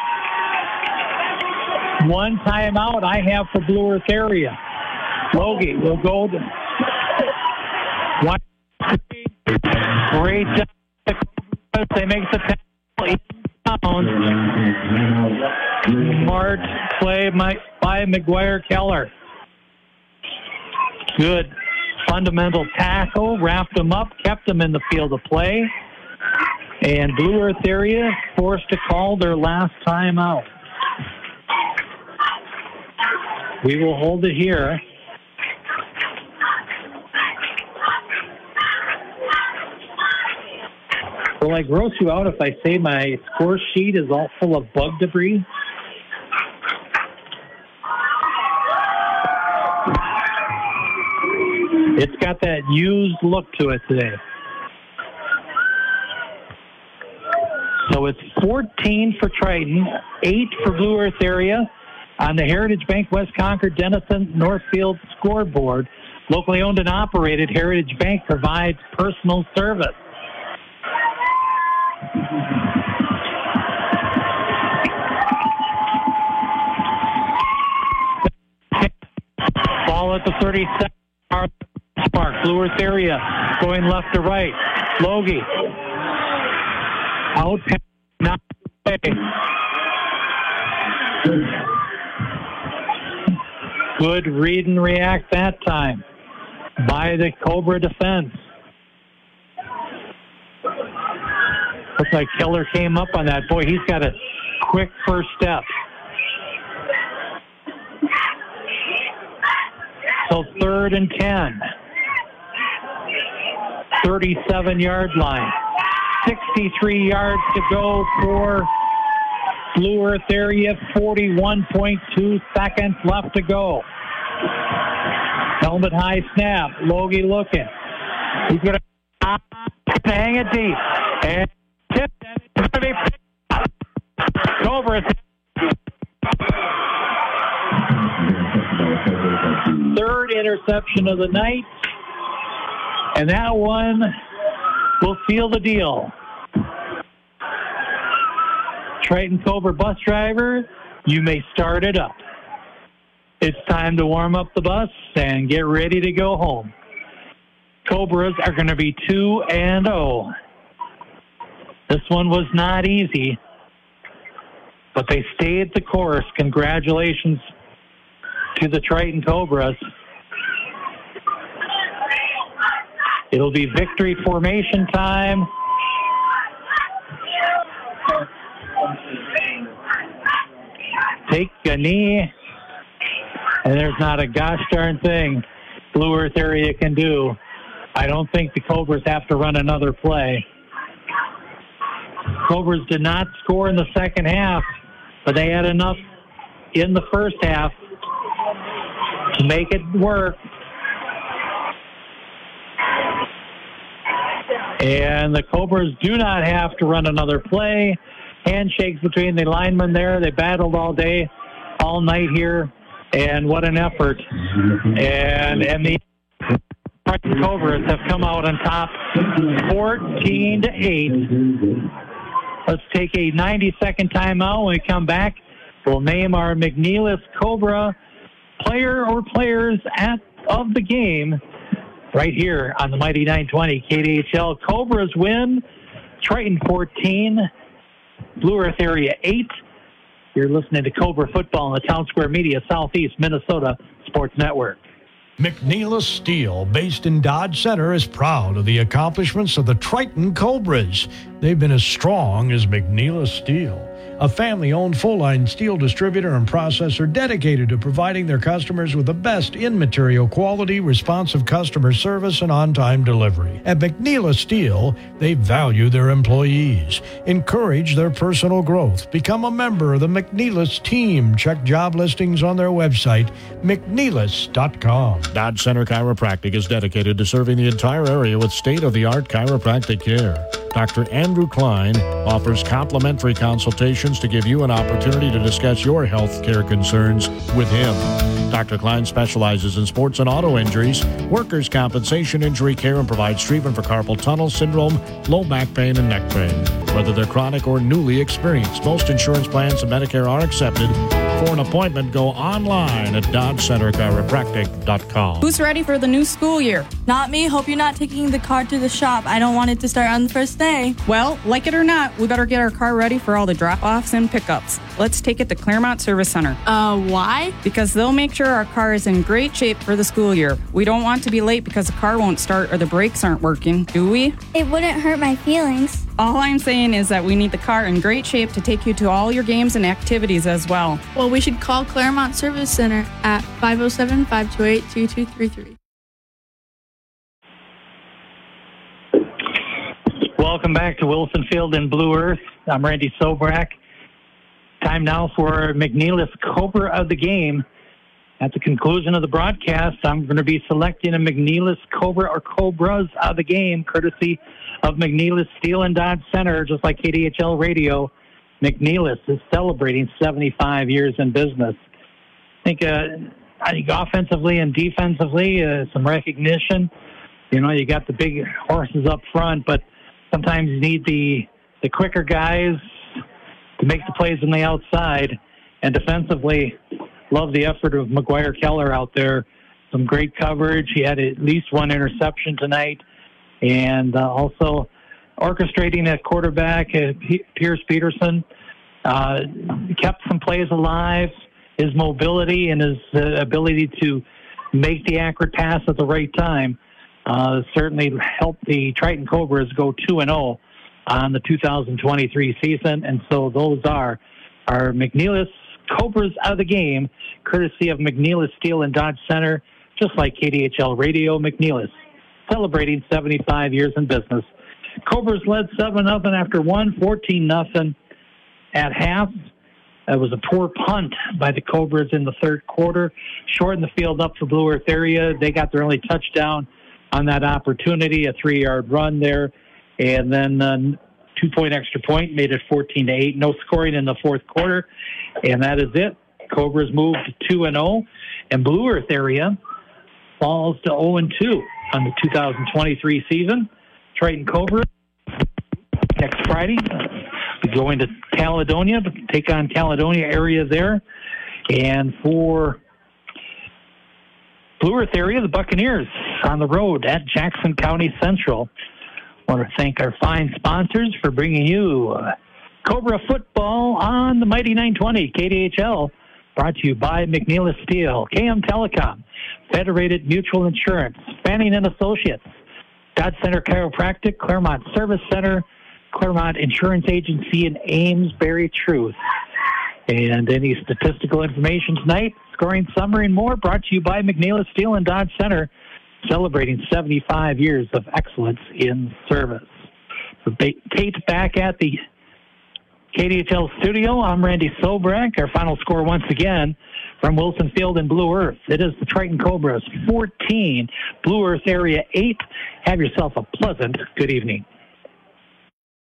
One timeout I have for Blue Earth area. Logie will go to one. Great job. They make the tackle. Smart play by McGuire Keller. Good fundamental tackle, wrapped him up, kept him in the field of play. And Blue Earth area forced to call their last time out. We will hold it here. Will I gross you out if I say my score sheet is all full of bug debris? It's got that used look to it today. So it's 14 for Triton, 8 for Blue Earth area on the Heritage Bank West Concord Dennison Northfield scoreboard. Locally owned and operated, Heritage Bank provides personal service. Ball at the 37 Blue Earth area, going left to right. Logie. Out, not away. Good read and react that time by the Cobra defense. Looks like Keller came up on that. Boy, he's got a quick first step. So third and 10. 37 yard line. 63 yards to go for Blue Earth area. 41.2 seconds left to go. Helmet high snap. Logie looking. He's going to hang it deep. And tip. It's up. Cobra interception of the night. And that one will seal the deal. Triton Cobra bus driver, you may start it up. It's time to warm up the bus and get ready to go home. Cobras are going to be 2 and 0. This one was not easy, but they stayed the course. Congratulations to the Triton Cobras. It'll be victory formation time. Take a knee, and there's not a gosh darn thing Blue Earth area can do. I don't think the Cobras have to run another play. Cobras did not score in the second half, but they had enough in the first half to make it work. And the Cobras do not have to run another play. Handshakes between the linemen there. They battled all day, all night here. And what an effort. And, and the Cobras have come out on top 14 to 8. Let's take a 90 second timeout. When we come back, we'll name our McNeilus Cobra player or players at of the game right here on the Mighty 920 KDHL. Cobras win. Triton 14. Blue Earth Area 8. You're listening to Cobra Football on the Townsquare Media Southeast Minnesota Sports Network. McNeilus Steel, based in Dodge Center, is proud of the accomplishments of the Triton Cobras. They've been as strong as McNeilus Steel, a family owned full line steel distributor and processor dedicated to providing their customers with the best in material quality, responsive customer service, and on time delivery. At McNeilus Steel, they value their employees, encourage their personal growth, become a member of the McNeilus team. Check job listings on their website, McNeilus.com. Dodge Center Chiropractic is dedicated to serving the entire area with state of the art chiropractic care. Dr. Andrew Klein offers complimentary consultations to give you an opportunity to discuss your health care concerns with him. Dr. Klein specializes in sports and auto injuries, workers' compensation injury care, and provides treatment for carpal tunnel syndrome, low back pain, and neck pain. Whether they're chronic or newly experienced, most insurance plans and Medicare are accepted. For an appointment, go online at DodgeCenterChiropractic.com. Who's ready for the new school year? Not me. Hope you're not taking the car to the shop. I don't want it to start on the first day. Well, like it or not, we better get our car ready for all the drop offs and pickups. Let's take it to Claremont Service Center. Uh, why? Because they'll make sure our car is in great shape for the school year. We don't want to be late because the car won't start or the brakes aren't working, do we? It wouldn't hurt my feelings. All I'm saying is that we need the car in great shape to take you to all your games and activities as well. Well, we should call Claremont Service Center at 507 528 2233. Welcome back to Wilson Field in Blue Earth. I'm Randy Sobrak. Time now for McNeilus Cobra of the game. At the conclusion of the broadcast, I'm going to be selecting a McNeilus Cobra or Cobras of the game, courtesy of McNeilus Steel and Dodge Center, just like KDHL Radio. McNeilus is celebrating 75 years in business. I think, uh, I think offensively and defensively, uh, some recognition. You know, you got the big horses up front, but sometimes you need the the quicker guys to make the plays on the outside. And defensively, love the effort of McGuire Keller out there. Some great coverage. He had at least one interception tonight, and uh, also orchestrating at quarterback, uh, P- Pierce Peterson uh, kept some plays alive. His mobility and his uh, ability to make the accurate pass at the right time uh, certainly helped the Triton Cobras go 2 and 0 on the 2023 season. And so those are our McNeilus Cobras out of the game, courtesy of McNeilus Steel and Dodge Center, just like KDHL Radio McNeilus, celebrating 75 years in business. Cobras led 7 0 after 1, 14 nothing at half. It was a poor punt by the Cobras in the third quarter. Shortened the field up for Blue Earth area. They got their only touchdown on that opportunity, a three yard run there. And then uh, two point extra point made it 14 to 8. No scoring in the fourth quarter. And that is it. Cobras moved to 2 and 0. And Blue Earth area falls to 0 and 2 on the 2023 season. Triton Cobra next Friday. Be going to Caledonia, take on Caledonia area there. And for Blue Earth area, the Buccaneers on the road at Jackson County Central. I want to thank our fine sponsors for bringing you uh, Cobra football on the Mighty 920 KDHL. Brought to you by McNeilus Steel, KM Telecom, Federated Mutual Insurance, Fanning and Associates, Dodge Center Chiropractic, Claremont Service Center, Claremont Insurance Agency, and Amesbury Truth. And any statistical information tonight, scoring summary and more brought to you by McNeilus Steel and Dodge Center, celebrating 75 years of excellence in service. So Kate back at the KDHL studio. I'm Randy Sobrak. Our final score once again from Wilson Field and Blue Earth. It is the Triton Cobras 14, Blue Earth Area 8. Have yourself a pleasant good evening.